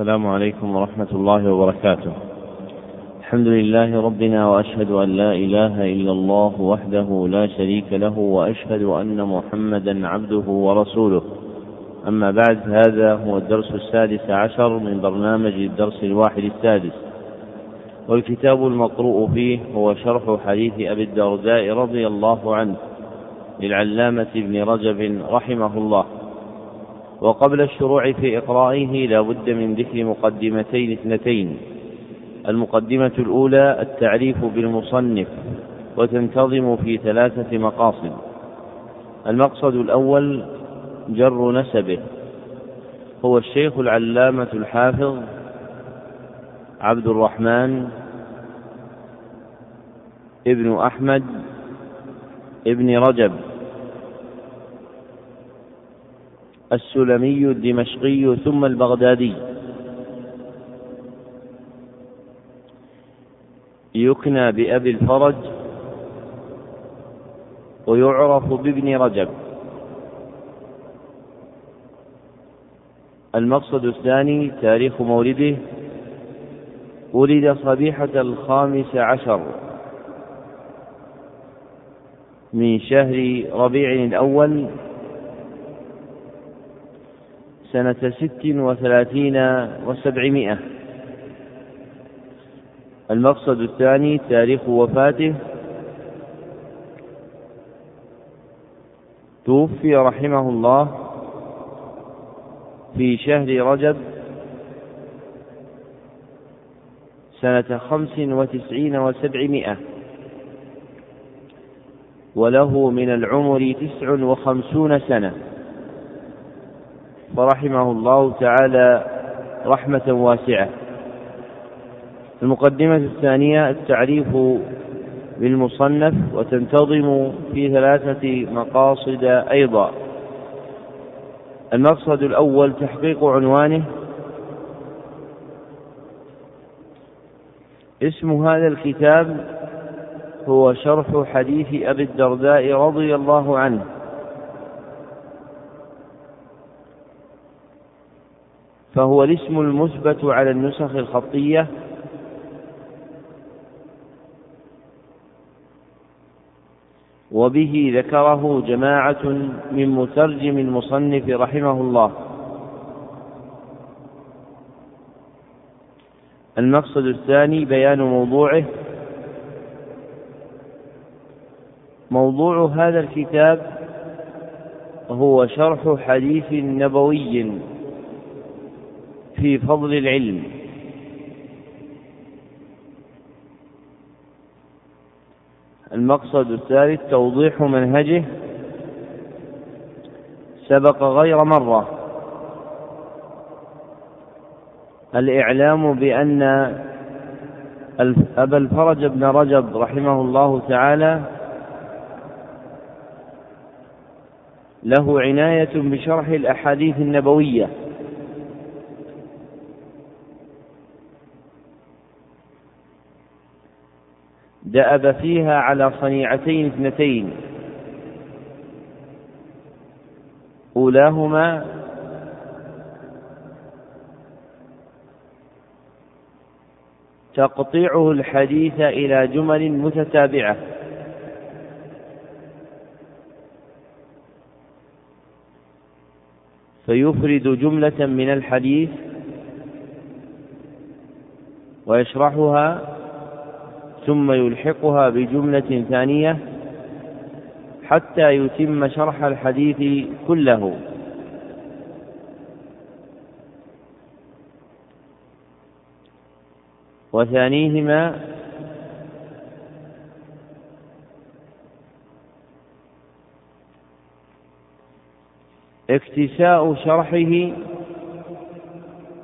السلام عليكم ورحمة الله وبركاته. الحمد لله ربنا وأشهد أن لا إله إلا الله وحده لا شريك له وأشهد أن محمدا عبده ورسوله. أما بعد هذا هو الدرس السادس عشر من برنامج الدرس الواحد السادس. والكتاب المقروء فيه هو شرح حديث أبي الدرداء رضي الله عنه للعلامة ابن رجب رحمه الله. وقبل الشروع في إقرائه لا بد من ذكر مقدمتين اثنتين. المقدمة الأولى التعريف بالمصنف وتنتظم في ثلاثة مقاصد. المقصد الأول جر نسبه. هو الشيخ العلامة الحافظ عبد الرحمن ابن أحمد ابن رجب. السلمي الدمشقي ثم البغدادي. يكنى بأبي الفرج ويعرف بابن رجب. المقصد الثاني تاريخ مولده. ولد صبيحة الخامس عشر من شهر ربيع الأول سنة ست وثلاثين وسبعمائة. المقصد الثاني تاريخ وفاته. توفي رحمه الله في شهر رجب سنة خمس وتسعين وسبعمائة. وله من العمر تسع وخمسون سنة. فرحمه الله تعالى رحمة واسعة. المقدمة الثانية التعريف بالمصنف وتنتظم في ثلاثة مقاصد أيضا. المقصد الأول تحقيق عنوانه. اسم هذا الكتاب هو شرح حديث أبي الدرداء رضي الله عنه. فهو الاسم المثبت على النسخ الخطية. وبه ذكره جماعة من مترجم المصنف رحمه الله. المقصد الثاني بيان موضوعه. موضوع هذا الكتاب هو شرح حديث نبوي. في فضل العلم. المقصد الثالث توضيح منهجه سبق غير مرة. الإعلام بأن أبا الفرج بن رجب رحمه الله تعالى له عناية بشرح الأحاديث النبوية. دأب فيها على صنيعتين اثنتين. أولاهما تقطيعه الحديث إلى جمل متتابعة. فيفرد جملة من الحديث ويشرحها ثم يلحقها بجملة ثانية حتى يتم شرح الحديث كله. وثانيهما اكتساء شرحه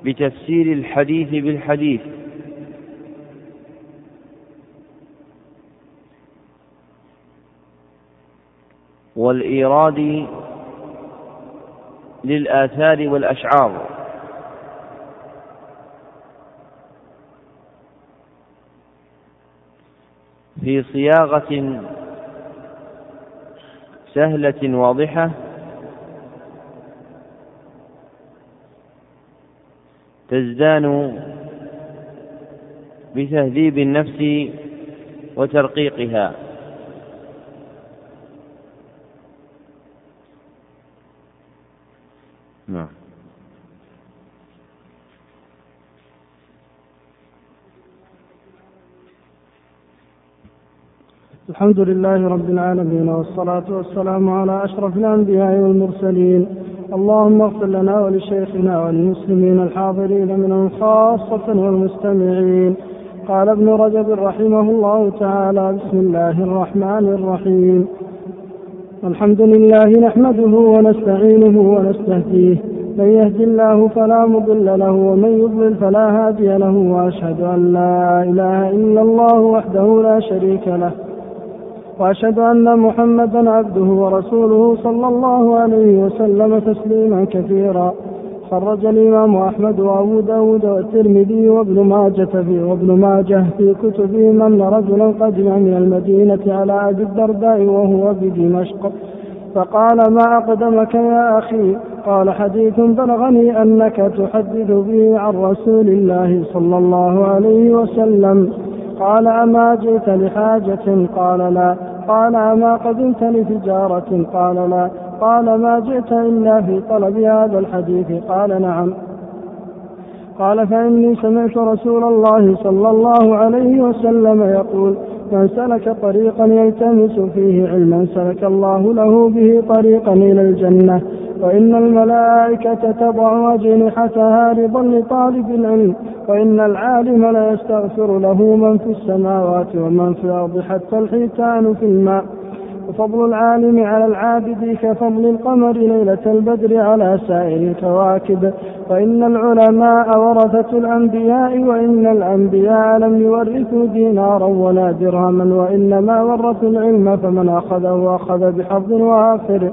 بتفسير الحديث بالحديث. والإيراد للآثار والأشعار. في صياغة سهلة واضحة تزدان بتهذيب النفس وترقيقها. الحمد لله رب العالمين والصلاة والسلام على أشرف الأنبياء والمرسلين. اللهم اغفر لنا ولشيخنا وللمسلمين الحاضرين منهم خاصة والمستمعين. قال ابن رجب رحمه الله تعالى بسم الله الرحمن الرحيم. الحمد لله نحمده ونستعينه ونستهديه. من يهد الله فلا مضل له ومن يضلل فلا هادي له وأشهد أن لا إله إلا الله وحده لا شريك له. وأشهد أن محمدا عبده ورسوله صلى الله عليه وسلم تسليما كثيرا. خرج الإمام أحمد وأبو داود والترمذي وابن ماجة في وابن ماجة في كتبهم ان رجلا قدم من المدينة على أبي الدرداء وهو بدمشق. فقال ما أقدمك يا أخي؟ قال حديث بلغني أنك تحدث به عن رسول الله صلى الله عليه وسلم. قال أما جئت لحاجة؟ قال لا. قال أما قدمت لتجارة قال لا. قال ما جئت إلا في طلب هذا الحديث. قال نعم. قال فإني سمعت رسول الله صلى الله عليه وسلم يقول من سلك طريقا يلتمس فيه علما سلك الله له به طريقا إلى الجنة. وإن الملائكة تضع أجنحتها رضا لطالب العلم وإن العالم ليستغفر له من في السماوات ومن في الأرض حتى الحيتان في الماء. وفضل العالم على العابد كفضل القمر ليلة البدر على سائر الكواكب. وإن العلماء ورثة الأنبياء وإن الأنبياء لم يورثوا دينارا ولا درهما وإنما ورثوا العلم فمن أخذه أخذ بحظ وافر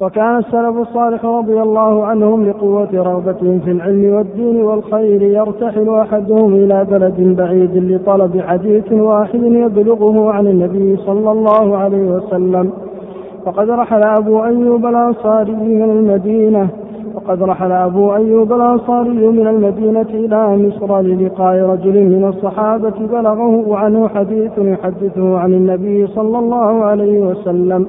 وكان السلف الصالح رضي الله عنهم لقوة رغبتهم في العلم والدين والخير يرتحل أحدهم إلى بلد بعيد لطلب حديث واحد يبلغه عن النبي صلى الله عليه وسلم. وقد رحل أبو أيوب الأنصاري من المدينة وقد رحل أبو أيوب الأنصاري من المدينة إلى مصر للقاء رجل من الصحابة بلغه عنه حديث يحدثه عن النبي صلى الله عليه وسلم.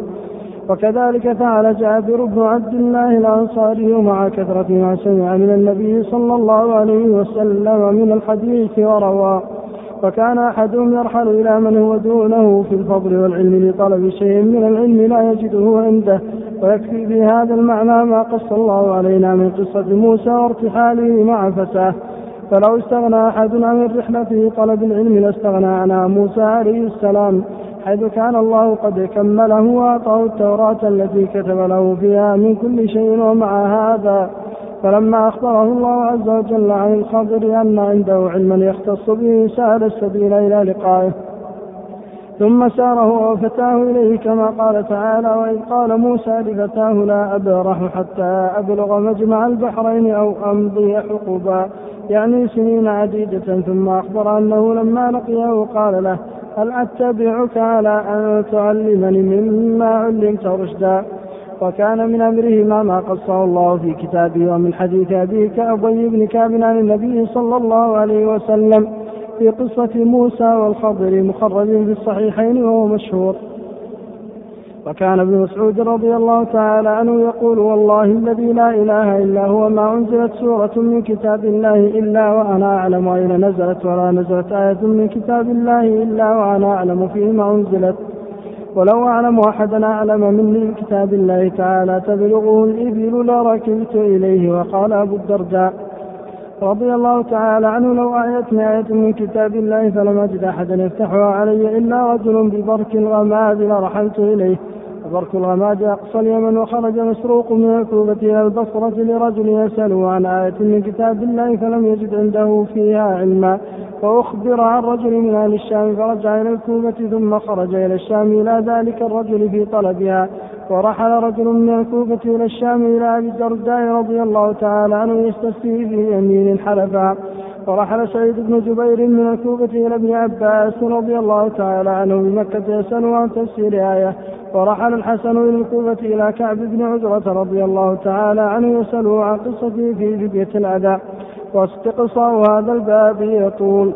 وكذلك فعل جابر بن عبد الله الأنصاري مع كثرة ما سمع من النبي صلى الله عليه وسلم من الحديث وروى. وكان أحدهم يرحل إلى من هو دونه في الفضل والعلم لطلب شيء من العلم لا يجده عنده ويكفي بهذا المعنى ما قص الله علينا من قصة موسى وارتحاله مع فتاه. فلو استغنى أحد عن الرحلة في طلب العلم لاستغنى عنها موسى عليه السلام. حيث كان الله قد كمله وأعطاه التوراة التي كتب له فيها من كل شيء ومع هذا. فلما أخبره الله عز وجل عن الخضر أن عنده علما يختص به سأل السبيل إلى لقائه. ثم ساره وفتاه إليه كما قال تعالى وإذ قال موسى لفتاه لا أبرح حتى أبلغ مجمع البحرين أو أمضي حقبا. يعني سنين عديدة ثم أخبر أنه لما لقيه قال له هل أتبعك على أن تعلمني مما علمت رشدا؟ وكان من أمرهما ما قصه الله في كتابه ومن حديث أبي بن كعب عن النبي صلى الله عليه وسلم في قصة موسى والخضر مخرج في الصحيحين وهو مشهور. وكان ابن مسعود رضي الله تعالى عنه يقول والله الذي لا إله إلا هو ما أنزلت سورة من كتاب الله إلا وأنا أعلم أين نزلت ولا نزلت آية من كتاب الله إلا وأنا أعلم فيما أنزلت. ولو أعلم أحدا أعلم مني بكتاب الله تعالى تبلغه الإبل لركبت إليه وقال أبو الدرداء رضي الله تعالى عنه لو أعيتني آية من كتاب الله فلم أجد أحدا يفتحها علي إلا رجل ببرك الغماد لرحلت إليه. وبرك الغماد أقصى اليمن وخرج مسروق من الكوبة إلى البصرة لرجل يسأله عن آية من كتاب الله فلم يجد عنده فيها علما. فأخبر عن رجل من أهل الشام فرجع إلى الكوبة ثم خرج إلى الشام إلى ذلك الرجل في طلبها. ورحل رجل من الكوفة إلى الشام إلى أبي الدرداء رضي الله تعالى عنه يستفتي به يمين حلفا ورحل سعيد بن جبير من الكوفة إلى ابن عباس رضي الله تعالى عنه بمكة يسأل عن تفسير آية. ورحل الحسن إلى الكوفة إلى كعب بن عجرة رضي الله تعالى عنه يسأله عن قصته في فدية الأذى واستقصاء هذا الباب يطول.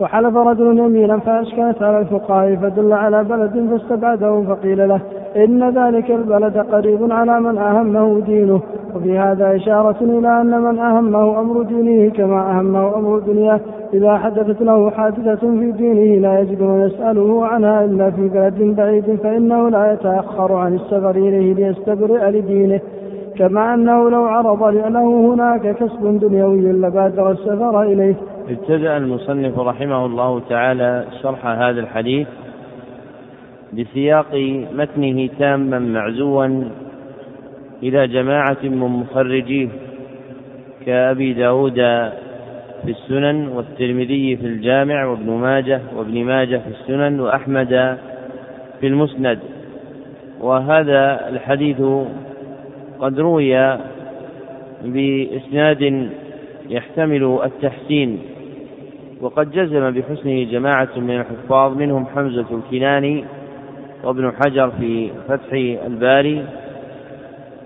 وحلف رجل يمينا فأشكلت على الفقهاء فدل على بلد فاستبعده فقيل له إن ذلك البلد قريب على من أهمه دينه وفي هذا إشارة إلى أن من أهمه أمر دينه كما أهمه أمر دنياه إذا حدثت له حادثة في دينه لا يجد من يسأله عنها إلا في بلد بعيد فإنه لا يتأخر عن السفر إليه ليستبرئ لدينه. كما أنه لو عرض له هناك كسب دنيوي لبادر السفر إليه. ابتدأ المصنف رحمه الله تعالى شرح هذا الحديث بسياق متنه تاما معزوا إلى جماعة من مخرجيه كأبي داود في السنن والترمذي في الجامع وابن ماجه وابن ماجه في السنن وأحمد في المسند. وهذا الحديث قد روي بإسناد يحتمل التحسين. وقد جزم بحسنه جماعة من الحفاظ منهم حمزة الكناني وابن حجر في فتح الباري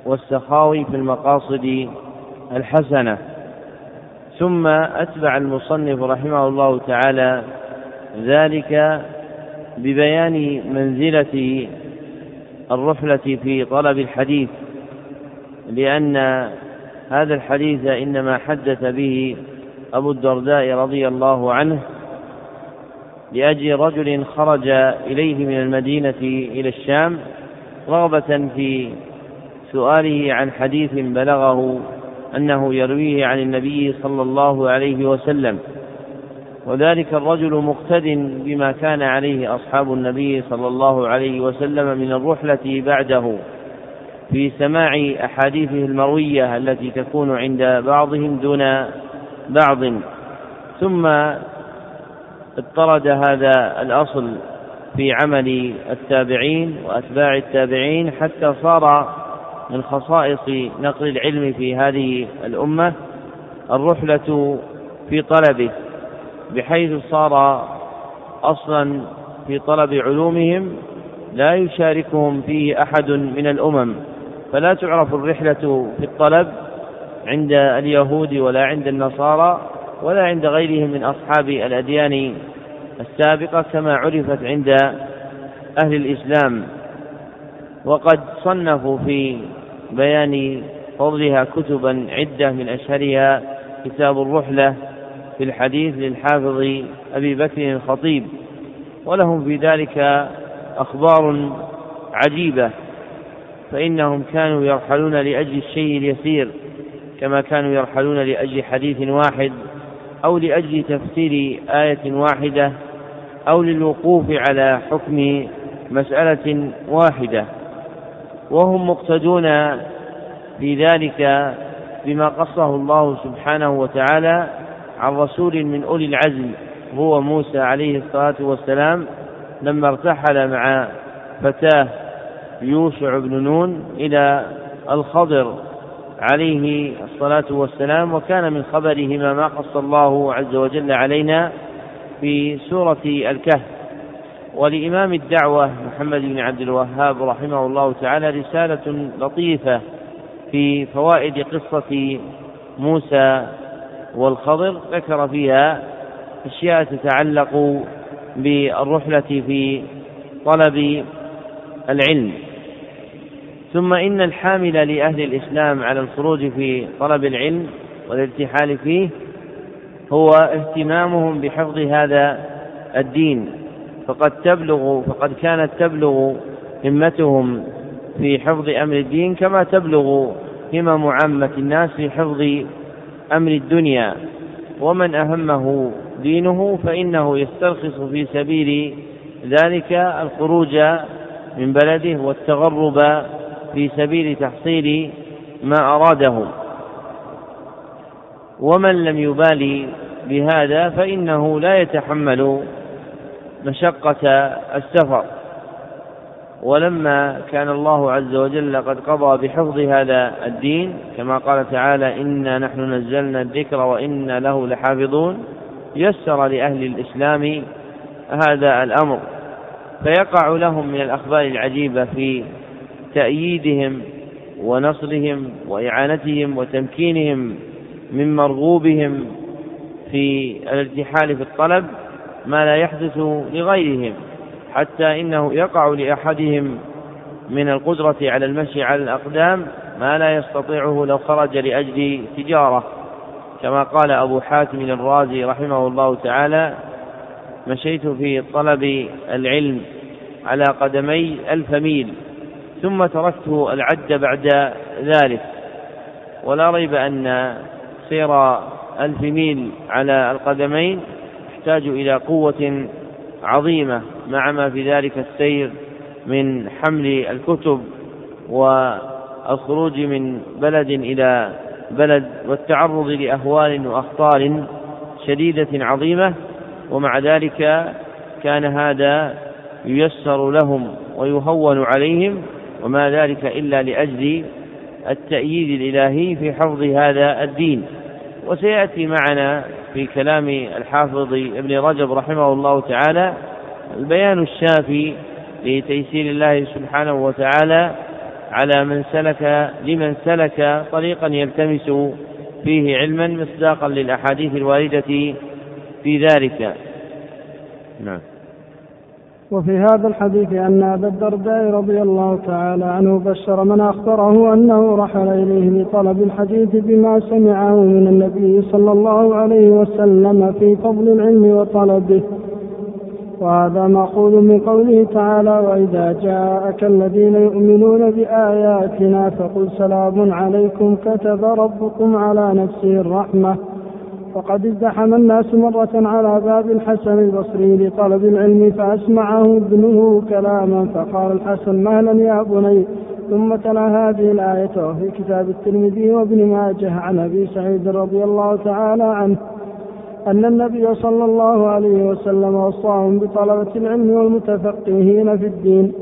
والسخاوي في المقاصد الحسنة. ثم أتبع المصنف رحمه الله تعالى ذلك ببيان منزلة الرحلة في طلب الحديث لأن هذا الحديث إنما حدث به أبو الدرداء رضي الله عنه لأجل رجل خرج إليه من المدينة إلى الشام رغبة في سؤاله عن حديث بلغه أنه يرويه عن النبي صلى الله عليه وسلم. وذلك الرجل مقتد بما كان عليه أصحاب النبي صلى الله عليه وسلم من الرحلة بعده في سماع أحاديثه المروية التي تكون عند بعضهم دون بعض. ثم اضطرد هذا الأصل في عمل التابعين وأتباع التابعين حتى صار من خصائص نقل العلم في هذه الأمة الرحلة في طلبه بحيث صار أصلا في طلب علومهم لا يشاركهم فيه أحد من الأمم. فلا تعرف الرحلة في الطلب عند اليهود ولا عند النصارى ولا عند غيرهم من أصحاب الأديان السابقة كما عرفت عند أهل الإسلام. وقد صنفوا في بيان فضلها كتبا عدة من أشهرها كتاب الرحلة في الحديث للحافظ أبي بكر الخطيب ولهم في ذلك أخبار عجيبة فإنهم كانوا يرحلون لأجل الشيء اليسير. كما كانوا يرحلون لأجل حديث واحد أو لأجل تفسير آية واحدة أو للوقوف على حكم مسألة واحدة. وهم مقتدون في ذلك بما قصه الله سبحانه وتعالى عن رسول من أولي العزم هو موسى عليه الصلاة والسلام لما ارتحل مع فتاة يوشع بن نون إلى الخضر. عليه الصلاة والسلام وكان من خبرهما ما قص الله عز وجل علينا في سورة الكهف. ولإمام الدعوة محمد بن عبد الوهاب رحمه الله تعالى رسالة لطيفة في فوائد قصة موسى والخضر. ذكر فيها أشياء تتعلق بالرحلة في طلب العلم. ثم إن الحامل لأهل الإسلام على الخروج في طلب العلم والارتحال فيه هو اهتمامهم بحفظ هذا الدين. فقد تبلغ فقد كانت تبلغ همتهم في حفظ أمر الدين كما تبلغ همم عامة الناس في حفظ أمر الدنيا. ومن أهمه دينه فإنه يسترخص في سبيل ذلك الخروج من بلده والتغرب في سبيل تحصيل ما أراده. ومن لم يبالي بهذا فإنه لا يتحمل مشقة السفر. ولما كان الله عز وجل قد قضى بحفظ هذا الدين كما قال تعالى إنا نحن نزلنا الذكر وإنا له لحافظون يسر لأهل الإسلام هذا الأمر. فيقع لهم من الأخبار العجيبة في تأييدهم ونصرهم وإعانتهم وتمكينهم من مرغوبهم في الارتحال في الطلب ما لا يحدث لغيرهم حتى إنه يقع لأحدهم من القدرة على المشي على الأقدام ما لا يستطيعه لو خرج لأجل تجارة. كما قال أبو حاتم الرازي رحمه الله تعالى مشيت في طلب العلم على قدمي ألف ميل ثم تركته العد بعد ذلك. ولا ريب أن سير ألف ميل على القدمين يحتاج إلى قوة عظيمة مع ما في ذلك السير من حمل الكتب والخروج من بلد إلى بلد والتعرض لأهوال وأخطار شديدة عظيمة. ومع ذلك كان هذا ييسر لهم ويهون عليهم. وما ذلك إلا لأجل التأييد الإلهي في حفظ هذا الدين. وسيأتي معنا في كلام الحافظ ابن رجب رحمه الله تعالى البيان الشافي لتيسير الله سبحانه وتعالى على من سلك لمن سلك طريقا يلتمس فيه علما مصداقا للأحاديث الواردة في ذلك. نعم. وفي هذا الحديث أن أبا الدرداء رضي الله تعالى عنه بشر من أخبره أنه رحل إليه لطلب الحديث بما سمعه من النبي صلى الله عليه وسلم في فضل العلم وطلبه. وهذا مأخوذ من قوله تعالى وإذا جاءك الذين يؤمنون بآياتنا فقل سلام عليكم كتب ربكم على نفسه الرحمة وقد ازدحم الناس مرة على باب الحسن البصري لطلب العلم فأسمعه ابنه كلاما فقال الحسن مهلا يا بني؟ ثم تلا هذه الآية وفي كتاب الترمذي وابن ماجه عن أبي سعيد رضي الله تعالى عنه أن النبي صلى الله عليه وسلم وصاهم بطلبة العلم والمتفقهين في الدين.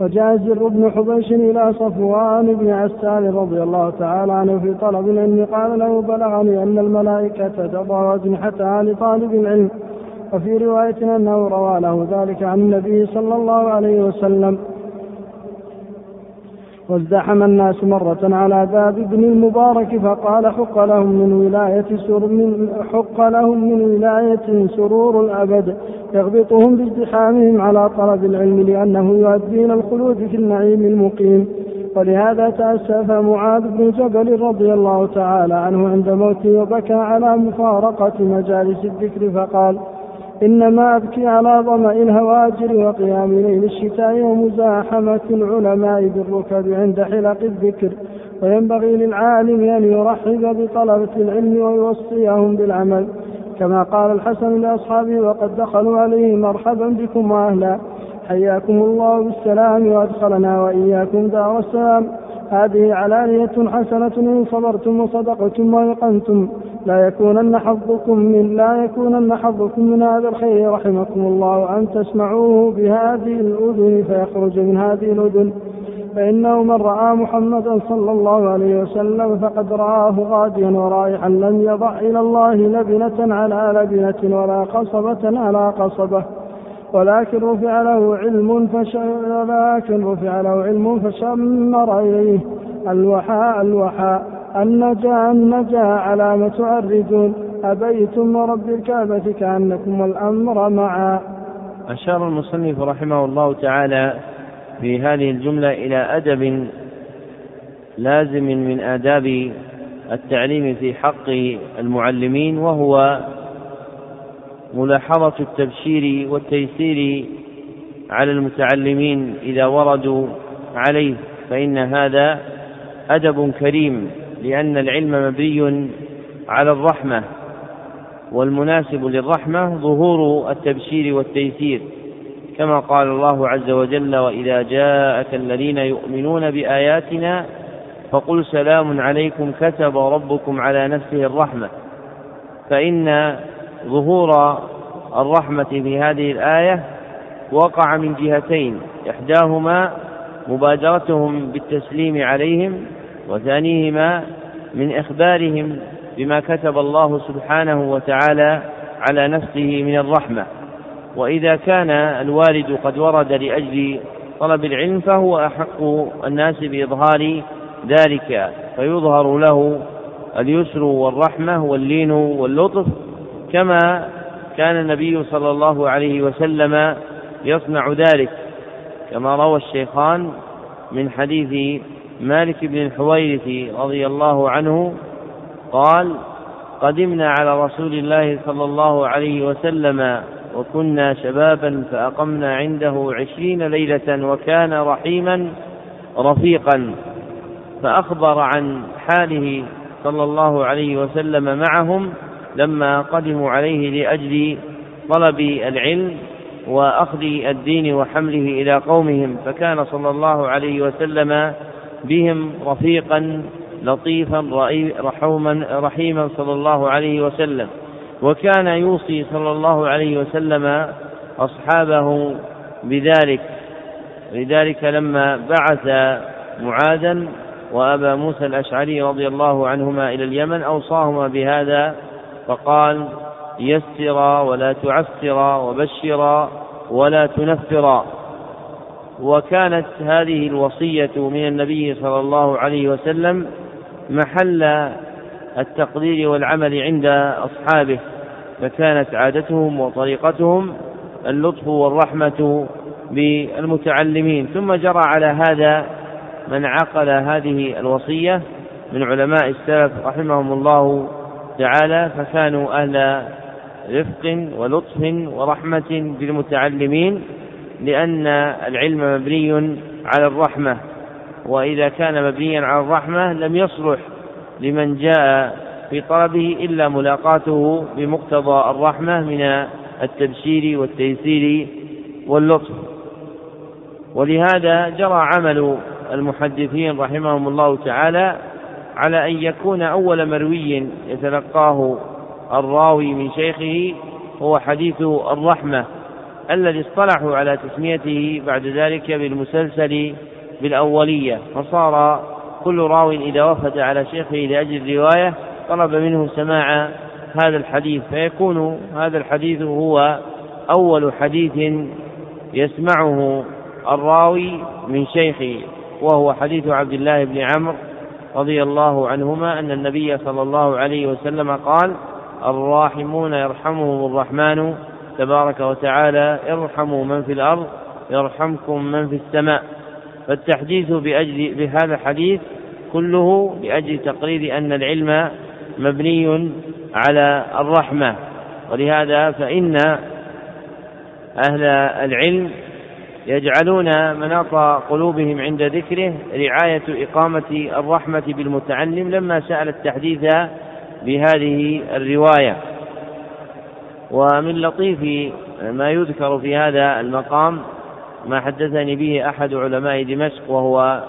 وجاء زر بن حبيش إلى صفوان بن عسال رضي الله تعالى عنه في طلب العلم قال له بلغني أن الملائكة تضع أجنحتها لطالب العلم. وفي رواية أنه روى له ذلك عن النبي صلى الله عليه وسلم. وازدحم الناس مرة على باب ابن المبارك فقال حق لهم من ولاية سر من حق لهم من ولاية سرور الأبد. يغبطهم بازدحامهم على طلب العلم لأنه يؤدي إلى الخلود في النعيم المقيم. ولهذا تأسف معاذ بن جبل رضي الله تعالى عنه عند موته وبكى على مفارقة مجالس الذكر فقال إنما أبكي على ظمأ الهواجر وقيام ليل الشتاء ومزاحمة العلماء بالركب عند حلق الذكر. وينبغي للعالم أن يرحب بطلبة العلم ويوصيهم بالعمل. كما قال الحسن لأصحابه وقد دخلوا عليه مرحبا بكم وأهلا. حياكم الله بالسلام وأدخلنا وإياكم دار السلام. هذه علانية حسنة إن صبرتم وصدقتم وأيقنتم لا يكونن حظكم من لا يكونن حظكم من هذا الخير رحمكم الله أن تسمعوه بهذه الأذن فيخرج من هذه الأذن. فإنه من رأى محمدا صلى الله عليه وسلم فقد رآه غاديا ورائحا لم يضع إلى الله لبنة على لبنة ولا قصبة على قصبة. ولكن رفع له علم. ولكن رفع له علم فشمر إليه. الوحاء الوحاء. النجا النجا علامة أردون أبيتم ورب الكعبة كأنكم الأمر معا. أشار المصنف رحمه الله تعالى في هذه الجملة إلى أدب لازم من آداب التعليم في حق المعلمين وهو ملاحظة التبشير والتيسير على المتعلمين إذا وردوا عليه فإن هذا أدب كريم لأن العلم مبني على الرحمة والمناسب للرحمة ظهور التبشير والتيسير. كما قال الله عز وجل وإذا جاءك الذين يؤمنون بآياتنا فقل سلام عليكم كتب ربكم على نفسه الرحمة. فإن ظهور الرحمة في هذه الآية وقع من جهتين إحداهما مبادرتهم بالتسليم عليهم وثانيهما من إخبارهم بما كتب الله سبحانه وتعالى على نفسه من الرحمة. وإذا كان الوالد قد ورد لأجل طلب العلم فهو أحق الناس بإظهار ذلك فيظهر له اليسر والرحمة واللين واللطف كما كان النبي صلى الله عليه وسلم يصنع ذلك كما روى الشيخان من حديث مالك بن الحويرث رضي الله عنه قال قدمنا على رسول الله صلى الله عليه وسلم وكنا شبابا فأقمنا عنده عشرين ليلة وكان رحيما رفيقا فأخبر عن حاله صلى الله عليه وسلم معهم لما قدموا عليه لأجل طلب العلم وأخذ الدين وحمله إلى قومهم فكان صلى الله عليه وسلم بهم رفيقا لطيفا رحوما رحيما صلى الله عليه وسلم. وكان يوصي صلى الله عليه وسلم أصحابه بذلك. لذلك لما بعث معاذا وأبا موسى الأشعري رضي الله عنهما إلى اليمن أوصاهما بهذا فقال يسرا ولا تعسرا وبشرا ولا تنفرا وكانت هذه الوصية من النبي صلى الله عليه وسلم محل التقدير والعمل عند أصحابه فكانت عادتهم وطريقتهم اللطف والرحمة بالمتعلمين. ثم جرى على هذا من عقل هذه الوصية من علماء السلف رحمهم الله تعالى فكانوا أهل رفق ولطف ورحمة بالمتعلمين لأن العلم مبني على الرحمة وإذا كان مبنيا على الرحمة لم يصلح لمن جاء في طلبه إلا ملاقاته بمقتضى الرحمة من التبشير والتيسير واللطف. ولهذا جرى عمل المحدثين رحمهم الله تعالى على أن يكون أول مروي يتلقاه الراوي من شيخه هو حديث الرحمة الذي اصطلحوا على تسميته بعد ذلك بالمسلسل بالأولية فصار كل راو إذا وفد على شيخه لأجل الرواية طلب منه سماع هذا الحديث فيكون هذا الحديث هو أول حديث يسمعه الراوي من شيخه وهو حديث عبد الله بن عمرو رضي الله عنهما أن النبي صلى الله عليه وسلم قال الراحمون يرحمهم الرحمن تبارك وتعالى ارحموا من في الأرض يرحمكم من في السماء. فالتحديث بأجل بهذا الحديث كله لأجل تقرير أن العلم مبني على الرحمة. ولهذا فإن أهل العلم يجعلون مناط قلوبهم عند ذكره رعاية إقامة الرحمة بالمتعلم لما سأل التحديث بهذه الرواية. ومن لطيف ما يذكر في هذا المقام ما حدثني به أحد علماء دمشق وهو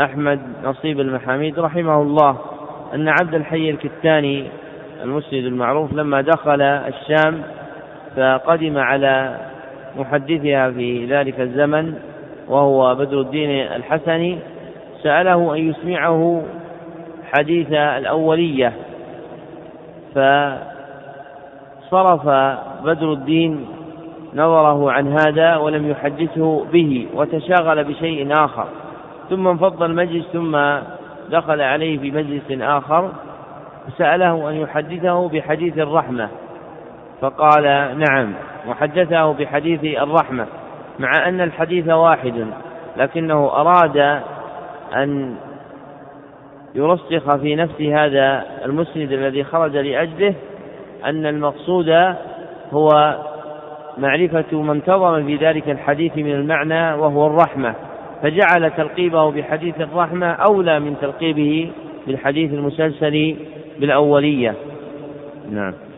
أحمد نصيب المحاميد رحمه الله أن عبد الحي الكتاني المسند المعروف لما دخل الشام فقدم على محدثها في ذلك الزمن وهو بدر الدين الحسني سأله أن يسمعه حديث الأولية. فصرف بدر الدين نظره عن هذا ولم يحدثه به وتشاغل بشيء آخر. ثم انفض المجلس ثم دخل عليه في مجلس آخر سأله أن يحدثه بحديث الرحمة. فقال نعم وحدثه بحديث الرحمة مع أن الحديث واحد لكنه أراد أن يرسخ في نفس هذا المسند الذي خرج لأجله أن المقصود هو معرفة ما انتظم في ذلك الحديث من المعنى وهو الرحمة فجعل تلقيبه بحديث الرحمة أولى من تلقيبه بالحديث المسلسل بالأولية. نعم.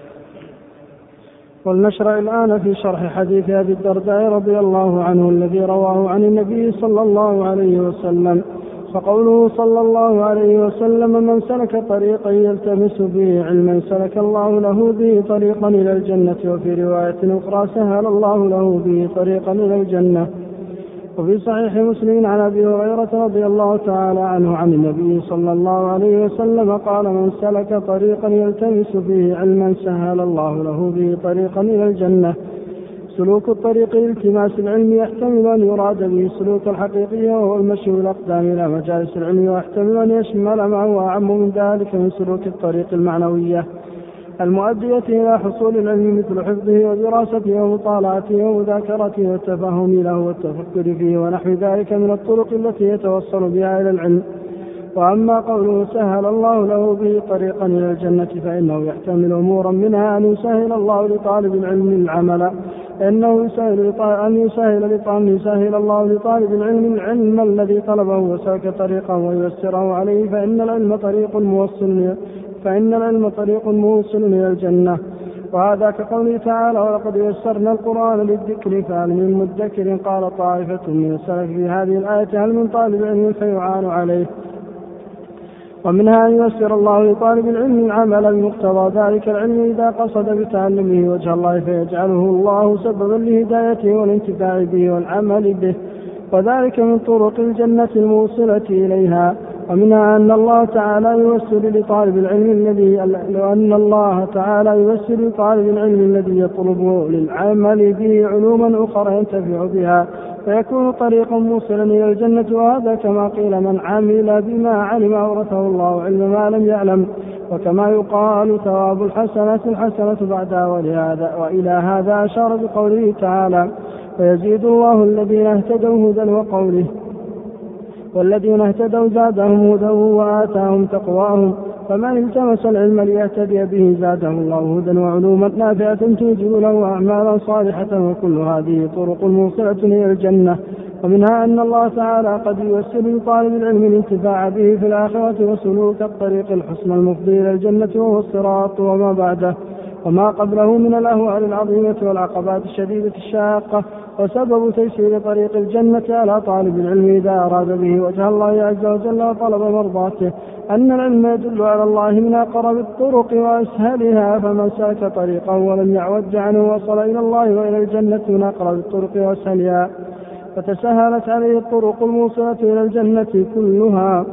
ولنشرع الآن في شرح حديث أبي الدرداء رضي الله عنه الذي رواه عن النبي صلى الله عليه وسلم. فقوله صلى الله عليه وسلم من سلك طريقا يلتمس به علما سلك الله له به طريقا إلى الجنة. وفي رواية أخرى سهل الله له به طريقا إلى الجنة. وفي صحيح مسلم عن أبي هريرة رضي الله تعالى عنه عن النبي صلى الله عليه وسلم قال من سلك طريقا يلتمس به علما سهل الله له به طريقا إلى الجنة. سلوك الطريق لالتماس العلم يحتمل أن يراد به السلوك الحقيقي وهو المشي بالأقدام إلى مجالس العلم ويحتمل أن يشمل ما هو أعم من ذلك من سلوك الطريق المعنوية. المؤدية إلى حصول العلم مثل حفظه ودراسته ومطالعته ومذاكرته والتفهم له والتفكر فيه ونحو ذلك من الطرق التي يتوصل بها إلى العلم. وأما قوله سهل الله له به طريقا إلى الجنة فإنه يحتمل أمورا منها أن يسهل الله لطالب العلم العمل. إنه يسهل أن يسهل أن يسهل الله لطالب العلم العلم الذي طلبه وسلك طريقا وييسره عليه فإن العلم طريق موصل فإن العلم طريق موصل إلى الجنة. وهذا كقوله تعالى ولقد يسرنا القرآن للذكر فهل من مدكر قال طائفة من السلف في هذه الآية هل من طالب علم فيعان عليه؟ ومنها أن ييسر الله لطالب العلم العمل بمقتضى ذلك العلم إذا قصد بتعلمه وجه الله فيجعله الله سببا لهدايته والانتفاع به والعمل به. وذلك من طرق الجنة الموصلة إليها. ومنها أن الله تعالى يوسل لطالب العلم الذي أن الله تعالى يوسل لطالب العلم الذي يطلب للعمل به علوما أخرى ينتفع بها. فيكون طريقا موصلا إلى الجنة وهذا كما قيل من عمل بما علم أورثه الله علم ما لم يعلم وكما يقال ثواب الحسنة الحسنة بعدها ولهذا وإلى هذا أشار بقوله تعالى فيزيد الله الذين اهتدوا هدى وقوله والذين اهتدوا زادهم هدى وآتاهم تقواهم فمن التمس العلم ليهتدي به زاده الله هدى وعلوما نافعة توجب له أعمالا صالحة وكل هذه طرق موصلة إلى الجنة. ومنها أن الله تعالى قد ييسر لطالب العلم الانتفاع به في الآخرة وسلوك الطريق الحسنى المفضي إلى الجنة وهو الصراط وما بعده. وما قبله من الأهوال العظيمة والعقبات الشديدة الشاقة. وسبب تيسير طريق الجنة على طالب العلم إذا أراد به وجه الله عز وجل وطلب مرضاته. أن العلم يدل على الله من أقرب الطرق وأسهلها فمن سلك طريقا ولم يعوج عنه وصل إلى الله وإلى الجنة من أقرب الطرق وأسهلها. فتسهلت عليه الطرق الموصلة إلى الجنة كلها.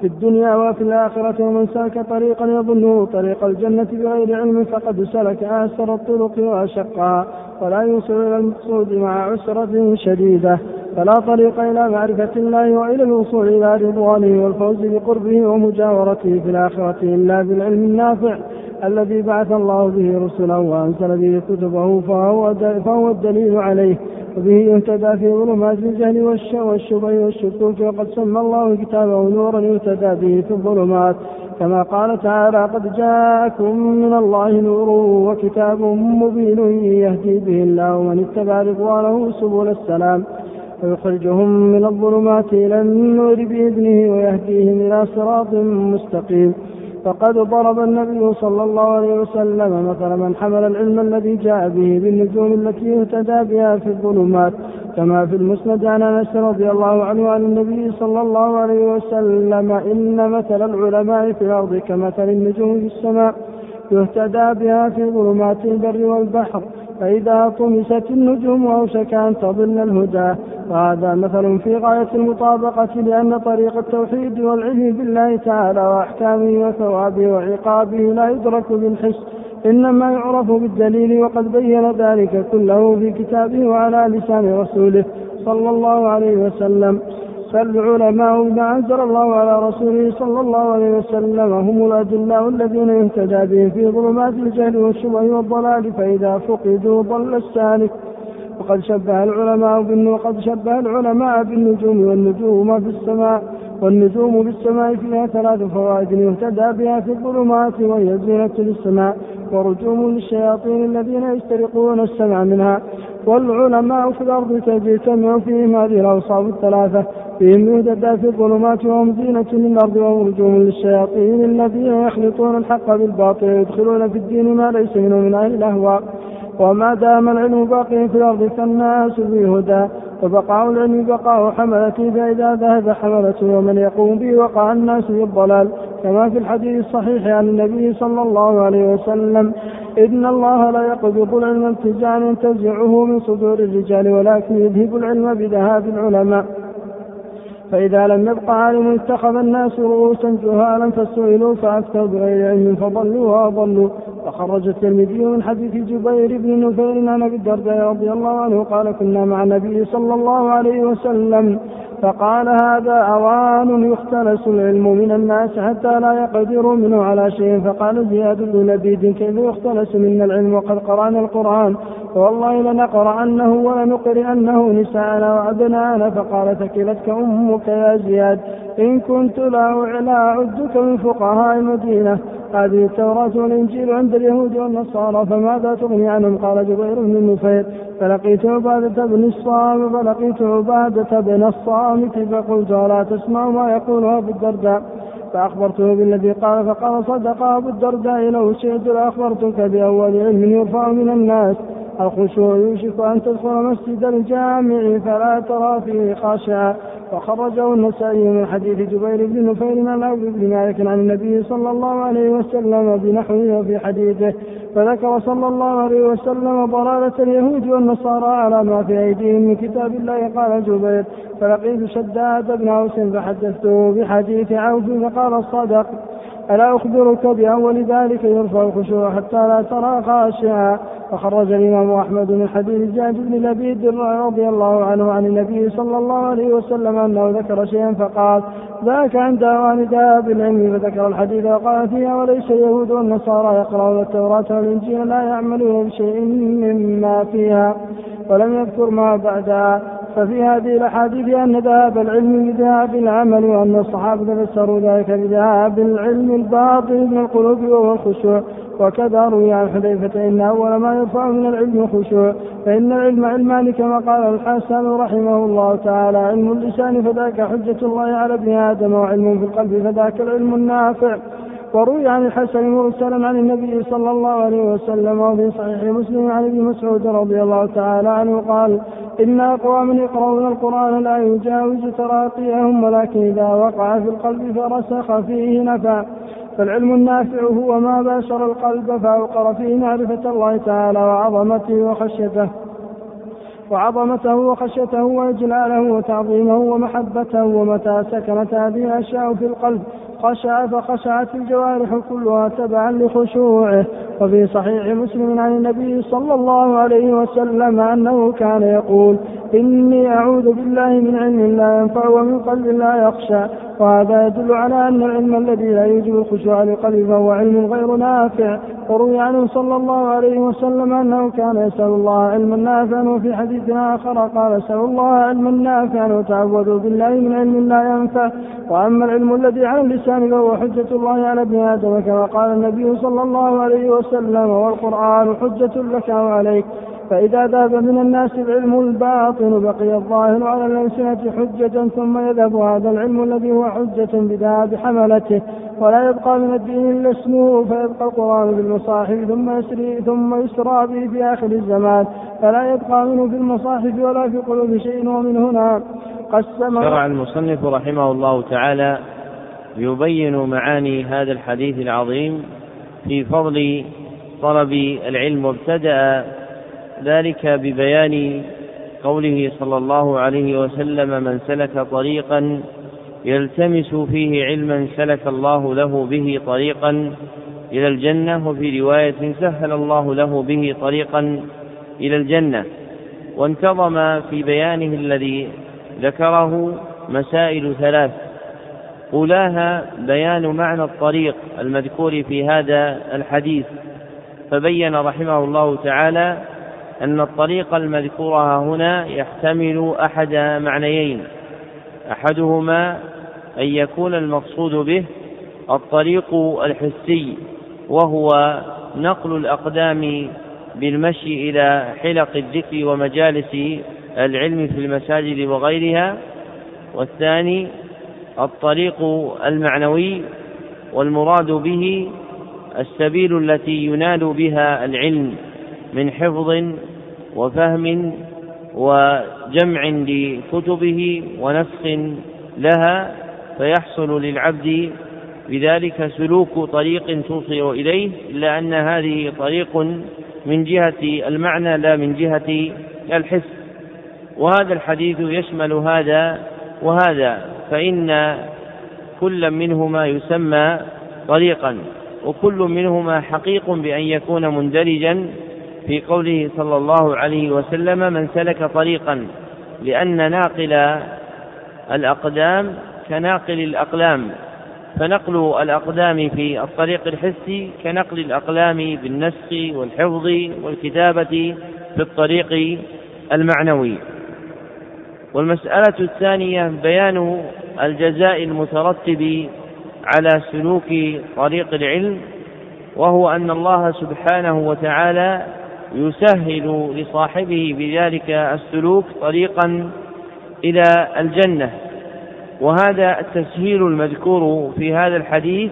في الدنيا وفي الآخرة ومن سلك طريقا يظنه طريق الجنة بغير علم فقد سلك أسر الطرق وأشقها. ولا يوصل إلى المقصود مع عسرة شديدة. فلا طريق إلى معرفة الله وإلى الوصول إلى رضوانه والفوز بقربه ومجاورته في الآخرة إلا بالعلم النافع الذي بعث الله به رسلا وأنزل به كتبه فهو, فهو الدليل عليه. وبه يهتدى في ظلمات الجهل والشبه والشكوك وقد سمى الله كتابه نورا يهتدى به في الظلمات. كما قال تعالى قد جاءكم من الله نور وكتاب مبين يهدي به الله من اتبع رضوانه سبل السلام ويخرجهم من الظلمات إلى النور بإذنه ويهديهم إلى صراط مستقيم. فقد ضرب النبي صلى الله عليه وسلم مثل من حمل العلم الذي جاء به بالنجوم التي يهتدى بها في الظلمات كما في المسند عن أنس رضي الله عنه عن النبي صلى الله عليه وسلم إن مثل العلماء في الأرض كمثل النجوم في السماء يهتدى بها في ظلمات البر والبحر فإذا طمست النجوم أوشك أن تضل الهدى. وهذا مثل في غاية المطابقة لأن طريق التوحيد والعلم بالله تعالى وأحكامه وثوابه وعقابه لا يدرك بالحس. إنما يعرف بالدليل وقد بين ذلك كله في كتابه وعلى لسان رسوله صلى الله عليه وسلم. فالعلماء بما أنزل الله على رسوله صلى الله عليه وسلم هم الأدلاء الذين يهتدى بهم في ظلمات الجهل والشبه والضلال فإذا فقدوا ضل السالك. وقد شبه العلماء وقد شبه العلماء بالنجوم والنجوم في السماء. والنجوم في السماء فيها ثلاث فوائد يهتدى بها في الظلمات وهي زينة للسماء ورجوم للشياطين الذين يسترقون السمع منها. والعلماء في الأرض تجتمع فيهم هذه الأوصاف الثلاثة؟ فيهم يهتدى في الظلمات وهم زينة للأرض وهم رجوم للشياطين الذين يخلطون الحق بالباطل ويدخلون في الدين ما ليس منه من أهل الأهواء. وما دام العلم باقيا في الأرض فالناس في هدى وبقاء العلم بقاء حملته فإذا ذهب حملته ومن يقوم به وقع الناس في الضلال. كما في الحديث الصحيح عن النبي صلى الله عليه وسلم إن الله لا يقبض العلم ابتجاعا ينتزعه من صدور الرجال ولكن يذهب العلم بذهاب العلماء. فإذا لم يبق عالم اتخذ الناس رؤوسا جهالا فسئلوا فأفتوا بغير علم فضلوا وأضلوا. وخرج الترمذي من حديث جبير بن نفير عن أبي الدرداء رضي الله عنه قال كنا مع النبي صلى الله عليه وسلم فقال هذا أوان يختلس العلم من الناس حتى لا يقدروا منه على شيء. فقال زياد بن لبيد كيف يختلس منا العلم وقد قرأنا القرآن؟ فوالله لنقرأنه ولنقرئنه نساءنا وأبناءنا. فقال ثكلتك أمك يا زياد إن كنت لا أعدك من فقهاء المدينة. هذه التوراة والإنجيل عند اليهود والنصارى فماذا تغني عنهم؟ قال جبير بن النفير فلقيت عبادة بن الصامت فلقيت عبادة بن الصامت فقلت ألا تسمع ما يقول أبو الدرداء؟ فأخبرته بالذي قال فقال صدق أبو الدرداء لو شئت لأخبرتك بأول علم يرفع من الناس. الخشوع يوشك أن تدخل مسجد الجامع فلا ترى فيه خاشعا وخرجه النسائي من حديث جبير بن نفير عن عبد بن مالك عن النبي صلى الله عليه وسلم بنحوه في حديثه. فذكر صلى الله عليه وسلم ضلالة اليهود والنصارى على ما في أيديهم من كتاب الله. قال جبير فلقيت شداد بن أوس فحدثته بحديث عوف فقال صدق ألا أخبرك بأول ذلك يرفع الخشوع حتى لا ترى خاشعا. فخرج الإمام أحمد من حديث زاد بن لبيد رضي الله عنه عن النبي صلى الله عليه وسلم أنه ذكر شيئا فقال ذاك عند أوان ذهاب العلم فذكر الحديث وقال فيها وليس اليهود والنصارى يقرأون التوراة والإنجيل لا يعملون بشيء مما فيها ولم يذكر ما بعدها. ففي هذه الأحاديث أن ذهاب العلم بذهاب العمل وأن الصحابة فسروا ذلك بذهاب العلم الباطل من القلوب وهو الخشوع. وكذا روي عن حذيفة إن أول ما يرفع من العلم الخشوع فإن العلم علمان كما قال الحسن رحمه الله تعالى علم اللسان فذاك حجة الله على ابن آدم وعلم في القلب فذاك العلم النافع. وروي عن الحسن مرسلا عن النبي صلى الله عليه وسلم وفي صحيح مسلم عن ابن مسعود رضي الله تعالى عنه قال إن أقواما يقرؤون القرآن لا يجاوز تراقيهم ولكن إذا وقع في القلب فرسخ فيه نفع. فالعلم النافع هو ما باشر القلب فأوقر فيه معرفة الله تعالى وعظمته وخشيته وعظمته وخشيته وإجلاله وتعظيمه ومحبته ومتى سكنت هذه الأشياء في القلب خشع فخشعت الجوارح كلها تبعا لخشوعه. وفي صحيح مسلم عن النبي صلى الله عليه وسلم أنه كان يقول إني أعوذ بالله من علم لا ينفع ومن قلب لا يخشى. وهذا يدل على أن العلم الذي لا يوجب الخشوع لقلب فهو علم غير نافع. وروي عنه صلى الله عليه وسلم أنه كان يسأل الله علما نافعا وفي حديث آخر قال اسأل الله علما نافعا وتعوذوا بالله من علم لا ينفع. وأما العلم الذي على اللسان فهو حجة الله على ابن آدم كما قال النبي صلى الله عليه وسلم والقرآن حجة لك وعليك. فإذا ذهب من الناس العلم الباطن بقي الظاهر على الألسنة حجة ثم يذهب هذا العلم الذي هو حجة بذهاب حملته. ولا يبقى من الدين إلا اسمه فيبقى القرآن بالمصاحف ثم يسري ثم يسرى به في آخر الزمان. فلا يبقى منه في المصاحف ولا في قلوب شيء ومن هنا قسم شرع المصنف رحمه الله تعالى يبين معاني هذا الحديث العظيم في فضل طلب العلم وابتدأ ذلك ببيان قوله صلى الله عليه وسلم من سلك طريقا يلتمس فيه علما سلك الله له به طريقا إلى الجنة وفي رواية سهل الله له به طريقا إلى الجنة. وانتظم في بيانه الذي ذكره مسائل ثلاث. أولاها بيان معنى الطريق المذكور في هذا الحديث. فبين رحمه الله تعالى أن الطريق المذكور هنا يحتمل أحد معنيين. أحدهما أن يكون المقصود به الطريق الحسي وهو نقل الأقدام بالمشي إلى حلق الذكر ومجالس العلم في المساجد وغيرها. والثاني الطريق المعنوي والمراد به السبيل التي ينال بها العلم من حفظ وفهم وجمع لكتبه ونسخ لها فيحصل للعبد بذلك سلوك طريق توصل إليه إلا أن هذه طريق من جهة المعنى لا من جهة الحس. وهذا الحديث يشمل هذا وهذا فإن كل منهما يسمى طريقا وكل منهما حقيق بأن يكون مندرجا في قوله صلى الله عليه وسلم من سلك طريقا لأن ناقل الأقدام كناقل الأقلام. فنقل الأقدام في الطريق الحسي كنقل الأقلام بالنسخ والحفظ والكتابة في الطريق المعنوي. والمسألة الثانية بيان الجزاء المترتب على سلوك طريق العلم وهو أن الله سبحانه وتعالى يسهل لصاحبه بذلك السلوك طريقا إلى الجنة. وهذا التسهيل المذكور في هذا الحديث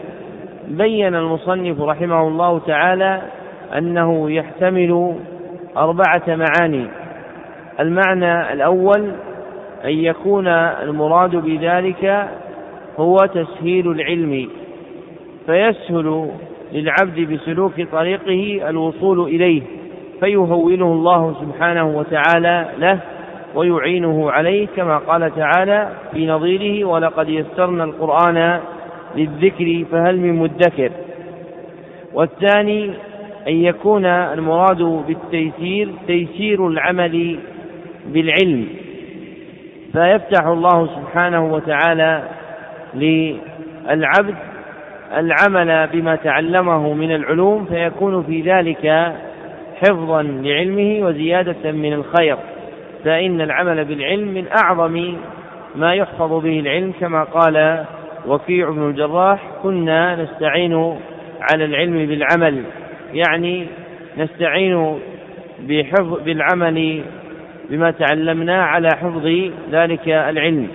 بين المصنف رحمه الله تعالى أنه يحتمل أربعة معاني. المعنى الأول أن يكون المراد بذلك هو تسهيل العلم فيسهل للعبد بسلوك طريقه الوصول إليه. فيهونه الله سبحانه وتعالى له ويعينه عليه كما قال تعالى في نظيره ولقد يسرنا القرآن للذكر فهل من مدكر والثاني أن يكون المراد بالتيسير تيسير العمل بالعلم فيفتح الله سبحانه وتعالى للعبد العمل بما تعلمه من العلوم فيكون في ذلك حفظا لعلمه وزيادة من الخير فإن العمل بالعلم من أعظم ما يحفظ به العلم كما قال وكيع بن الجراح كنا نستعين على العلم بالعمل يعني نستعين بحفظ بالعمل بما تعلمنا على حفظ ذلك العلم.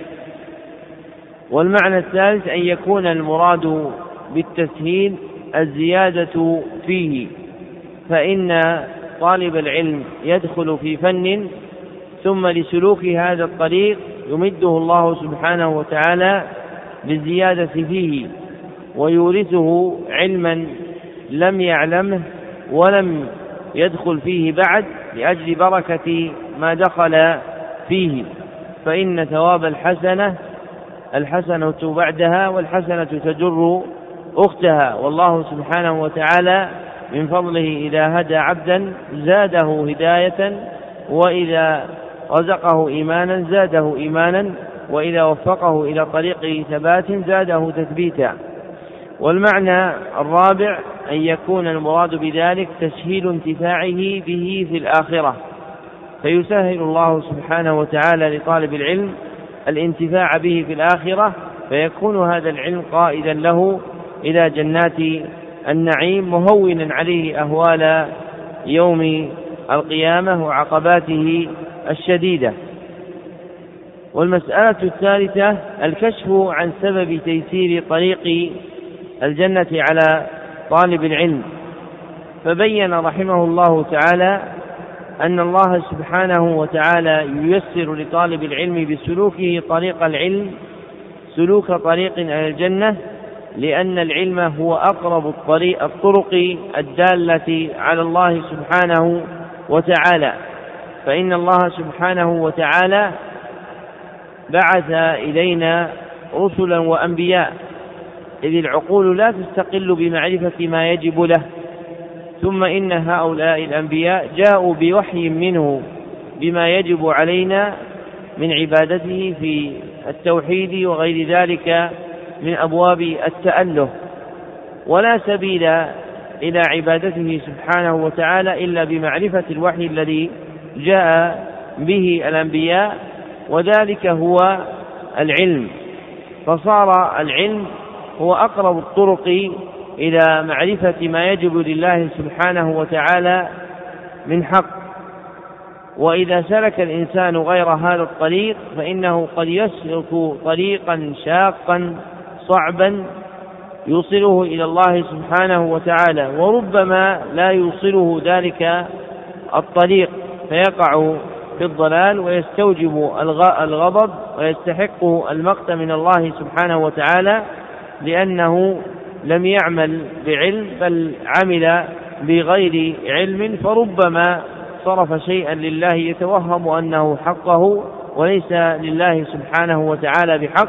والمعنى الثالث أن يكون المراد بالتسهيل الزيادة فيه. فإن طالب العلم يدخل في فن ثم لسلوك هذا الطريق يمده الله سبحانه وتعالى بالزيادة فيه ويورثه علما لم يعلمه ولم يدخل فيه بعد لأجل بركة ما دخل فيه. فإن ثواب الحسنة الحسنة بعدها والحسنة تجر أختها. والله سبحانه وتعالى من فضله إذا هدى عبدا زاده هداية وإذا رزقه إيمانا زاده إيمانا وإذا وفقه إلى طريق ثبات زاده تثبيتا. والمعنى الرابع أن يكون المراد بذلك تسهيل انتفاعه به في الآخرة. فيسهل الله سبحانه وتعالى لطالب العلم الانتفاع به في الآخرة فيكون هذا العلم قائدا له إلى جنات النعيم مهونا عليه أهوال يوم القيامة وعقباته الشديدة. والمسألة الثالثة الكشف عن سبب تيسير طريق الجنة على طالب العلم. فبين رحمه الله تعالى أن الله سبحانه وتعالى ييسر لطالب العلم بسلوكه طريق العلم سلوك طريق إلى الجنة لأن العلم هو أقرب الطريق الطرق الدالة على الله سبحانه وتعالى. فإن الله سبحانه وتعالى بعث إلينا رسلا وأنبياء. إذ العقول لا تستقل بمعرفة ما يجب له. ثم إن هؤلاء الأنبياء جاءوا بوحي منه بما يجب علينا من عبادته في التوحيد وغير ذلك. من أبواب التأله ولا سبيل إلى عبادته سبحانه وتعالى إلا بمعرفة الوحي الذي جاء به الأنبياء وذلك هو العلم. فصار العلم هو أقرب الطرق إلى معرفة ما يجب لله سبحانه وتعالى من حق. وإذا سلك الإنسان غير هذا الطريق فإنه قد يسلك طريقا شاقا صعبا يوصله إلى الله سبحانه وتعالى وربما لا يوصله ذلك الطريق فيقع في الضلال ويستوجب الغضب ويستحق المقت من الله سبحانه وتعالى لأنه لم يعمل بعلم بل عمل بغير علم فربما صرف شيئا لله يتوهم أنه حقه وليس لله سبحانه وتعالى بحق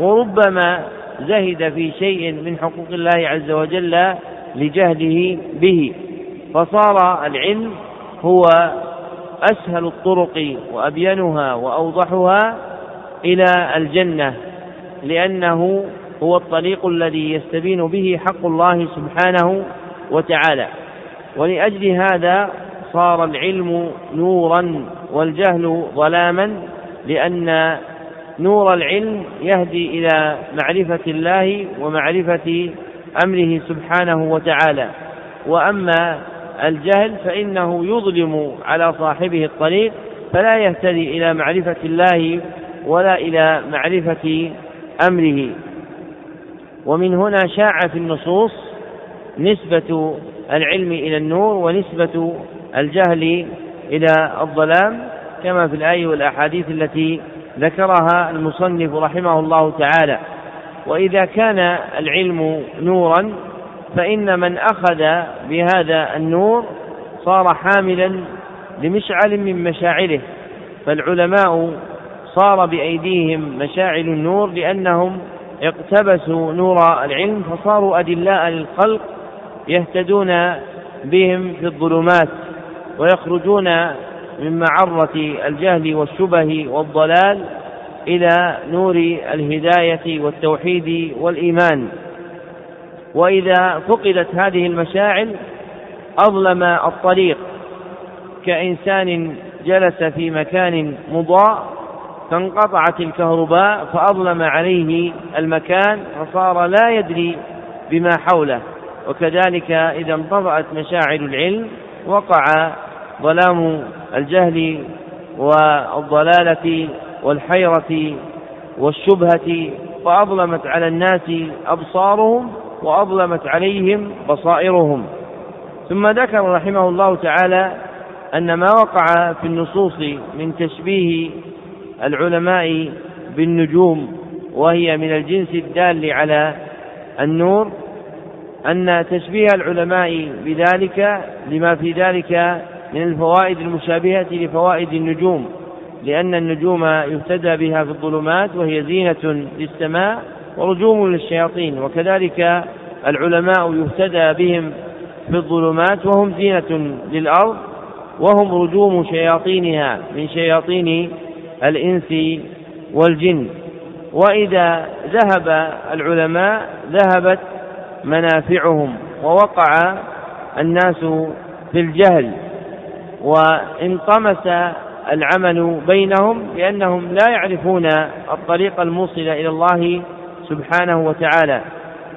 وربما زهد في شيء من حقوق الله عز وجل لجهله به. فصار العلم هو أسهل الطرق وأبينها وأوضحها إلى الجنة لأنه هو الطريق الذي يستبين به حق الله سبحانه وتعالى. ولأجل هذا صار العلم نورا والجهل ظلاما لأن نور العلم يهدي إلى معرفة الله ومعرفة أمره سبحانه وتعالى. وأما الجهل فإنه يظلم على صاحبه الطريق فلا يهتدي إلى معرفة الله ولا إلى معرفة أمره. ومن هنا شاع في النصوص نسبة العلم إلى النور ونسبة الجهل إلى الظلام كما في الآية والأحاديث التي ذكرها المصنف رحمه الله تعالى. وإذا كان العلم نورا فإن من أخذ بهذا النور صار حاملا لمشعل من مشاعله فالعلماء صار بأيديهم مشاعل النور لأنهم اقتبسوا نور العلم فصاروا أدلاء للخلق يهتدون بهم في الظلمات ويخرجون من معرة الجهل والشبه والضلال إلى نور الهداية والتوحيد والإيمان. وإذا فقدت هذه المشاعل أظلم الطريق. كإنسان جلس في مكان مضاء فانقطعت الكهرباء فأظلم عليه المكان فصار لا يدري بما حوله. وكذلك إذا انطفأت مشاعر العلم وقع ظلام الجهل والضلالة والحيرة والشبهة فأظلمت على الناس أبصارهم وأظلمت عليهم بصائرهم. ثم ذكر رحمه الله تعالى أن ما وقع في النصوص من تشبيه العلماء بالنجوم وهي من الجنس الدال على النور أن تشبيه العلماء بذلك لما في ذلك من الفوائد المشابهة لفوائد النجوم لأن النجوم يهتدى بها في الظلمات وهي زينة للسماء ورجوم للشياطين وكذلك العلماء يهتدى بهم في الظلمات وهم زينة للأرض وهم رجوم شياطينها من شياطين الإنس والجن. وإذا ذهب العلماء ذهبت منافعهم ووقع الناس في الجهل وانطمس العمل بينهم لأنهم لا يعرفون الطريق الموصل إلى الله سبحانه وتعالى.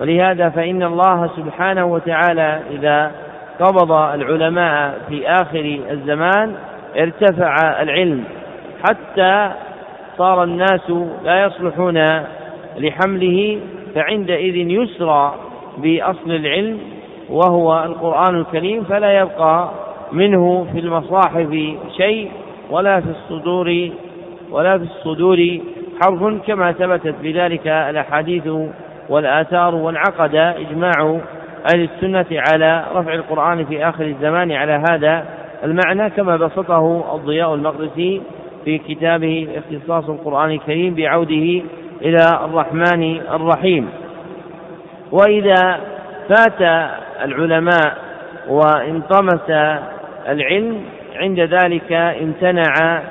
ولهذا فإن الله سبحانه وتعالى إذا قبض العلماء في آخر الزمان ارتفع العلم حتى صار الناس لا يصلحون لحمله فعندئذ يسرى بأصل العلم وهو القرآن الكريم فلا يبقى منه في المصاحف شيء ولا في الصدور ولا في الصدور حرف كما ثبتت بذلك الأحاديث والآثار وانعقد إجماع أهل السنة على رفع القرآن في آخر الزمان على هذا المعنى كما بسطه الضياء المقدسي في كتابه اختصاص القرآن الكريم بعوده إلى الرحمن الرحيم. وإذا فات العلماء وانطمس العلم عند ذلك امتنع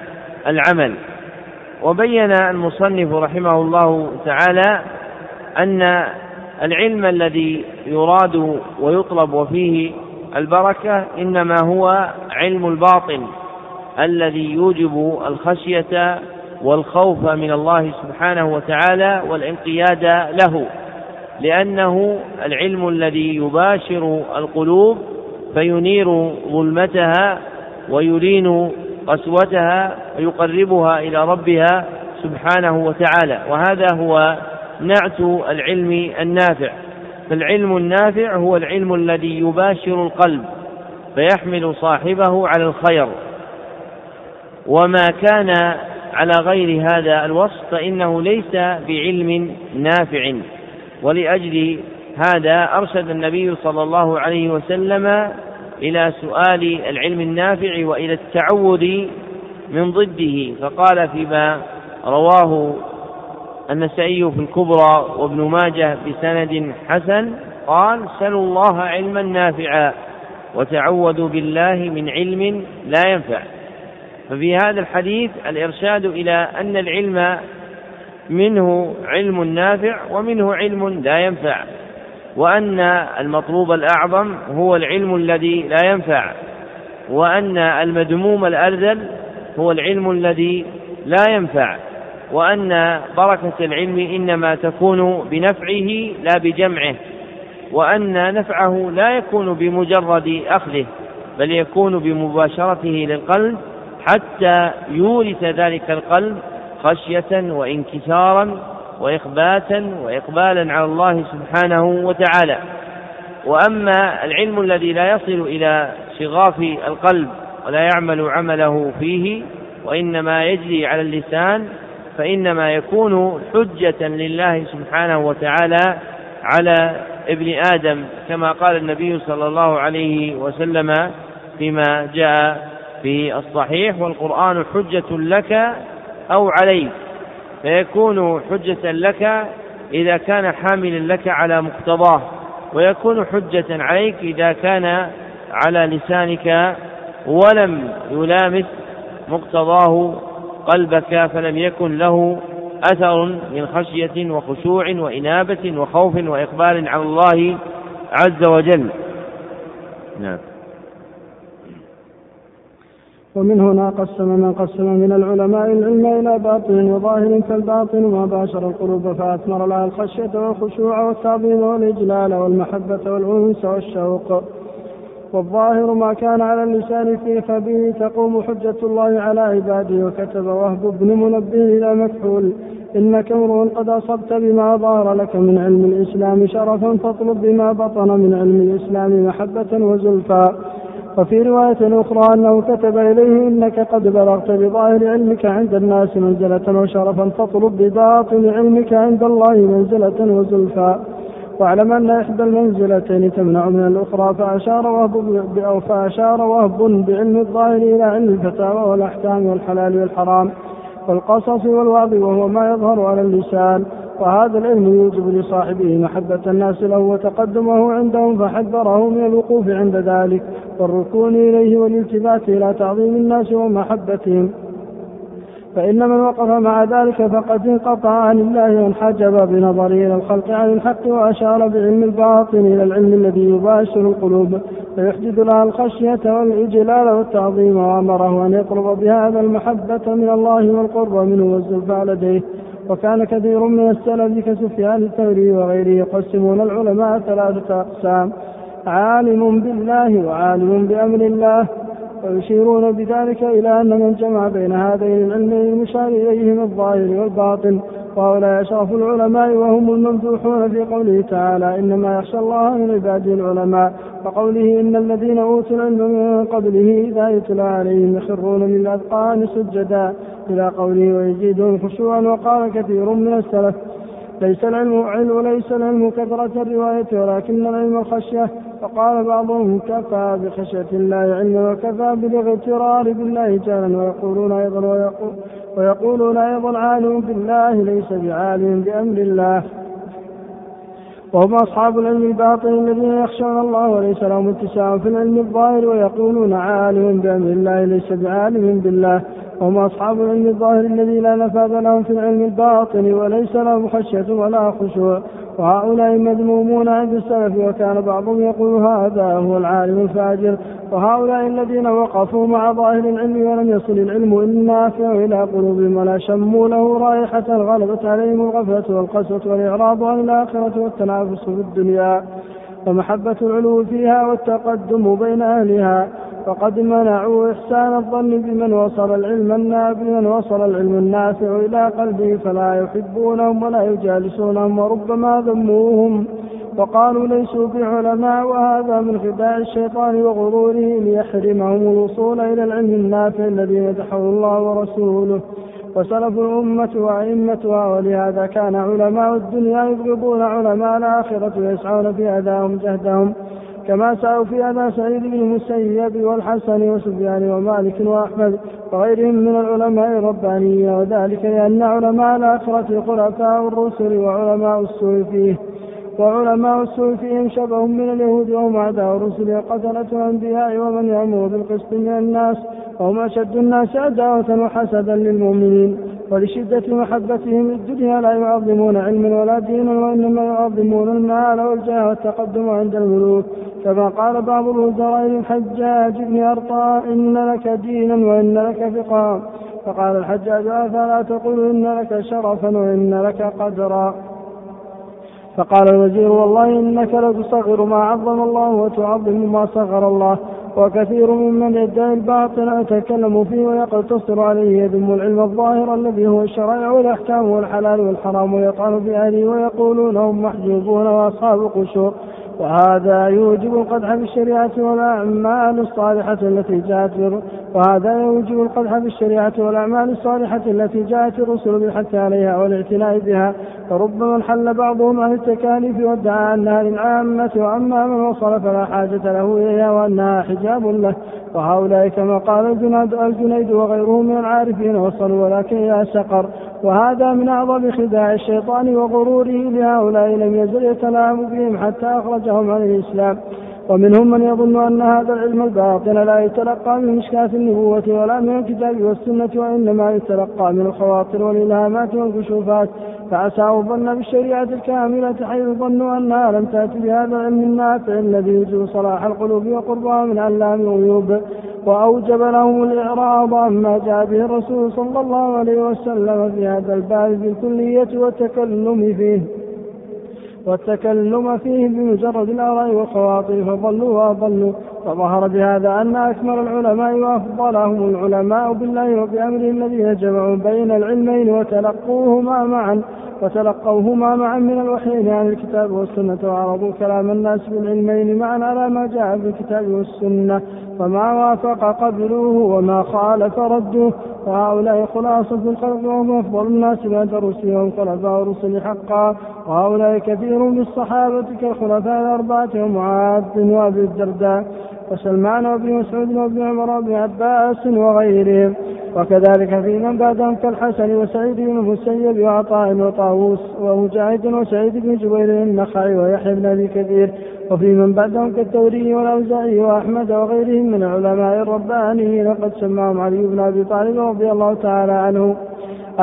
العمل. وبين المصنف رحمه الله تعالى أن العلم الذي يراد ويطلب وفيه البركة إنما هو علم الباطن الذي يوجب الخشية والخوف من الله سبحانه وتعالى والانقياد له لأنه العلم الذي يباشر القلوب فينير ظلمتها ويلين قسوتها ويقربها إلى ربها سبحانه وتعالى. وهذا هو نعت العلم النافع. فالعلم النافع هو العلم الذي يباشر القلب فيحمل صاحبه على الخير. وما كان على غير هذا الوصف فإنه ليس بعلم نافع. ولأجل هذا أرشد النبي صلى الله عليه وسلم إلى سؤال العلم النافع وإلى التعوذ من ضده. فقال فيما رواه النسائي في الكبرى وابن ماجه بسند حسن قال سلوا الله علما نافعا وتعوذوا بالله من علم لا ينفع. ففي هذا الحديث الإرشاد إلى أن العلم منه علم نافع ومنه علم لا ينفع. وأن المطلوب الأعظم هو العلم الذي لا ينفع وأن المذموم الأرذل هو العلم الذي لا ينفع وأن بركة العلم إنما تكون بنفعه لا بجمعه وأن نفعه لا يكون بمجرد أخذه بل يكون بمباشرته للقلب حتى يورث ذلك القلب خشية وانكسارا وإخباتا وإقبالا على الله سبحانه وتعالى. وأما العلم الذي لا يصل إلى شغاف القلب ولا يعمل عمله فيه وإنما يجري على اللسان فإنما يكون حجة لله سبحانه وتعالى على ابن آدم كما قال النبي صلى الله عليه وسلم فيما جاء في الصحيح والقرآن حجة لك أو عليك. فيكون حجة لك إذا كان حاملا لك على مقتضاه ويكون حجة عليك إذا كان على لسانك ولم يلامس مقتضاه قلبك فلم يكن له أثر من خشية وخشوع وإنابة وخوف وإقبال على الله عز وجل. نعم. ومن هنا قسم من قسم من العلماء العلم إلى باطن وظاهر فالباطن ما باشر القلوب فأثمر لها الخشية والخشوع والتعظيم والإجلال والمحبة والأنس والشوق. والظاهر ما كان على اللسان فيه فبه تقوم حجة الله على عباده وكتب وهب بن منبه إلى مكحول إنك امرؤ قد أصبت بما ظهر لك من علم الإسلام شرفا فاطلب بما بطن من علم الإسلام محبة وزلفى وفي رواية أخرى أنه كتب إليه إنك قد بلغت بظاهر علمك عند الناس منزلة وشرفا فاطلب بباطن علمك عند الله منزلة وزلفى. واعلم أن إحدى المنزلتين تمنع من الأخرى فأشار وهب أو فأشار وهب بعلم الظاهر إلى علم الفتاوى والأحكام والحلال والحرام والقصص والوعظ وهو ما يظهر على اللسان. وهذا العلم يوجب لصاحبه محبة الناس له وتقدمه عندهم فحذره من الوقوف عند ذلك. والركون إليه والالتفات إلى تعظيم الناس ومحبتهم. فإن من وقف مع ذلك فقد انقطع عن الله وانحجب بنظره إلى الخلق عن الحق وأشار بعلم الباطن إلى العلم الذي يباشر القلوب فيحدث لها الخشية والإجلال والتعظيم وأمره أن يطلب بهذا المحبة من الله والقرب منه والزلفى لديه. وكان كثير من السلف كسفيان الثوري وغيره يقسمون العلماء ثلاثة أقسام عالم بالله وعالم بأمر الله ويشيرون بذلك إلى أن من جمع بين هذين العلمين المشار إليهم الظاهر والباطن وهؤلاء أشرف العلماء وهم الممدوحون في قوله تعالى إنما يخشى الله من عباده العلماء وقوله إن الذين أوتوا العلم من قبله إذا يتلى عليهم يخرون للأذقان سجدا إلى قوله ويزيدهم خشوعا وقال كثير من السلف ليس العلم علم ليس العلم كثرة الرواية ولكن العلم الخشية فقال بعضهم كفى بخشية الله علما وكفى بالاغترار بالله جهلا ويقولون أيضا ويقول ويقولون أيضا عالم بالله ليس بعالم بأمر الله. وهم أصحاب العلم الباطن الذين يخشون الله وليس لهم اتساع في العلم الظاهر ويقولون عالم بأمر الله ليس بعالم بالله. وهم أصحاب العلم الظاهر الذي لا نفاذ لهم في العلم الباطن وليس لهم خشية ولا خشوع. وهؤلاء مذمومون عند السلف وكان بعضهم يقول هذا هو العالم الفاجر. وهؤلاء الذين وقفوا مع ظاهر العلم ولم يصل العلم النافع إلى قلوبهم ولا شموا له رائحة غلبت عليهم الغفلة والقسوة والإعراض عن الآخرة والتنافس في الدنيا. ومحبة العلو فيها والتقدم بين أهلها. فقد منعوا إحسان الظن بمن وصل العلم النافع بمن وصل العلم النافع إلى قلبه فلا يحبونهم ولا يجالسونهم وربما ذموهم. وقالوا ليسوا بعلماء وهذا من خداع الشيطان وغروره ليحرمهم الوصول إلى العلم النافع الذي مدحه الله ورسوله. وسلف الأمة وأئمتها ولهذا كان علماء الدنيا يبغضون علماء الآخرة ويسعون في أذاهم جهدهم. كما سعوا في أبا سعيد بن المسيب والحسن وسفيان ومالك وأحمد وغيرهم من العلماء الربانيين وذلك لأن علماء الآخرة خلفاء الرسل وعلماء السوء فيه. وعلماء السوء فيهم شبه من اليهود وهم أعداء الرسل قتلة الأنبياء ومن يأمر بالقسط من الناس وهم أشد الناس عداوة وحسدا للمؤمنين. ولشدة محبتهم الدنيا لا يعظمون علما ولا دينا وإنما يعظمون المال والجاه والتقدم عند الملوك. كما قال بعض الوزراء للحجاج بن أرطاء إن لك دينا وإن لك فقها فقال الحجاج أفلا تقول إن لك شرفا وإن لك قدرا؟ فقال الوزير والله إنك لتصغر ما عظم الله وتعظم ما صغر الله وكثير ممن يدعي الباطل يتكلم فيه ويقتصر عليه يذم العلم الظاهر الذي هو الشرائع والأحكام والحلال والحرام ويطعن في أهله ويقولون هم محجوبون وأصحاب قشور وهذا يوجب القدح في الشريعة والأعمال الصالحة التي جاءت وهذا يوجب القدح في الشريعة والأعمال الصالحة التي جاءت الرسل بالحث عليها والاعتناء بها. فربما انحل بعضهم عن التكاليف وادعى أنها للعامة وأما من وصل فلا حاجة له إليها وأنها حجاب له. وهؤلاء كما قال الجنيد, الجنيد وغيره من العارفين وصلوا ولكن إلى سقر. وهذا من أعظم خداع الشيطان وغروره لهؤلاء لم يزل يتلاعب بهم حتى أخرجهم عن الإسلام. ومنهم من يظن أن هذا العلم الباطن لا يتلقى من مشكاة النبوة ولا من الكتاب والسنة وإنما يتلقى من الخواطر والإلهامات والكشوفات. فأساءوا الظن بالشريعة الكاملة حيث ظنوا أنها لم تأتي بهذا العلم النافع الذي يجب صلاح القلوب وقربها من علام الغيوب وأوجب لهم الإعراض عما جاء به الرسول صلى الله عليه وسلم في هذا الباب بالكلية والتكلم فيه. والتكلم فيه بمجرد الآراء والخواطر فضلوا وأضلوا. فظهر بهذا أن أكمل العلماء وأفضلهم العلماء بالله وبأمره الذين جمعوا بين العلمين وتلقوهما معا وتلقوهما معا من الوحيين عن الكتاب والسنة وعرضوا كلام الناس بالعلمين معا على ما جاء في الكتاب والسنة. فما وافق قبلوه وما خالف ردوه وهؤلاء خلاصة الخلق وهم أفضل الناس بعد وهم خلفاء الرسل حقا. وهؤلاء كثير بالصحابة كالخلفاء الأربعة ومعاذ وأبي الدرداء. وسلمان وابن مسعود وابن عمر وابن عباس وغيرهم. وكذلك في من بعدهم كالحسن وسعيد بن المسيب وعطاء وطاووس ومجاهد وسعيد بن جبير النخعي ويحيى بن أبي كثير. وفي من بعدهم كالثوري والأوزاعي وأحمد وغيرهم من العلماء الربانيين قد سماهم علي بن أبي طالب رضي الله تعالى عنه.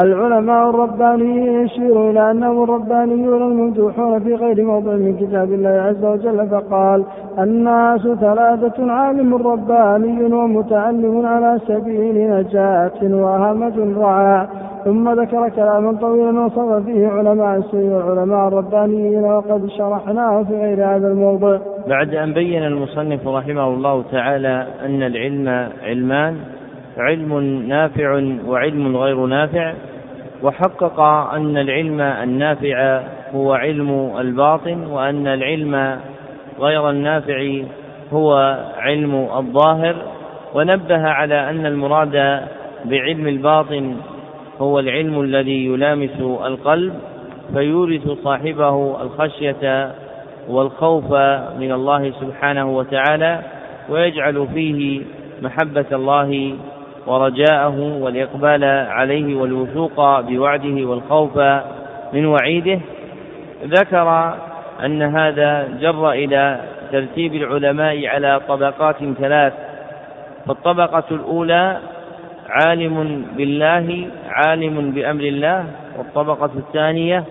العلماء الربانيين يشير إلى أنهم الربانيون الممدوحون في غير موضع من كتاب الله عز وجل فقال الناس ثلاثة عالم رباني ومتعلم على سبيل نجاة وهمج رعاع ثم ذكر كلاما طويلا وصف فيه علماء السوء والعلماء الربانيين وقد شرحناه في غير هذا الموضع. بعد أن بين المصنف رحمه الله تعالى أن العلم علمان علم نافع وعلم غير نافع وحقق أن العلم النافع هو علم الباطن وأن العلم غير النافع هو علم الظاهر. ونبه على أن المراد بعلم الباطن هو العلم الذي يلامس القلب فيورث صاحبه الخشية والخوف من الله سبحانه وتعالى ويجعل فيه محبة الله ورجاءه والإقبال عليه والوثوق بوعده والخوف من وعيده ذكر أن هذا جر إلى ترتيب العلماء على طبقات ثلاث. فالطبقة الأولى عالم بالله عالم بأمر الله والطبقة الثانية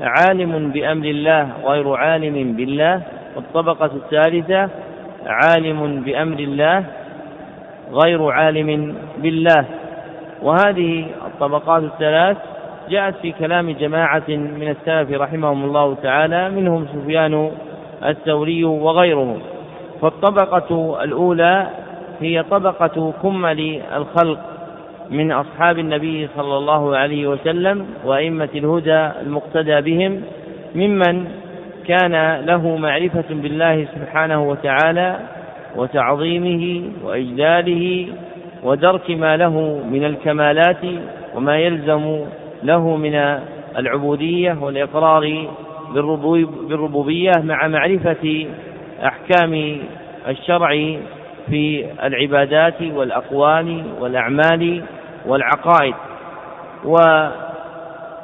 عالم بأمر الله غير عالم بالله والطبقة الثالثة عالم بأمر الله غير عالم بالله. وهذه الطبقات الثلاث جاءت في كلام جماعة من السلف رحمهم الله تعالى منهم سفيان الثوري وغيره فالطبقة الأولى هي طبقة كمل الخلق من أصحاب النبي صلى الله عليه وسلم وأئمة الهدى المقتدى بهم ممن كان له معرفة بالله سبحانه وتعالى وتعظيمه وإجلاله ودرك ما له من الكمالات وما يلزم له من العبودية والإقرار بالربوبية مع معرفة أحكام الشرع في العبادات والأقوال والأعمال والعقائد.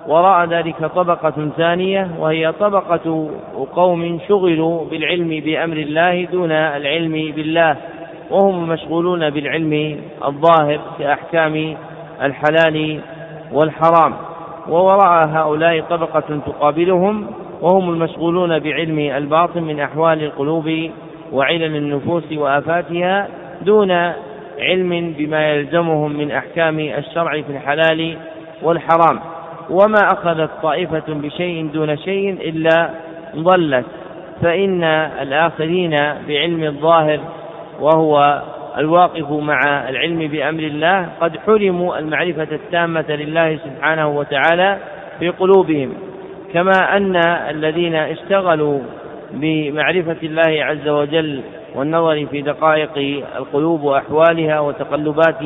وراء ذلك طبقة ثانية وهي طبقة قوم شغلوا بالعلم بأمر الله دون العلم بالله وهم مشغولون بالعلم الظاهر كأحكام الحلال والحرام. ووراء هؤلاء طبقة تقابلهم وهم المشغولون بعلم الباطن من أحوال القلوب وعلل النفوس وآفاتها دون علم بما يلزمهم من أحكام الشرع في الحلال والحرام. وما أخذت طائفة بشيء دون شيء إلا ضلت. فإن الآخذين بعلم الظاهر وهو الواقف مع العلم بأمر الله قد حرموا المعرفة التامة لله سبحانه وتعالى في قلوبهم. كما أن الذين اشتغلوا بمعرفة الله عز وجل والنظر في دقائق القلوب وأحوالها وتقلبات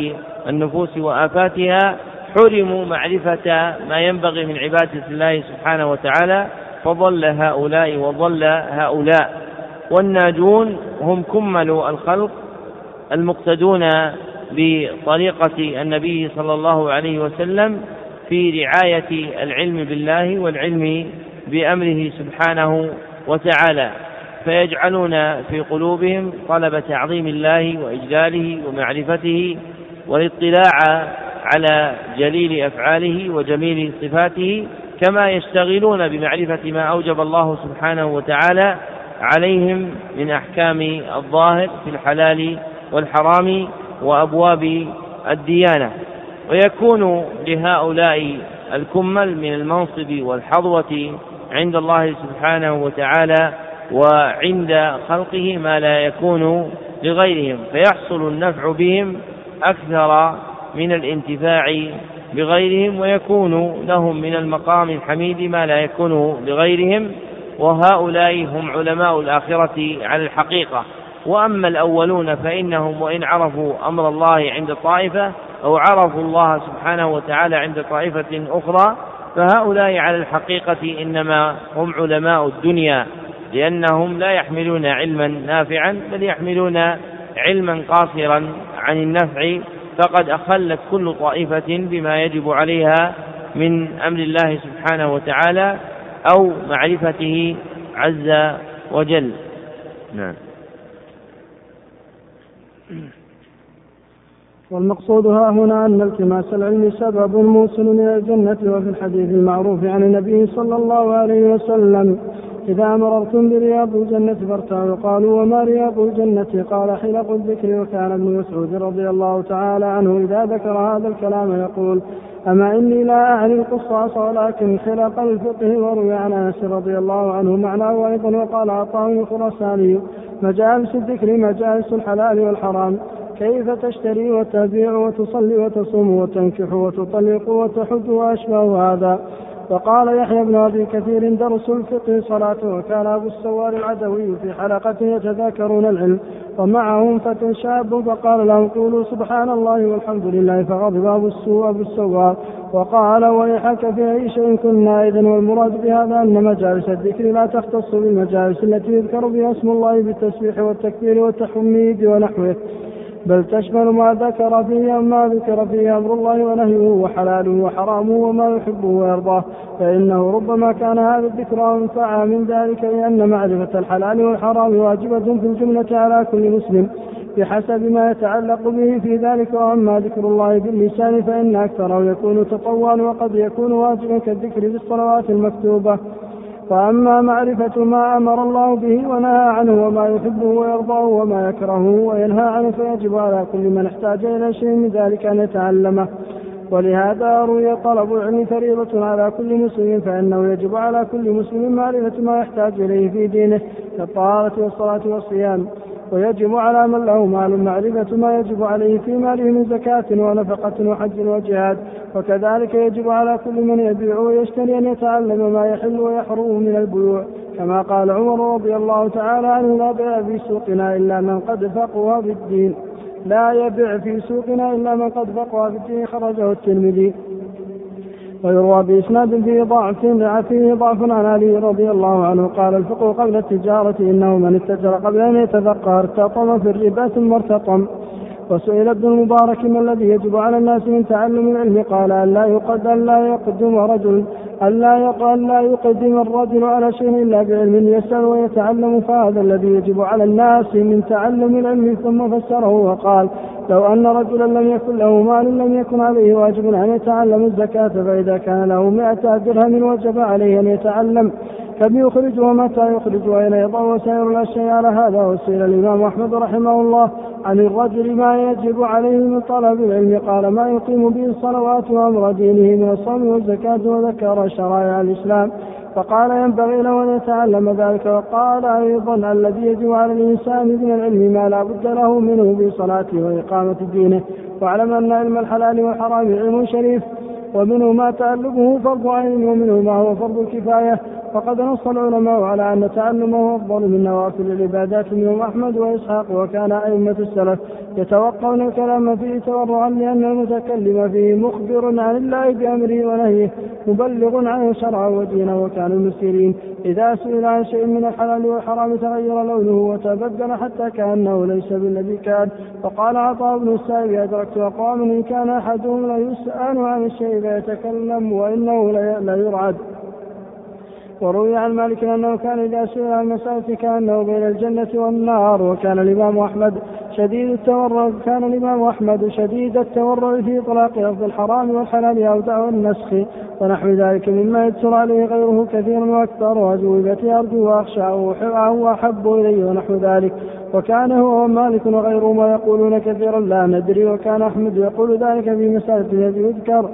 النفوس وآفاتها حرموا معرفة ما ينبغي من عبادة الله سبحانه وتعالى فضل هؤلاء وضل هؤلاء. والناجون هم كمل الخلق المقتدون بطريقة النبي صلى الله عليه وسلم في رعاية العلم بالله والعلم بأمره سبحانه وتعالى. فيجعلون في قلوبهم طلب تعظيم الله وإجلاله ومعرفته والاطلاع على جليل أفعاله وجميل صفاته كما يشتغلون بمعرفة ما أوجب الله سبحانه وتعالى عليهم من أحكام الظاهر في الحلال والحرام وأبواب الديانة. ويكون لهؤلاء الكمل من المنصب والحظوة عند الله سبحانه وتعالى وعند خلقه ما لا يكون لغيرهم فيحصل النفع بهم أكثر من الانتفاع بغيرهم ويكون لهم من المقام الحميد ما لا يكون لغيرهم وهؤلاء هم علماء الآخرة على الحقيقة. وأما الأولون فإنهم وإن عرفوا أمر الله عند طائفة أو عرفوا الله سبحانه وتعالى عند طائفة أخرى فهؤلاء على الحقيقة إنما هم علماء الدنيا لأنهم لا يحملون علما نافعا بل يحملون علما قاصرا عن النفع فقد أخلت كل طائفة بما يجب عليها من أمر الله سبحانه وتعالى أو معرفته عز وجل. نعم. والمقصود ها هنا أن التماس العلم سبب موصل إلى الجنة وفي الحديث المعروف عن النبي صلى الله عليه وسلم إذا مررتم برياض الجنة فارتعوا. قالوا وما رياض الجنة؟ قال حلق الذكر وكان ابن مسعود رضي الله تعالى عنه إذا ذكر هذا الكلام يقول أما إني لا أعني القصاص ولكن خلق الفقه وروي عن أنس رضي الله عنه معناه أيضا وقال عطاء الخرساني مجالس الذكر مجالس الحلال والحرام. كيف تشتري وتبيع وتصلي وتصوم وتنكح وتطلق وتحج وأشبه هذا؟ وقال يحيى بن أبي كثير درس الفقه صلاته. وكان أبو السوار العدوي في حلقة يتذاكرون العلم ومعهم فتى شاب فقال لهم قولوا سبحان الله والحمد لله فغضب أبو السوء أبو السوار وقال ويحك في أي شيء كنا اذا والمراد بهذا أن مجالس الذكر لا تختص بالمجالس التي يذكر بها اسم الله بالتسبيح والتكبير والتحميد ونحوه. بل تشمل ما ذكر فيه ما ذكر فيه أمر الله ونهيه وحلاله وحرامه وما يحبه ويرضاه. فإنه ربما كان هذا الذكر أنفع من ذلك لأن معرفة الحلال والحرام واجبة في الجملة على كل مسلم. بحسب ما يتعلق به في ذلك وأما ذكر الله باللسان فإن أكثره يكون تطوعا وقد يكون واجبا كالذكر بالصلوات المكتوبة. وأما معرفة ما أمر الله به ونهى عنه وما يحبه ويرضاه وما يكرهه وينهى عنه فيجب على كل من احتاج إلى شيء من ذلك أن يتعلمه. ولهذا روي طلب العلم فريضة على كل مسلم فإنه يجب على كل مسلم معرفة ما يحتاج إليه في دينه كالطهارة والصلاة والصيام. ويجب على من له مال معرفة ما يجب عليه في ماله من زكاة ونفقة وحج وجهاد. وكذلك يجب على كل من يبيع ويشتري أن يتعلم ما يحل ويحرم من البيوع. كما قال عمر رضي الله تعالى عنه لا بيع في سوقنا إلا من قد فقه في الدين. لا يبيع في سوقنا إلا من قد فقه في الدين خرجه الترمذي. ويروى بإسناد فيه ضعف فيه ضعف عن علي رضي الله عنه. قال الفقه قبل التجارة إنه من اتجر قبل أن يتفقه ارتطم في الربا ثم ارتطم. وسئل ابن المبارك ما الذي يجب على الناس من تعلم العلم؟ قال أن لا يقد أن لا يقدم رجل ألا يقال لا يقدم الرجل على شيء إلا بعلم يسأل ويتعلم فهذا الذي يجب على الناس من تعلم العلم ثم فسره وقال لو أن رجلا لم يكن له مال لم يكن عليه واجب أن يتعلم الزكاة فإذا كان له مئة درهم وجب عليه أن يتعلم. كم يخرج ومتى يخرج وأين يضع وسائر الأشياء على هذا وسئل الإمام أحمد رحمه الله. عن الرجل ما يجب عليه من طلب العلم. قال ما يقيم به الصلوات وأمر دينه من الصوم والزكاة وذكر شرائع الإسلام. فقال ينبغي له أن يتعلم ذلك. وقال أيضا الذي يجب على الإنسان من العلم ما لا بد له منه في صلاته وإقامة دينه. واعلم أن علم الحلال والحرام علم شريف ومنه ما تعلمه فرض عين ومنه ما هو فرض كفاية. فقد نص العلماء على أن تعلمه أفضل من نوافل العبادات منهم أحمد وإسحاق وكان أئمة السلف يتوقون الكلام فيه تورعا لأن المتكلم فيه مخبر عن الله بأمره ونهيه مبلغ عنه شرعا ودينا وكانوا المسيرين. إذا سئل عن شيء من الحلال والحرام تغير لونه وتبدل حتى كأنه ليس بالذي كان. فقال عطاء بن السائب أدركت أقوام إن كان أحدهم لا يسأل عن الشيء فيتكلم وإنه لا يرعد. وروي عن مالك أنه كان إذا سئل عن المسألة كأنه بين الجنة والنار وكان الإمام أحمد شديد التورع كان الإمام أحمد شديد التورع في إطلاق لفظ الحرام والحلال أو دعوى النسخ ونحو ذلك مما يدخل عليه غيره كثيرا وأكثر واجوبتي أرجو واخشى أو احب الي ونحو ذلك. وكان هو ومالك وغيرهما يقولون كثيرا لا ندري وكان أحمد يقول ذلك في مسألة يذكر.